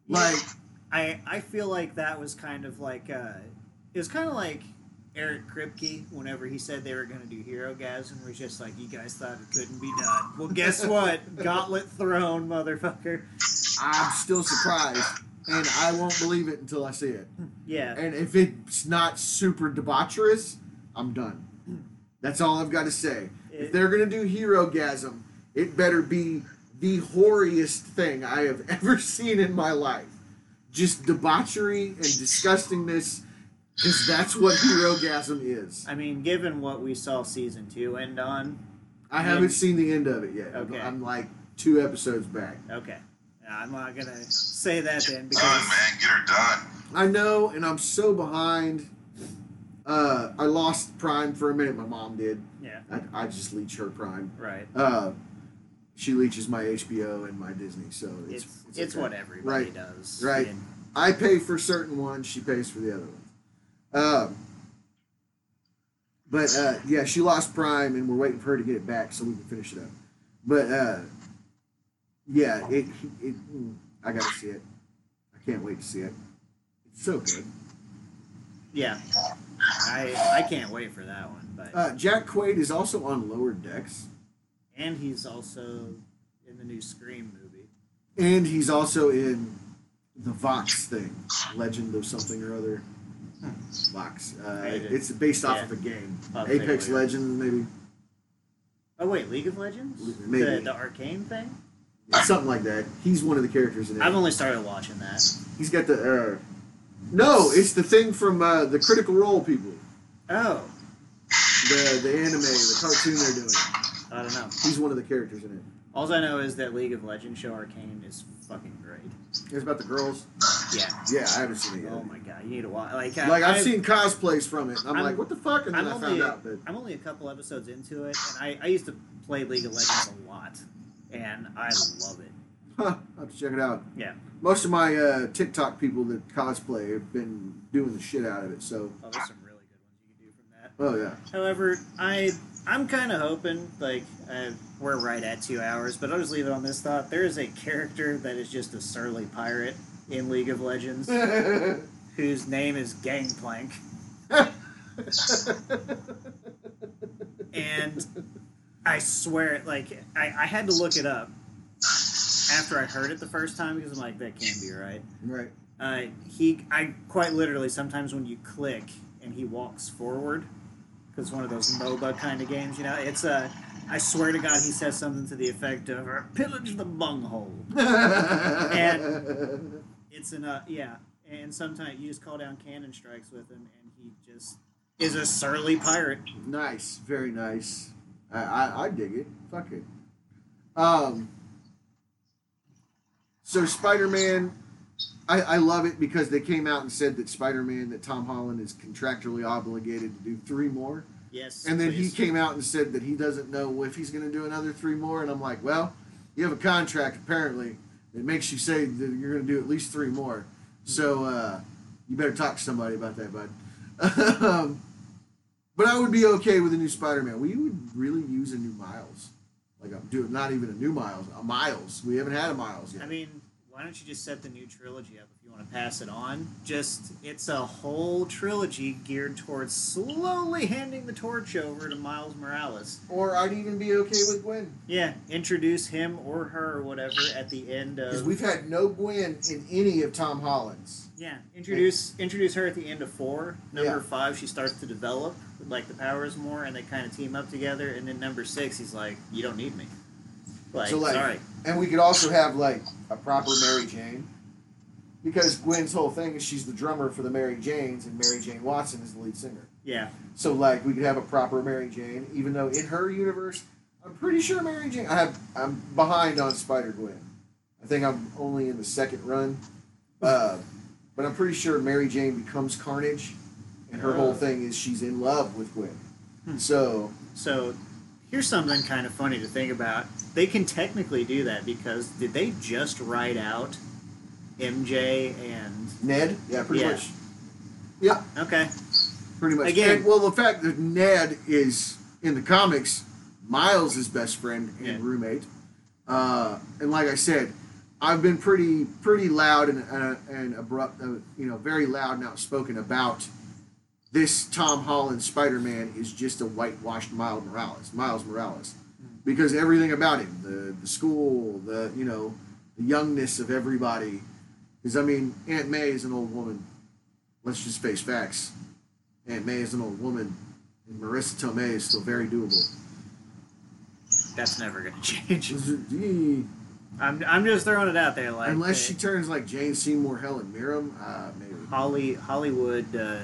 Like, I I feel like that was kind of like uh, it was kind of like Eric Kripke whenever he said they were going to do Herogasm was just like you guys thought it couldn't be done. Well, guess *laughs* what? Gauntlet Throne, motherfucker. I'm still surprised, and I won't believe it until I see it. Yeah, And if it's not super debaucherous, I'm done. That's all I've got to say. If they're gonna do Herogasm, it better be the hoariest thing I have *laughs* ever seen in my life. Just debauchery and disgustingness, because that's what Herogasm is. I mean, given what we saw season two end on, I haven't seen the end of it yet. Okay. I'm like two episodes back. okay. I'm not gonna say that then Done, because man. Get her done. I know, and I'm so behind. Uh, I lost Prime for a minute. My mom did. yeah, I, I just leech her Prime. right. Uh, she leeches my HBO and my Disney, so it's It's it's, okay. what everybody Right. does. Right. And I pay for certain ones, she pays for the other ones. Um, but uh, yeah, she lost Prime, and we're waiting for her to get it back so we can finish it up. But uh, yeah, it, it I gotta see it. I can't wait to see it. It's so good. yeah, I I can't wait for that one. But Uh, Jack Quaid is also on Lower Decks, and he's also in the new Scream movie. and he's also in the Vox thing, Legend of something or other. Vox. Uh, it's based off yeah. of a game. I'll Apex. Legends, maybe. Oh wait, League of Legends? Maybe. The, the arcane thing? Something like that. He's one of the characters in it. I've only started watching that. He's got the. Uh, no, it's the thing from uh, the Critical Role people. Oh, The the anime, the cartoon they're doing. I don't know. He's one of the characters in it. All I know is that League of Legends show Arcane is fucking great. It's about the girls. Yeah. Yeah, I haven't seen it yet. Oh my god, you need to watch. Like, I, like I've I- seen cosplays from it. I'm, I'm- like, what the fuck? And then I'm I found only- out that I'm only a couple episodes into it, and I, I used to play League of Legends a lot, and I love it. Huh, I'll have to check it out. Yeah. Most of my uh, TikTok people that cosplay have been doing the shit out of it. So, Oh, there's some really good ones you can do from that. oh yeah. However, I I'm kind of hoping like uh, we're right at two hours, but I'll just leave it on this thought. There is a character that is just a surly pirate in League of Legends *laughs* whose name is Gangplank, *laughs* and I swear, it, like I, I had to look it up after I heard it the first time because I'm like that can't be right. right. Uh, he, I quite literally sometimes when you click and he walks forward, because it's one of those MOBA kind of games, you know, it's a. I swear to God, he says something to the effect of "pillage the bunghole." *laughs* and It's an uh, yeah, and sometimes you just call down cannon strikes with him, and he just is a surly pirate. Nice, very nice. I, I, I dig it. Fuck it. Um. So Spider Man, I, I love it because they came out and said that Spider Man, that Tom Holland is contractually obligated to do three more, Yes, and then please. he came out and said that he doesn't know if he's going to do another three more, and I'm like, well, you have a contract apparently that makes you say that you're going to do at least three more, so uh, you better talk to somebody about that, bud. *laughs* um, but I would be okay with a new Spider-Man. We would really use a new Miles, like a, do not even a new Miles, a Miles. We haven't had a Miles yet. I mean, why don't you just set the new trilogy up if you want to pass it on? Just it's a whole trilogy geared towards slowly handing the torch over to Miles Morales. or I'd even be okay with Gwen Yeah, introduce him or her or whatever at the end of. because of we've had no Gwen in any of Tom Holland's. yeah introduce introduce her at the end of four. Number Yeah. five, she starts to develop like the powers more, and they kind of team up together. And then number six, he's like, "You don't need me." Like, So, like- sorry, And we could also have like a proper Mary Jane. Because Gwen's whole thing is she's the drummer for the Mary Janes and Mary Jane Watson is the lead singer. yeah, So like we could have a proper Mary Jane, even though in her universe, I'm pretty sure Mary Jane I have I'm behind on Spider Gwen. I think I'm only in the second run. Uh, but I'm pretty sure Mary Jane becomes Carnage and her whole thing is she's in love with Gwen. Hmm. So So here's something kind of funny to think about. They can technically do that because did they just write out MJ and Ned, yeah, pretty Yeah. much. Yeah, okay, pretty much. Again- And, well, the fact that Ned is in the comics, Miles' best friend and Yeah. roommate, uh, and like I said, I've been pretty pretty loud and uh, and abrupt, uh, you know, very loud and outspoken about this Tom Holland Spider-Man is just a whitewashed Miles Morales, Miles Morales, because everything about him, the the school, the you know, the youngness of everybody, because I mean, Aunt May is an old woman. Let's just face facts. Aunt May is an old woman, and Marisa Tomei is still very doable. that's never gonna *laughs* change. I'm I'm just throwing it out there, like Unless uh, she turns like Jane Seymour, Helen Mirren, uh, maybe. Holly Hollywood. Uh,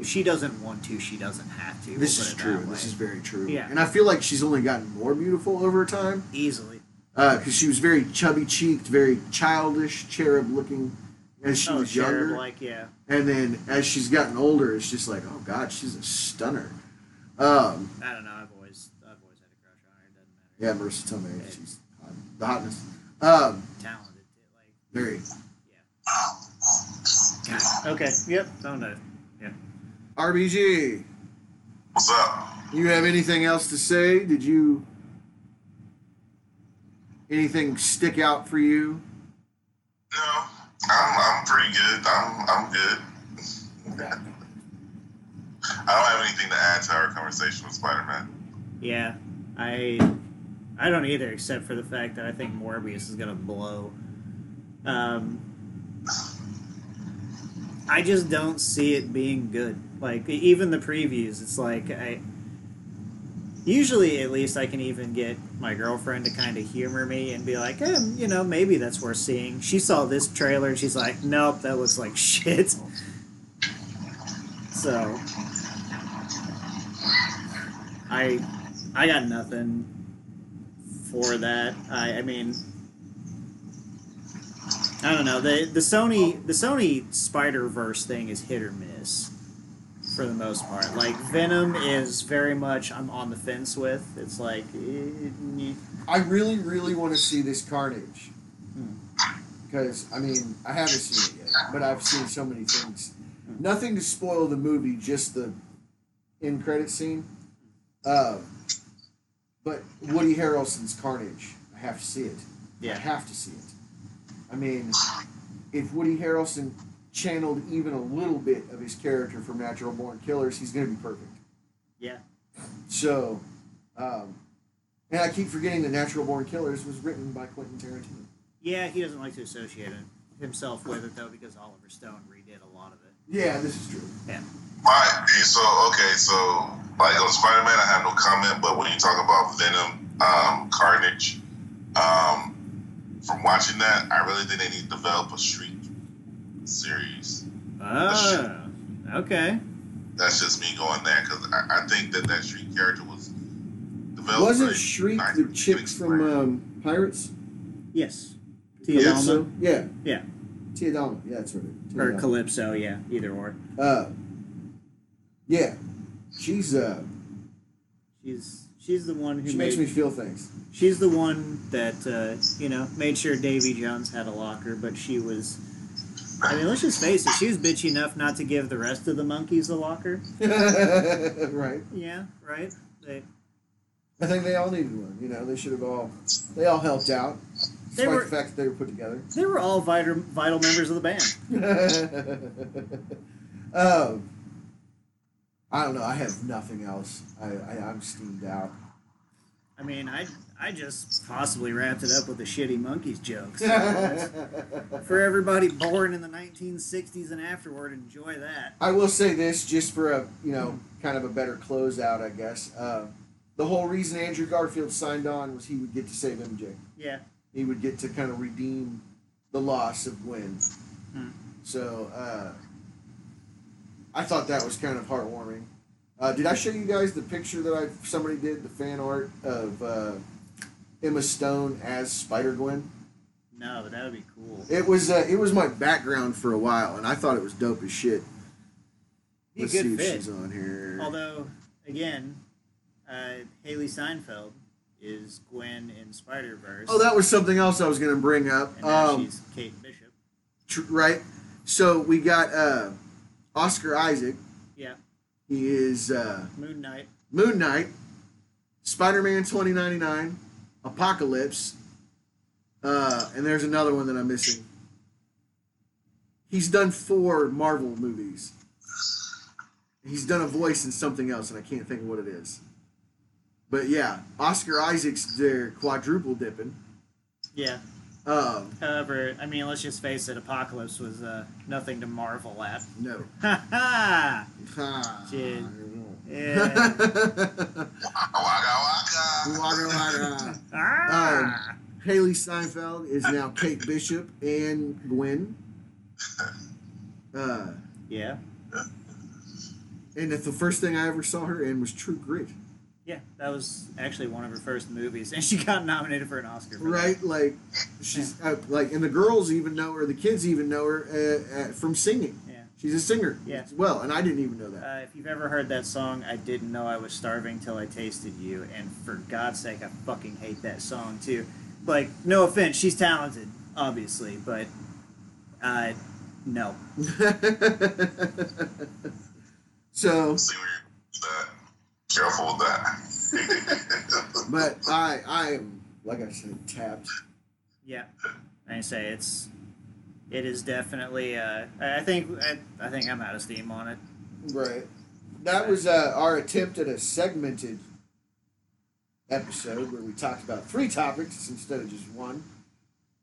if she doesn't want to, she doesn't have to. This We'll is true. This is very true. Yeah. And I feel like she's only gotten more beautiful over time easily. because she was very chubby cheeked, very childish, cherub looking as she oh, was cherub, younger. like yeah. And then as she's gotten older, it's just like, oh god, she's a stunner. Um, I don't know. I've always I've always had a crush on her. It doesn't matter. yeah, Marisa Tomei, she's hot. the hotness. Um, Talented. Like very. God. Okay. Yep. No. RBG, What's up? you have anything else to say? Did you anything stick out for you? No, I'm I'm pretty good. I'm I'm good. I don't have anything to add to our conversation with Spider-Man. Yeah. I I don't either, except for the fact that I think Morbius is gonna blow. Um. I just don't see it being good. Like even the previews, it's like I. Usually, at least, I can even get my girlfriend to kind of humor me and be like, eh, you know, maybe that's worth seeing. She saw this trailer and she's like, nope, that looks like *laughs* shit. So, I, I got nothing for that. I, I mean, I don't know. The the Sony the Sony Spider Verse thing is hit or miss for the most part. Like Venom is very much I'm on the fence with. It's like eh, I really, really want to see this Carnage. Hmm. Because, I mean, I haven't seen it yet, but I've seen so many things. Hmm. Nothing to spoil the movie, just the end credit scene. Uh, but Woody Harrelson's Carnage, I have to see it. Yeah, I have to see it. I mean, if Woody Harrelson channeled even a little bit of his character from Natural Born Killers, he's going to be perfect. Yeah. So, um, and I keep forgetting that Natural Born Killers was written by Quentin Tarantino. Yeah, he doesn't like to associate it- himself with it though because Oliver Stone redid a lot of it. Yeah, this is true. Yeah. Alright, so okay, so like on Spider Man, I have no comment, but when you talk about Venom, um, Carnage, um, from watching that, I really think they need to develop a Shriek series. Oh, okay. That's just me going there because I, I think that that Shriek character was developed. Wasn't Shriek the from chick from um, Pirates? Yes. Yeah, Tia Calypso? Dalma Yeah. Yeah. Tia Dalma. Yeah, that's right. Tia or Dalma. Calypso, yeah, either or. Uh, yeah. She's uh, She's she's the one who she made, makes me feel things. She's the one that uh, you know made sure Davy Jones had a locker, but she was. I mean, let's just face it. She was bitchy enough not to give the rest of the monkeys a locker. *laughs* right. Yeah, right. They I think they all needed one. You know, they should have all they all helped out. They Despite were- the fact that they were put together. they were all vital vital members of the band. um, *laughs* I don't know. I have nothing else. I, I I'm steamed out. I mean, I I just possibly wrapped it up with a shitty monkeys joke. So *laughs* for everybody born in the 1960s and afterward, enjoy that. I will say this, just for a you know kind of a better closeout, I guess. Uh, the whole reason Andrew Garfield signed on was he would get to save MJ. Yeah. He would get to kind of redeem the loss of Gwen. Hmm. So uh, I thought that was kind of heartwarming. Uh, did I show you guys the picture that I somebody did the fan art of uh, Emma Stone as Spider Gwen? No, but that would be cool. It was uh, it was my background for a while, and I thought it was dope as shit. Be Let's good see if fit. she's on here. Although, again, uh, Hailee Steinfeld is Gwen in Spider Verse. Oh, that was something else I was going to bring up. and now Um, she's Kate Bishop. tr- right. So we got uh, Oscar Isaac. He is uh, Moon Knight. Moon Knight, Spider Man 2099, Apocalypse, uh, and there's another one that I'm missing. He's done four Marvel movies. He's done a voice in something else, and I can't think of what it is. But yeah, Oscar Isaac's there quadruple dipping. Yeah. Um, However, I mean, let's just face it. Apocalypse was uh, nothing to marvel at. no. *laughs* Ha ha! Shit. Yeah. Waka waka. Waka waka. Hailee Steinfeld is now Kate Bishop and Gwen. Uh, Yeah. and if the first thing I ever saw her in was True Grit. Yeah, that was actually one of her first movies, and she got nominated for an Oscar. For that. Right, like she's uh, like, and the girls even know her, the kids even know her uh, uh, from singing. Yeah. She's a singer Yeah. as well, and I didn't even know that. Uh, if you've ever heard that song, I didn't know I was starving till I tasted you, and for God's sake, I fucking hate that song too. Like, no offense, she's talented, obviously, but uh, no. *laughs* so, Careful with that. *laughs* but I, I am like I said, tapped. Yeah, I say it's, it is definitely. Uh, I I think I, I think I'm out of steam on it. Right. That was uh, our attempt at a segmented episode where we talked about three topics instead of just one.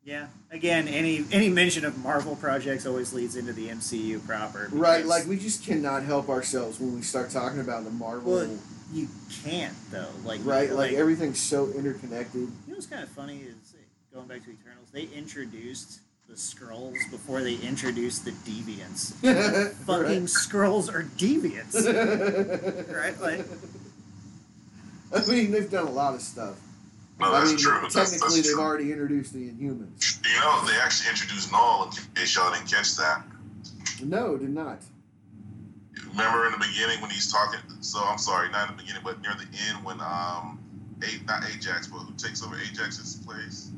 Yeah. Again, any any mention of Marvel projects always leads into the MCU proper. Right, like we just cannot help ourselves when we start talking about the Marvel. Well, you can't though. Like right, like everything's so interconnected. You know what's kind of funny is going back to Eternals. They introduced the Skrulls before they introduced the deviants. *laughs* Fucking Right. Skrulls are deviants, *laughs* right? Like, I mean, they've done a lot of stuff. No, I that's mean, true. That's, technically, that's they've true. already introduced the Inhumans. You know, they actually introduced Knull in case y'all didn't catch that. No, did not. Remember in the beginning when he's talking? So I'm sorry, not in the beginning, but near the end when um, A, not Ajax, but who takes over Ajax's place?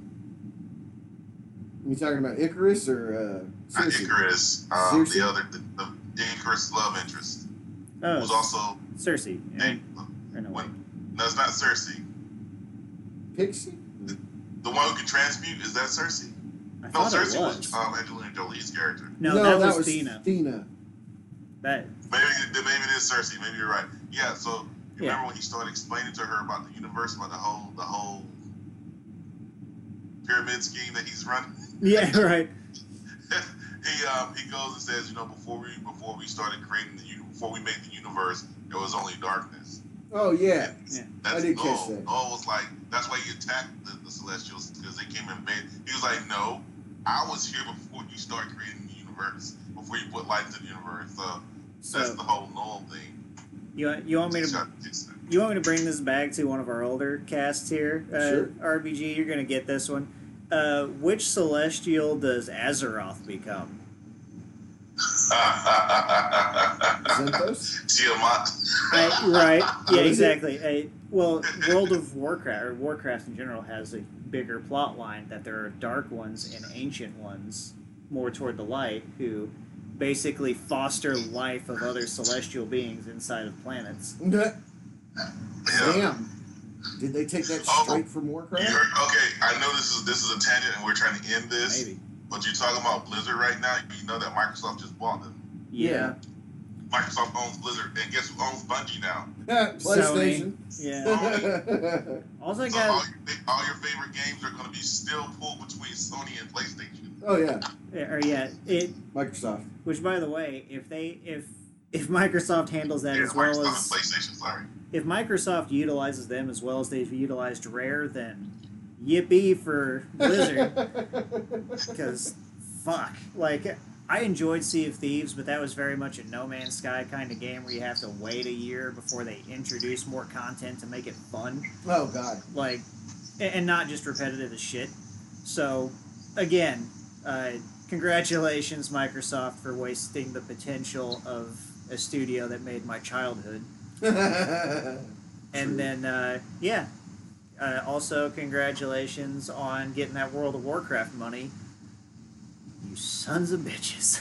You talking about Ikaris or uh, Not Circe? Ikaris. Um, the other, the, the, the Ikaris love interest oh, was also. Sersi. Yeah. Or no, What? No, it's not Sersi. Pixie? The one who can transmute is that Sersi? I No, thought Sersi was, was. um, Angelina Jolie's character. no, no that, was, Thena. Thena. That Maybe maybe it is Sersi. Maybe you're right. Yeah. So you Yeah. remember when he started explaining to her about the universe, about the whole the whole pyramid scheme that he's running. yeah, *laughs* right. *laughs* he um, he goes and says, you know, before we before we started creating the before we made the universe, there was only darkness. Oh yeah. Yeah. That's I did catch Noel. that. Noel was like, that's why he attacked the, the Celestials because they came in bed. He was like, no, I was here before you started creating universe, before you put light into the universe. So, that's the whole Noel thing. you you want me to to you want me to bring this back to one of our older casts here? Uh, Sure. RBG, you're gonna get this one. Uh, which celestial does Azeroth become? *laughs* Xanthos? Tiamut. I, right. *laughs* Yeah, exactly. I, well, World of Warcraft or Warcraft in general has a bigger plot line that there are dark ones and ancient ones, more toward the light, who basically foster life of other celestial beings inside of planets. *laughs* Damn. Did they take that Oh. straight from You Warcraft? heard, okay, I know this is this is a tangent, and we're trying to end this. Maybe. But you're talking about Blizzard right now. You know that Microsoft just bought them. Yeah. Microsoft owns Blizzard, and guess who owns Bungie now? *laughs* PlayStation. Yeah. *laughs* Also, I So all got. your, all your favorite games are going to be still pulled between Sony and PlayStation. Oh, yeah, Or yeah, it. Microsoft. Which, by the way, if they if if Microsoft handles that yeah, as well Microsoft as and PlayStation. Sorry. if Microsoft utilizes them as well as they've utilized Rare, then yippee for Blizzard. *laughs* Because fuck, like I enjoyed Sea of Thieves, but that was very much a No Man's Sky kind of game where you have to wait a year before they introduce more content to make it fun, oh God. like, and not just repetitive as shit. So, again, uh, congratulations Microsoft for wasting the potential of a studio that made my childhood. *laughs* And then, uh, yeah. Uh, also, congratulations on getting that World of Warcraft money. You sons of bitches.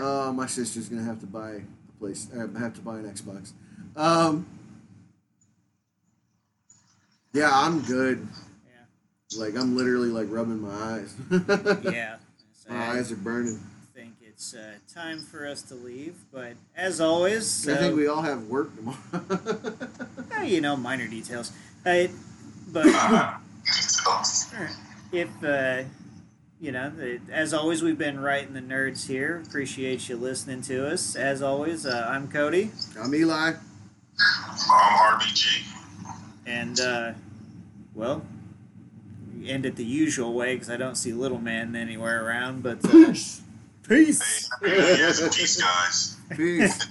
Uh, *laughs* my sister's gonna have to buy a place. Uh, have to buy an Xbox. Um, yeah, I'm good. Like I'm literally like rubbing my eyes. *laughs* yeah. So my I eyes are burning. I think it's uh, time for us to leave. But as always, I think we all have work tomorrow. *laughs* eh, you know, minor details. Uh, but *coughs* if, uh, you know, the- as always, we've been writing the nerds here. Appreciate you listening to us. As always, uh, I'm Cody. I'm Eli. I'm RBG. And uh, well, we end it the usual way because I don't see Little Man anywhere around. But uh, Peace. peace. Hey, yes, peace, guys. Peace.